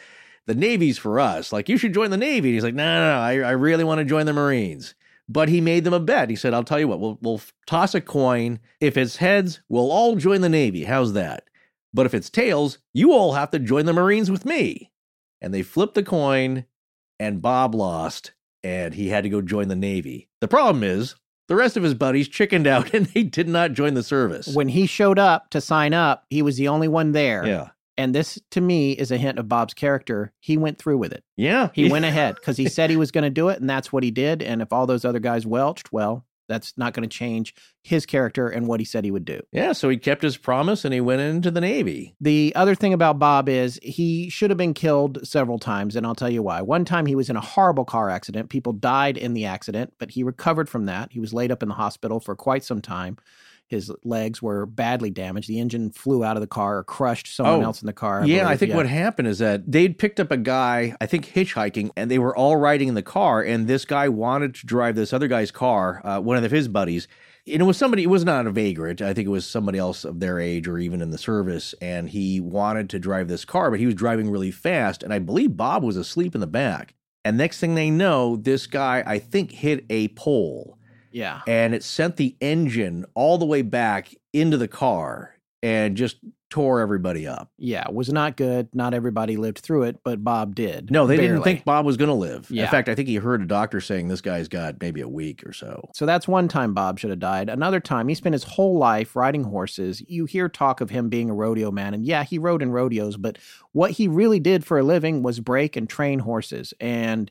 The Navy's for us. Like, you should join the Navy. And he's like, No, no, no. I, I really want to join the Marines. But he made them a bet. He said, I'll tell you what, we'll, we'll toss a coin. If it's heads, we'll all join the Navy. How's that? But if it's tails, you all have to join the Marines with me. And they flipped the coin, and Bob lost, and he had to go join the Navy. The problem is, the rest of his buddies chickened out and they did not join the service. When he showed up to sign up, he was the only one there. yeah. And this, to me, is a hint of Bob's character. He went through with it. Yeah. He went ahead because he said he was going to do it, and that's what he did. And if all those other guys welched, well, that's not going to change his character and what he said he would do. Yeah. So he kept his promise and he went into the Navy. The other thing about Bob is he should have been killed several times, and I'll tell you why. One time he was in a horrible car accident. People died in the accident, but he recovered from that. He was laid up in the hospital for quite some time. His legs were badly damaged. The engine flew out of the car or crushed someone Oh, else in the car. yeah. I think Yeah. what happened is that they'd picked up a guy, I think hitchhiking, and they were all riding in the car. And this guy wanted to drive this other guy's car, uh, one of his buddies. And it was somebody, it was not a vagrant. I think it was somebody else of their age or even in the service. And he wanted to drive this car, but he was driving really fast. And I believe Bob was asleep in the back. And next thing they know, this guy, I think, hit a pole. Yeah. and it sent the engine all the way back into the car and just tore everybody up. Yeah, it was not good. Not everybody lived through it, but Bob did. No, they didn't think Bob was going to live. Yeah. In fact, I think he heard a doctor saying this guy's got maybe a week or so. So that's one time Bob should have died. Another time, he spent his whole life riding horses. You hear talk of him being a rodeo man, and yeah, he rode in rodeos, but what he really did for a living was break and train horses. And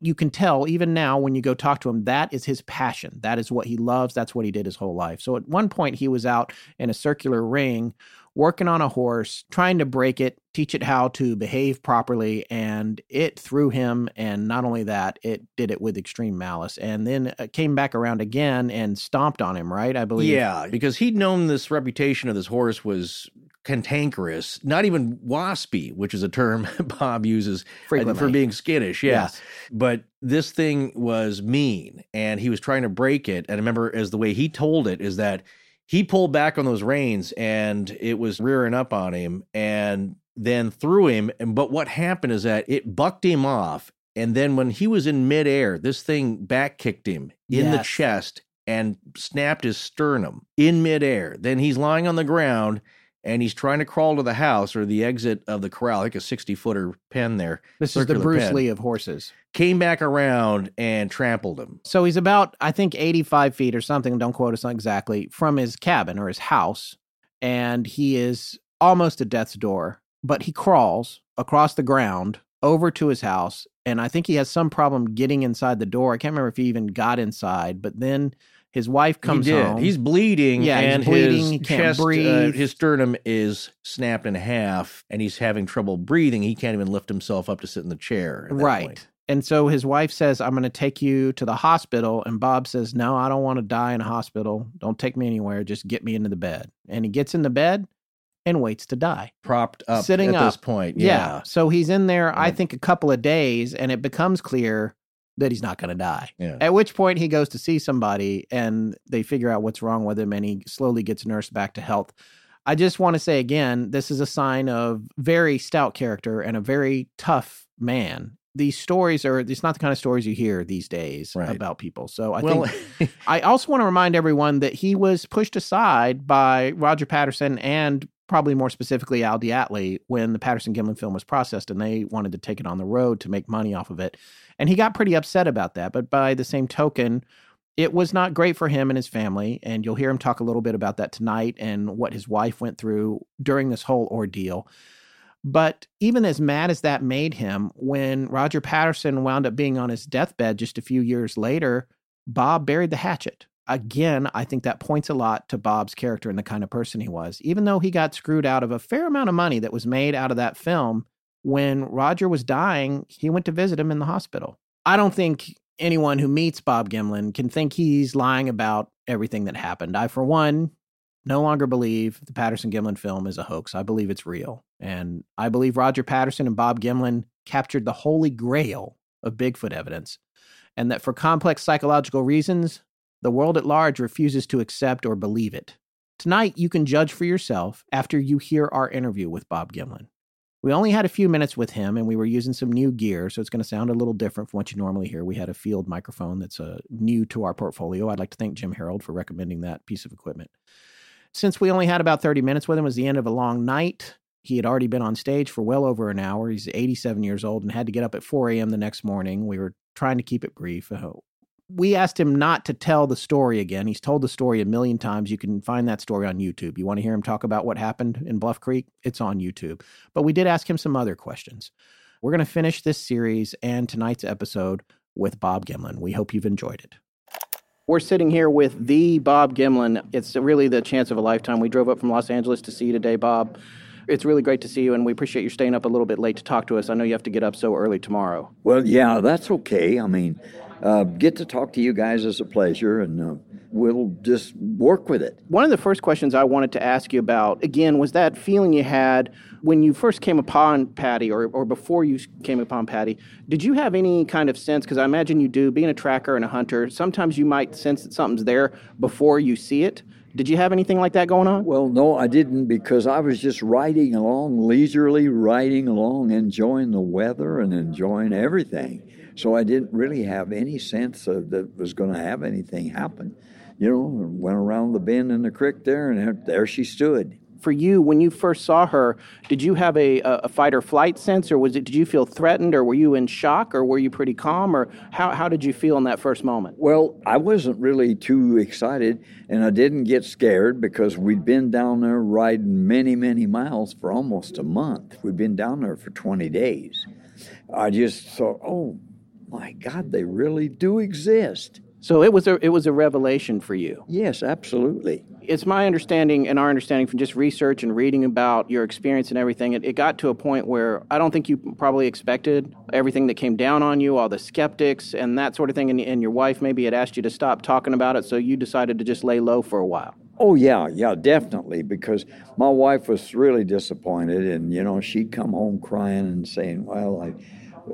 you can tell even now when you go talk to him, that is his passion. That is what he loves. That's what he did his whole life. So at one point, he was out in a circular ring working on a horse, trying to break it, teach it how to behave properly, and it threw him. And not only that, it did it with extreme malice, and then uh, came back around again and stomped on him. Right, I believe. Yeah, because he'd known this reputation of this horse was cantankerous, not even waspy, which is a term Bob uses Frequently. for being skittish. Yeah. Yes. But this thing was mean and he was trying to break it. And I remember as the way he told it is that he pulled back on those reins and it was rearing up on him and then threw him. And but what happened is that it bucked him off. And then when he was in midair, this thing back kicked him in the chest and snapped his sternum in midair. Then he's lying on the ground and he's trying to crawl to the house or the exit of the corral, like a 60 footer pen there. This is the Bruce pen. Lee of horses. Came back around and trampled him. So he's about, I think, 85 feet or something. Don't quote us on exactly from his cabin or his house. And he is almost at death's door, but he crawls across the ground over to his house. And I think he has some problem getting inside the door. I can't remember if he even got inside, but then his wife comes he did. home. He's bleeding. Yeah, he's and bleeding, His he can't chest, uh, breathe. his sternum is snapped in half, and he's having trouble breathing. He can't even lift himself up to sit in the chair. right. point. And so his wife says, I'm going to take you to the hospital. And Bob says, No, I don't want to die in a hospital. Don't take me anywhere. Just get me into the bed. And he gets in the bed and waits to die. Propped up Sitting at this up. point. Yeah. Yeah. So he's in there, I think, a couple of days, and it becomes clear that he's not going to die. Yeah. At which point he goes to see somebody and they figure out what's wrong with him and he slowly gets nursed back to health. I just want to say again, this is a sign of very stout character and a very tough man. These stories are it's not the kind of stories you hear these days Right. about people. So I well, think I also want to remind everyone that he was pushed aside by Roger Patterson and probably more specifically Al DeAtley when the Patterson Gimlin film was processed and they wanted to take it on the road to make money off of it. And he got pretty upset about that. But by the same token, it was not great for him and his family. And you'll hear him talk a little bit about that tonight and what his wife went through during this whole ordeal. But even as mad as that made him, when Roger Patterson wound up being on his deathbed just a few years later, Bob buried the hatchet. Again, I think that points a lot to Bob's character and the kind of person he was. Even though he got screwed out of a fair amount of money that was made out of that film, when Roger was dying, he went to visit him in the hospital. I don't think anyone who meets Bob Gimlin can think he's lying about everything that happened. I, for one, no longer believe the Patterson Gimlin film is a hoax. I believe it's real. And I believe Roger Patterson and Bob Gimlin captured the holy grail of Bigfoot evidence. And that for complex psychological reasons, the world at large refuses to accept or believe it. Tonight, you can judge for yourself after you hear our interview with Bob Gimlin. We only had a few minutes with him and we were using some new gear, so it's going to sound a little different from what you normally hear. We had a field microphone that's uh, new to our portfolio. I'd like to thank Jim Harold for recommending that piece of equipment. Since we only had about 30 minutes with him, it was the end of a long night. He had already been on stage for well over an hour. He's 87 years old and had to get up at 4 a.m. the next morning. We were trying to keep it brief. We asked him not to tell the story again. He's told the story a million times. You can find that story on YouTube. You want to hear him talk about what happened in Bluff Creek? It's on YouTube. But we did ask him some other questions. We're going to finish this series and tonight's episode with Bob Gimlin. We hope you've enjoyed it. We're sitting here with the Bob Gimlin. It's really the chance of a lifetime. We drove up from Los Angeles to see you today, Bob. It's really great to see you, and we appreciate you staying up a little bit late to talk to us. I know you have to get up so early tomorrow. Well, yeah, that's okay. I mean, uh, get to talk to you guys is a pleasure, and uh, we'll just work with it. One of the first questions I wanted to ask you about, again, was that feeling you had when you first came upon Patty or, or before you came upon Patty. Did you have any kind of sense? Because I imagine you do, being a tracker and a hunter, sometimes you might sense that something's there before you see it. Did you have anything like that going on? Well, no, I didn't because I was just riding along, leisurely riding along, enjoying the weather and enjoying everything. So I didn't really have any sense of that was going to have anything happen. You know, went around the bend in the creek there, and there she stood. For you, when you first saw her, did you have a, a, a fight or flight sense, or was it? Did you feel threatened, or were you in shock, or were you pretty calm, or how how did you feel in that first moment? Well, I wasn't really too excited, and I didn't get scared because we'd been down there riding many, many miles for almost a month. We'd been down there for 20 days. I just thought, oh, my God, they really do exist. So it was a it was a revelation for you. Yes, absolutely. It's my understanding and our understanding from just research and reading about your experience and everything. It, it got to a point where I don't think you probably expected everything that came down on you, all the skeptics and that sort of thing. And, and your wife maybe had asked you to stop talking about it, so you decided to just lay low for a while. Oh yeah, yeah, definitely. Because my wife was really disappointed, and you know she'd come home crying and saying, "Well, I."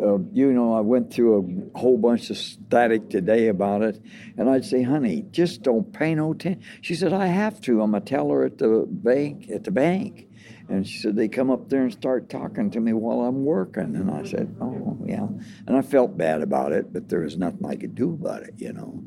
Uh, you know, I went through a whole bunch of static today about it, and I'd say, "Honey, just don't pay no attention." She said, "I have to. I'm a teller at the bank. At the bank." And she said, they come up there and start talking to me while I'm working. And I said, oh, yeah. And I felt bad about it, but there was nothing I could do about it, you know.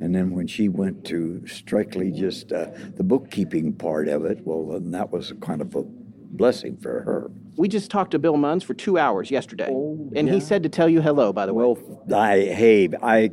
And then when she went to strictly just uh, the bookkeeping part of it, well, then that was kind of a blessing for her. We just talked to Bill Munns for two hours yesterday, Oh, and he said to tell you hello. By the way, Well, I hey, I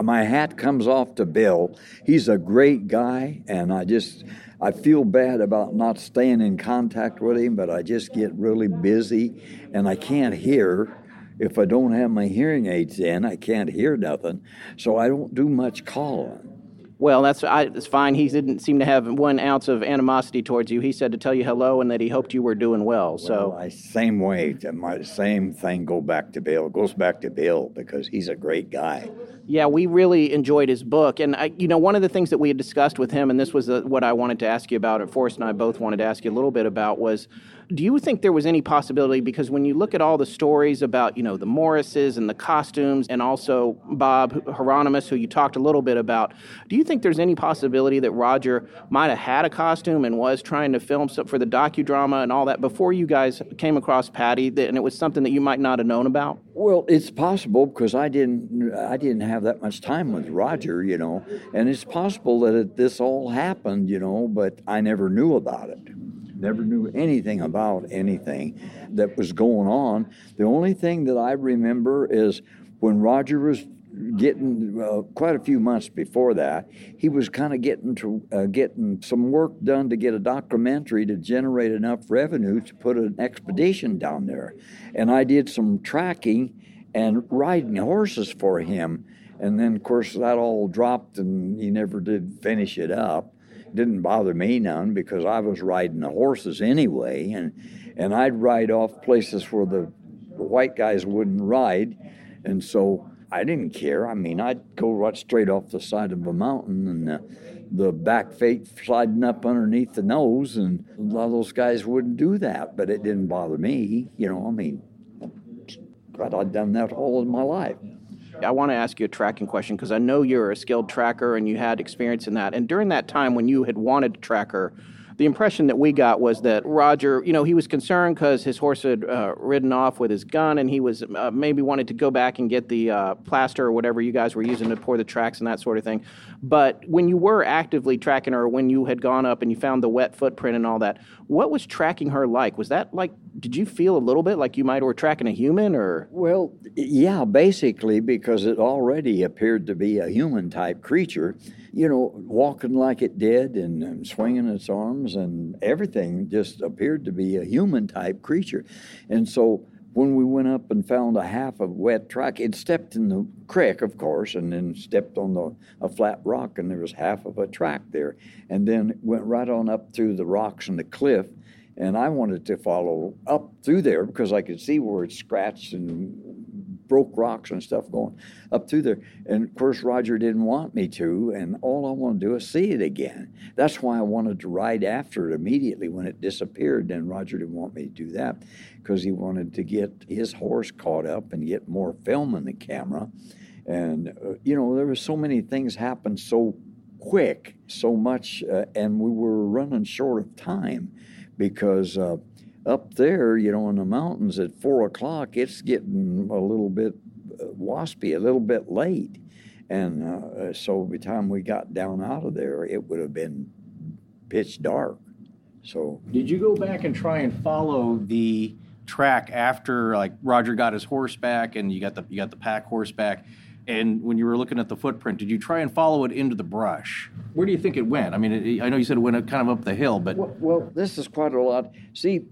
my hat comes off to Bill. He's a great guy, and I just I feel bad about not staying in contact with him, but I just get really busy, and I can't hear. If I don't have my hearing aids in, I can't hear nothing, so I don't do much calling. Well, that's I, it's fine. He didn't seem to have one ounce of animosity towards you. He said to tell you hello and that he hoped you were doing well. So, Well, I, same way, my same thing go back to Bill. Goes back to Bill because he's a great guy. yeah, we really enjoyed his book. And I, you know, one of the things that we had discussed with him, and this was uh what I wanted to ask you about, and Forrest and I both wanted to ask you a little bit about, was do you think there was any possibility? Because when you look at all the stories about, you know, the Morrises and the costumes, and also Bob Heironimus, who you talked a little bit about, do you think there's any possibility that Roger might have had a costume and was trying to film some, for the docudrama and all that before you guys came across Patty, that, and it was something that you might not have known about? Well, it's possible because I didn't I didn't have that much time with Roger, you know, and it's possible that it, this all happened, you know, but I never knew about it. Never knew anything about anything that was going on. The only thing that I remember is when Roger was getting uh, quite a few months before that, he was kind of getting to uh, getting some work done to get a documentary to generate enough revenue to put an expedition down there, and I did some tracking and riding horses for him, and then of course that all dropped and he never did finish it up. Didn't bother me none because I was riding the horses anyway, and and I'd ride off places where the white guys wouldn't ride, and so I didn't care. I mean, I'd go right straight off the side of a mountain and uh, the back fate sliding up underneath the nose, and a lot of those guys wouldn't do that, but it didn't bother me. You know, I mean, God, I'd done that all in my life. I want to ask you a tracking question because I know you're a skilled tracker and you had experience in that. And during that time when you had wanted to track her, the impression that we got was that Roger, you know, he was concerned because his horse had uh, ridden off with his gun and he was uh, maybe wanted to go back and get the uh, plaster or whatever you guys were using to pour the tracks and that sort of thing. But when you were actively tracking her, when you had gone up and you found the wet footprint and all that, what was tracking her like? Was that like, did you feel a little bit like you might were tracking a human or? Well, yeah, basically, because it already appeared to be a human type creature, you know, walking like it did and, and swinging its arms and everything just appeared to be a human type creature. And so when we went up and found a half of wet track, it stepped in the creek, of course, and then stepped on the, a flat rock, and there was half of a track there. And then went right on up through the rocks and the cliff and I wanted to follow up through there because I could see where it scratched and broke rocks and stuff going up through there. And of course, Roger didn't want me to, and all I wanted to do is see it again. That's why I wanted to ride after it immediately when it disappeared. Then Roger didn't want me to do that because he wanted to get his horse caught up and get more film in the camera. And uh, you know, there were so many things happened so quick, so much, uh, and we were running short of time because uh, up there, you know, in the mountains at four o'clock, it's getting a little bit uh, waspy, a little bit late. And uh, so by the time we got down out of there, it would have been pitch dark. So, Did you go back and try and follow the track after like Roger got his horse back and you got the you got the pack horse back? And when you were looking at the footprint, did you try and follow it into the brush? Where do you think it went? I mean, it, I know you said it went kind of up the hill, but well, well, this is quite a lot. See,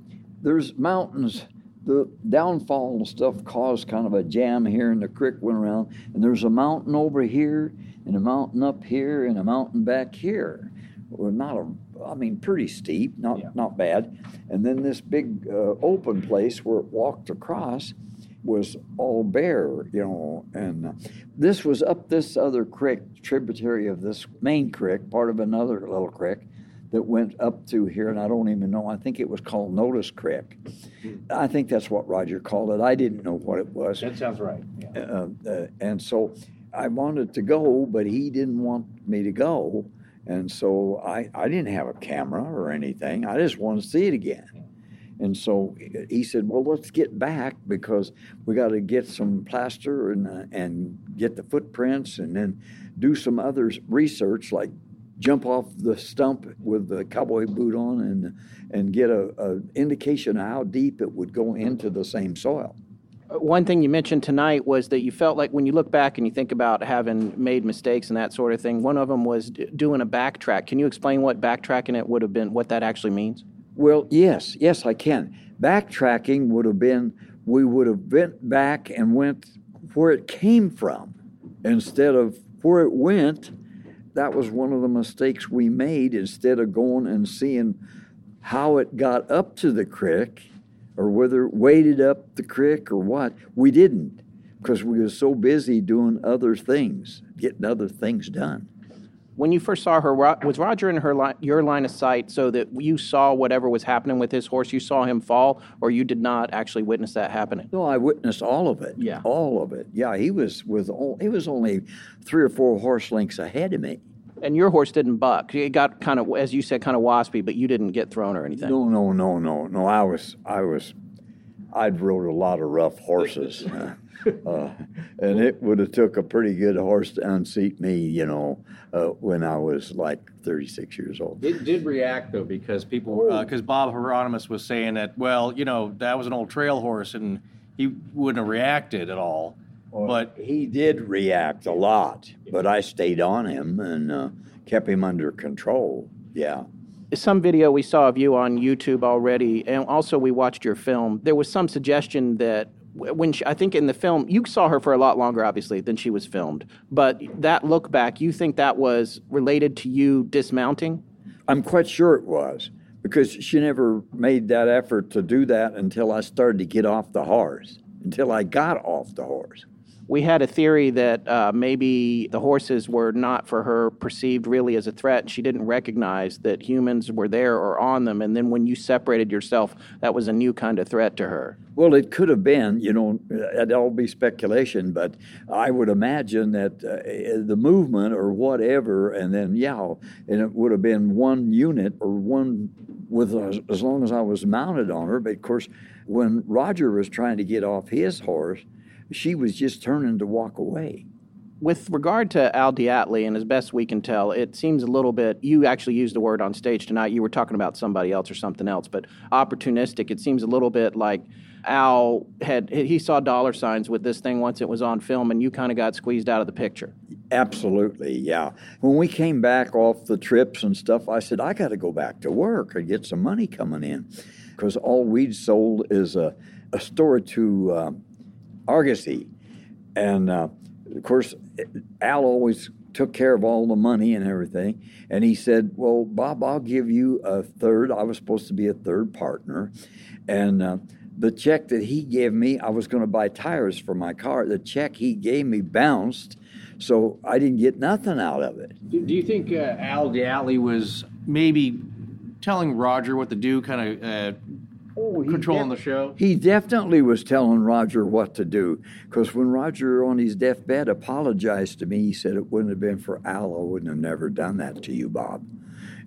there's mountains the downfall and stuff caused kind of a jam here, and the creek went around. And there's a mountain over here, and a mountain up here, and a mountain back here. Well, not a, I mean, pretty steep, not Yeah. not bad. And then this big uh, open place where it walked across was all bare, you know. And this was up this other creek, tributary of this main creek, part of another little creek that went up through here, and I don't even know. I think it was called Notice Creek. I think that's what Roger called it. I didn't know what it was. That sounds right. Yeah. Uh, uh, and so I wanted to go, but he didn't want me to go. And so I, I didn't have a camera or anything. I just wanted to see it again. And so he said, "Well, let's get back because we got to get some plaster and uh, and get the footprints, and then do some other research, like jump off the stump with the cowboy boot on, and and get a, a indication of how deep it would go into the same soil." One thing you mentioned tonight was that you felt like when you look back and you think about having made mistakes and that sort of thing, one of them was d- doing a backtrack. Can you explain what backtracking it would have been, what that actually means? Well, yes, yes, I can. Backtracking would have been we would have bent back and went where it came from instead of where it went. That was one of the mistakes we made instead of going and seeing how it got up to the creek or whether it waded up the creek or what. We didn't because we were so busy doing other things, getting other things done. When you first saw her, was Roger in her li- your line of sight so that you saw whatever was happening with his horse? You saw him fall, or you did not actually witness that happening? No, I witnessed all of it. Yeah. all of it. Yeah, he was with. o- He was only three or four horse lengths ahead of me. And your horse didn't buck. It got kind of, as you said, kind of waspy, but you didn't get thrown or anything. No, no, no, no, no. I was, I was, I'd rode a lot of rough horses, uh, and it would have took a pretty good horse to unseat me, you know, uh, when I was like 36 years old. It did react though because people because Bob Heironimus was saying that well you know that was an old trail horse and he wouldn't have reacted at all. But he did react a lot, but I stayed on him and uh, kept him under control. Yeah. some video we saw of you on YouTube already, and also we watched your film. There was some suggestion that w- when she, I think in the film you saw her for a lot longer, obviously, than she was filmed. But that look back, you think that was related to you dismounting? I'm quite sure it was because she never made that effort to do that until I started to get off the horse, until I got off the horse. We had a theory that uh, maybe the horses were not for her perceived really as a threat. She didn't recognize that humans were there or on them. And then when you separated yourself, that was a new kind of threat to her. Well, it could have been, you know, it'd all be speculation, but I would imagine that uh, the movement or whatever, and then, yeah, and it would have been one unit or one with as, as long as I was mounted on her. But of course, when Roger was trying to get off his horse, she was just turning to walk away. With regard to Al DeAtley, and as best we can tell, it seems a little bit. You actually used the word on stage tonight. You were talking about somebody else or something else, but opportunistic. It seems a little bit like Al had he saw dollar signs with this thing once it was on film, and you kind of got squeezed out of the picture. Absolutely, yeah. When we came back off the trips and stuff, I said, I got to go back to work and get some money coming in. Because all we'd sold is a, a store to um, Argosy. And uh, of course, Al always took care of all the money and everything. And he said, Well, Bob, I'll give you a third. I was supposed to be a third partner. And uh, the check that he gave me, I was going to buy tires for my car. The check he gave me bounced. So I didn't get nothing out of it. do you think uh, Al DeAtley was maybe telling Roger what to do, kind of uh, Oh, controlling the show? He definitely was telling Roger what to do. Because when Roger, on his deathbed, apologized to me, he said, It wouldn't have been for Al, I wouldn't have never done that to you, Bob.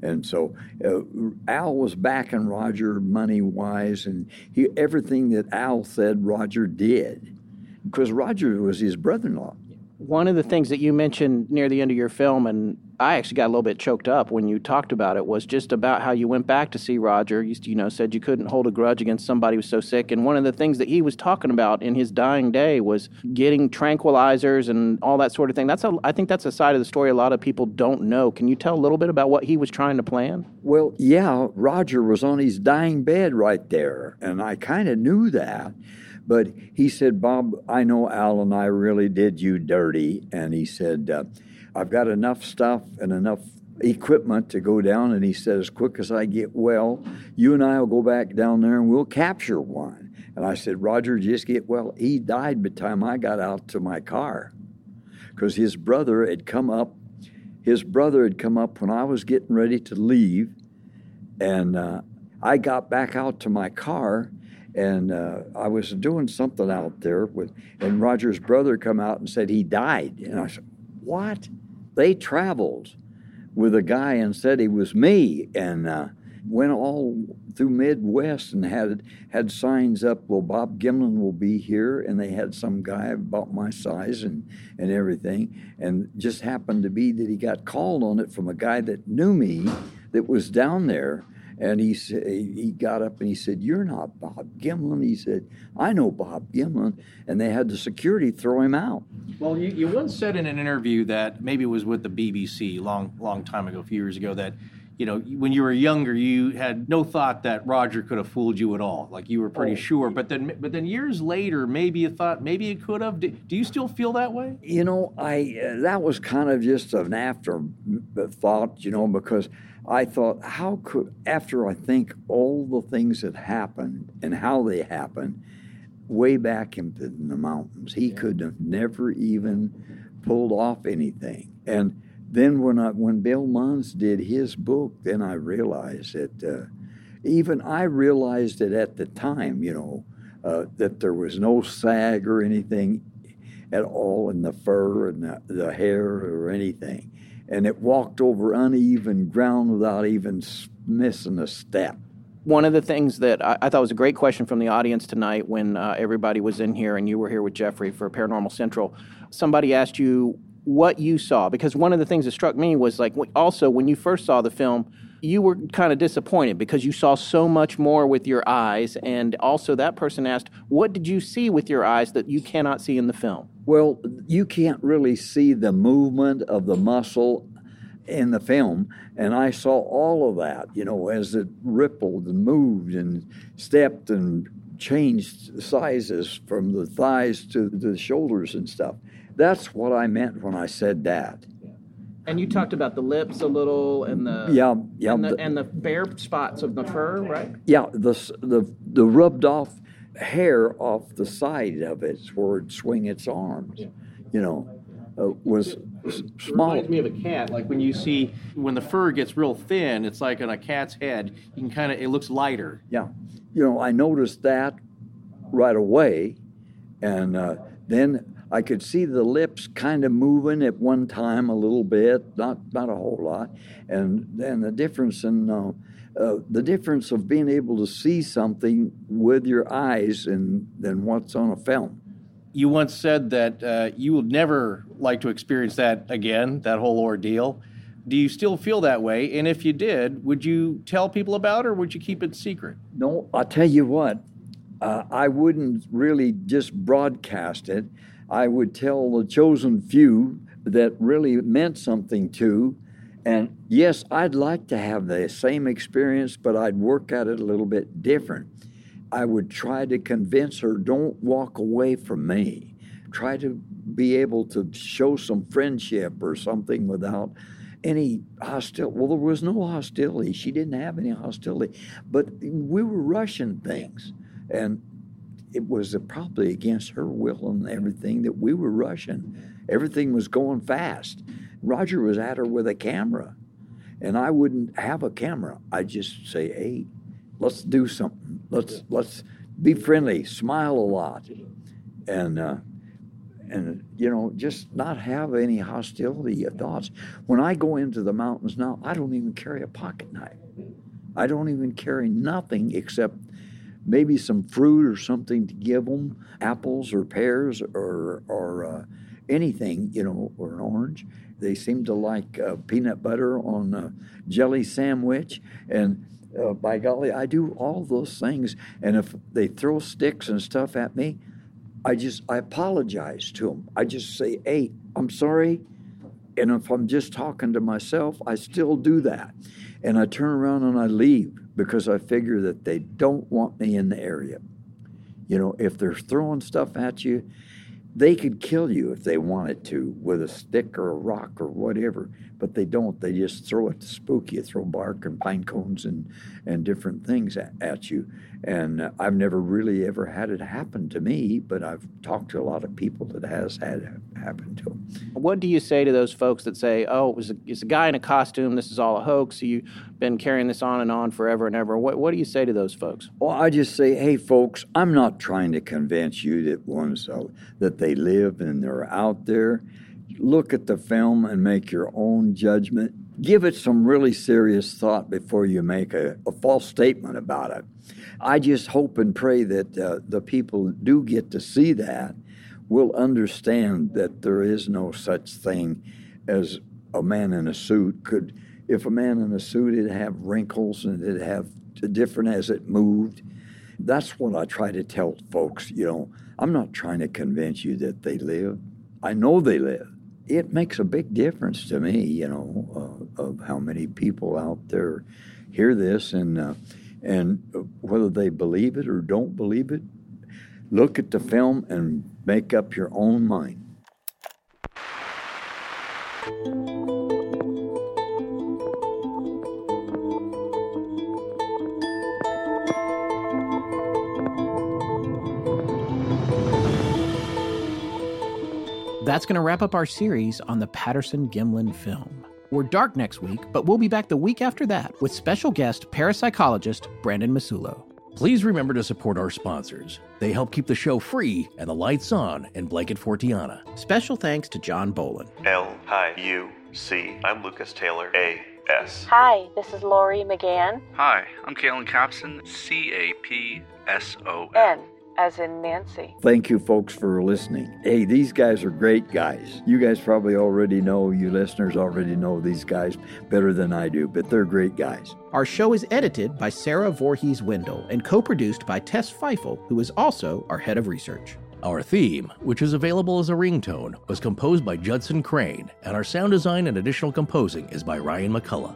And so uh, Al was backing Roger money wise, and he, everything that Al said, Roger did. Because Roger was his brother in law. One of the things that you mentioned near the end of your film, and I actually got a little bit choked up when you talked about it, was just about how you went back to see Roger. You, you know, said you couldn't hold a grudge against somebody who was so sick. And one of the things that he was talking about in his dying day was getting tranquilizers and all that sort of thing. That's a, I think that's a side of the story a lot of people don't know. Can you tell a little bit about what he was trying to plan? Well, yeah, Roger was on his dying bed right there, and I kind of knew that. But he said, Bob, I know Al and I really did you dirty. And he said, uh, I've got enough stuff and enough equipment to go down. And he said, as quick as I get well, you and I will go back down there and we'll capture one. And I said, Roger, just get well. He died by the time I got out to my car because his brother had come up. His brother had come up when I was getting ready to leave. And uh, I got back out to my car and uh, I was doing something out there with, and Roger's brother come out and said he died, and I said, "What?" They traveled with a guy and said he was me, and uh, went all through Midwest and had had signs up. Well, Bob Gimlin will be here, and they had some guy about my size and and everything, and just happened to be that he got called on it from a guy that knew me that was down there and he said, he got up and he said, "You're not Bob Gimlin." He said, "I know Bob Gimlin," and they had the security throw him out. Well, you, you once said in an interview that maybe it was with the BBC long long time ago, a few years ago, that you know when you were younger, you had no thought that Roger could have fooled you at all. Like you were pretty oh. sure, but then but then years later, maybe you thought maybe it could have. Do, do you still feel that way? You know, I uh, that was kind of just an afterthought, you know, because I thought, how could, after I think all the things that happened and how they happened, way back in the mountains, he could have never even pulled off anything. And then when I, when Bill Munns did his book, then I realized that uh, even I realized it at the time, you know, uh, that there was no sag or anything at all in the fur and the, the hair or anything and it walked over uneven ground without even missing a step. One of the things that I, I thought was a great question from the audience tonight when uh, everybody was in here and you were here with Jeffrey for Paranormal Central, somebody asked you what you saw because one of the things that struck me was like also when you first saw the film you were kind of disappointed because you saw so much more with your eyes and also that person asked what did you see with your eyes that you cannot see in the film well, you can't really see the movement of the muscle in the film, and I saw all of that, you know, as it rippled and moved and stepped and changed sizes from the thighs to the shoulders and stuff. That's what I meant when I said that. And you talked about the lips a little and the yeah yeah and the, and the bare spots of the fur, right? Yeah, the the the rubbed off hair off the side of it where it swing its arms. Yeah. You know, uh, was small. It reminds me of a cat. Like when you see when the fur gets real thin, it's like on a cat's head. You can kind of it looks lighter. Yeah, you know, I noticed that right away, and uh, then I could see the lips kind of moving at one time a little bit, not not a whole lot, and then the difference in uh, uh, the difference of being able to see something with your eyes and than what's on a film. You once said that uh, you would never like to experience that again, that whole ordeal. Do you still feel that way? And if you did, would you tell people about it or would you keep it secret? No, I'll tell you what, uh, I wouldn't really just broadcast it. I would tell the chosen few that really meant something to and yes, I'd like to have the same experience, but I'd work at it a little bit different. I would try to convince her, don't walk away from me. Try to be able to show some friendship or something without any hostility. Well, there was no hostility. She didn't have any hostility, but we were rushing things. And it was probably against her will and everything that we were rushing. Everything was going fast. Roger was at her with a camera, and I wouldn't have a camera. I'd just say, "Hey, let's do something. Let's let's be friendly, smile a lot, and uh, and you know just not have any hostility thoughts." When I go into the mountains now, I don't even carry a pocket knife. I don't even carry nothing except maybe some fruit or something to give them, apples or pears or or uh, anything, you know, or an orange. They seem to like uh, peanut butter on a jelly sandwich. And uh, by golly, I do all those things. And if they throw sticks and stuff at me, I just I apologize to them. I just say, "Hey, I'm sorry." And if I'm just talking to myself, I still do that. And I turn around and I leave because I figure that they don't want me in the area. You know, if they're throwing stuff at you, they could kill you if they wanted to with a stick or a rock or whatever, but they don't. They just throw it to spook you, throw bark and pine cones and, and different things at, at you. And uh, I've never really ever had it happen to me, but I've talked to a lot of people that has had it happen to them. What do you say to those folks that say, "Oh, it was a, it's a guy in a costume. This is all a hoax. You've been carrying this on and on forever and ever." What What do you say to those folks? Well, I just say, hey, folks, I'm not trying to convince you that one's uh, that they live and they're out there. Look at the film and make your own judgment. Give it some really serious thought before you make a, a false statement about it. I just hope and pray that uh, the people do get to see that will understand that there is no such thing as a man in a suit. Could if a man in a suit it'd have wrinkles and it'd have different as it moved. That's what i try to tell folks you know. I'm not trying to convince you that they live. I know they live it makes a big difference to me you know uh, of how many people out there hear this and uh, and whether they believe it or don't believe it look at the film and make up your own mind That's going to wrap up our series on the Patterson Gimlin film. We're dark next week, but we'll be back the week after that with special guest parapsychologist Brandon Massullo. Please remember to support our sponsors. They help keep the show free and the lights on in Blanket Fortiana. Special thanks to John Bolin. L I U C. I'm Lucas Taylor. A S. Hi, this is Laurie McGann. Hi, I'm Kalen Capson, C A P S O N, N. as in Nancy. Thank you, folks, for listening. Hey, these guys are great guys. You guys probably already know, you listeners already know these guys better than I do, but they're great guys. Our show is edited by Sarah Voorhees Wendell and co produced by Tess Feifel, who is also our head of research. Our theme, which is available as a ringtone, was composed by Judson Crane, and our sound design and additional composing is by Ryan McCullough.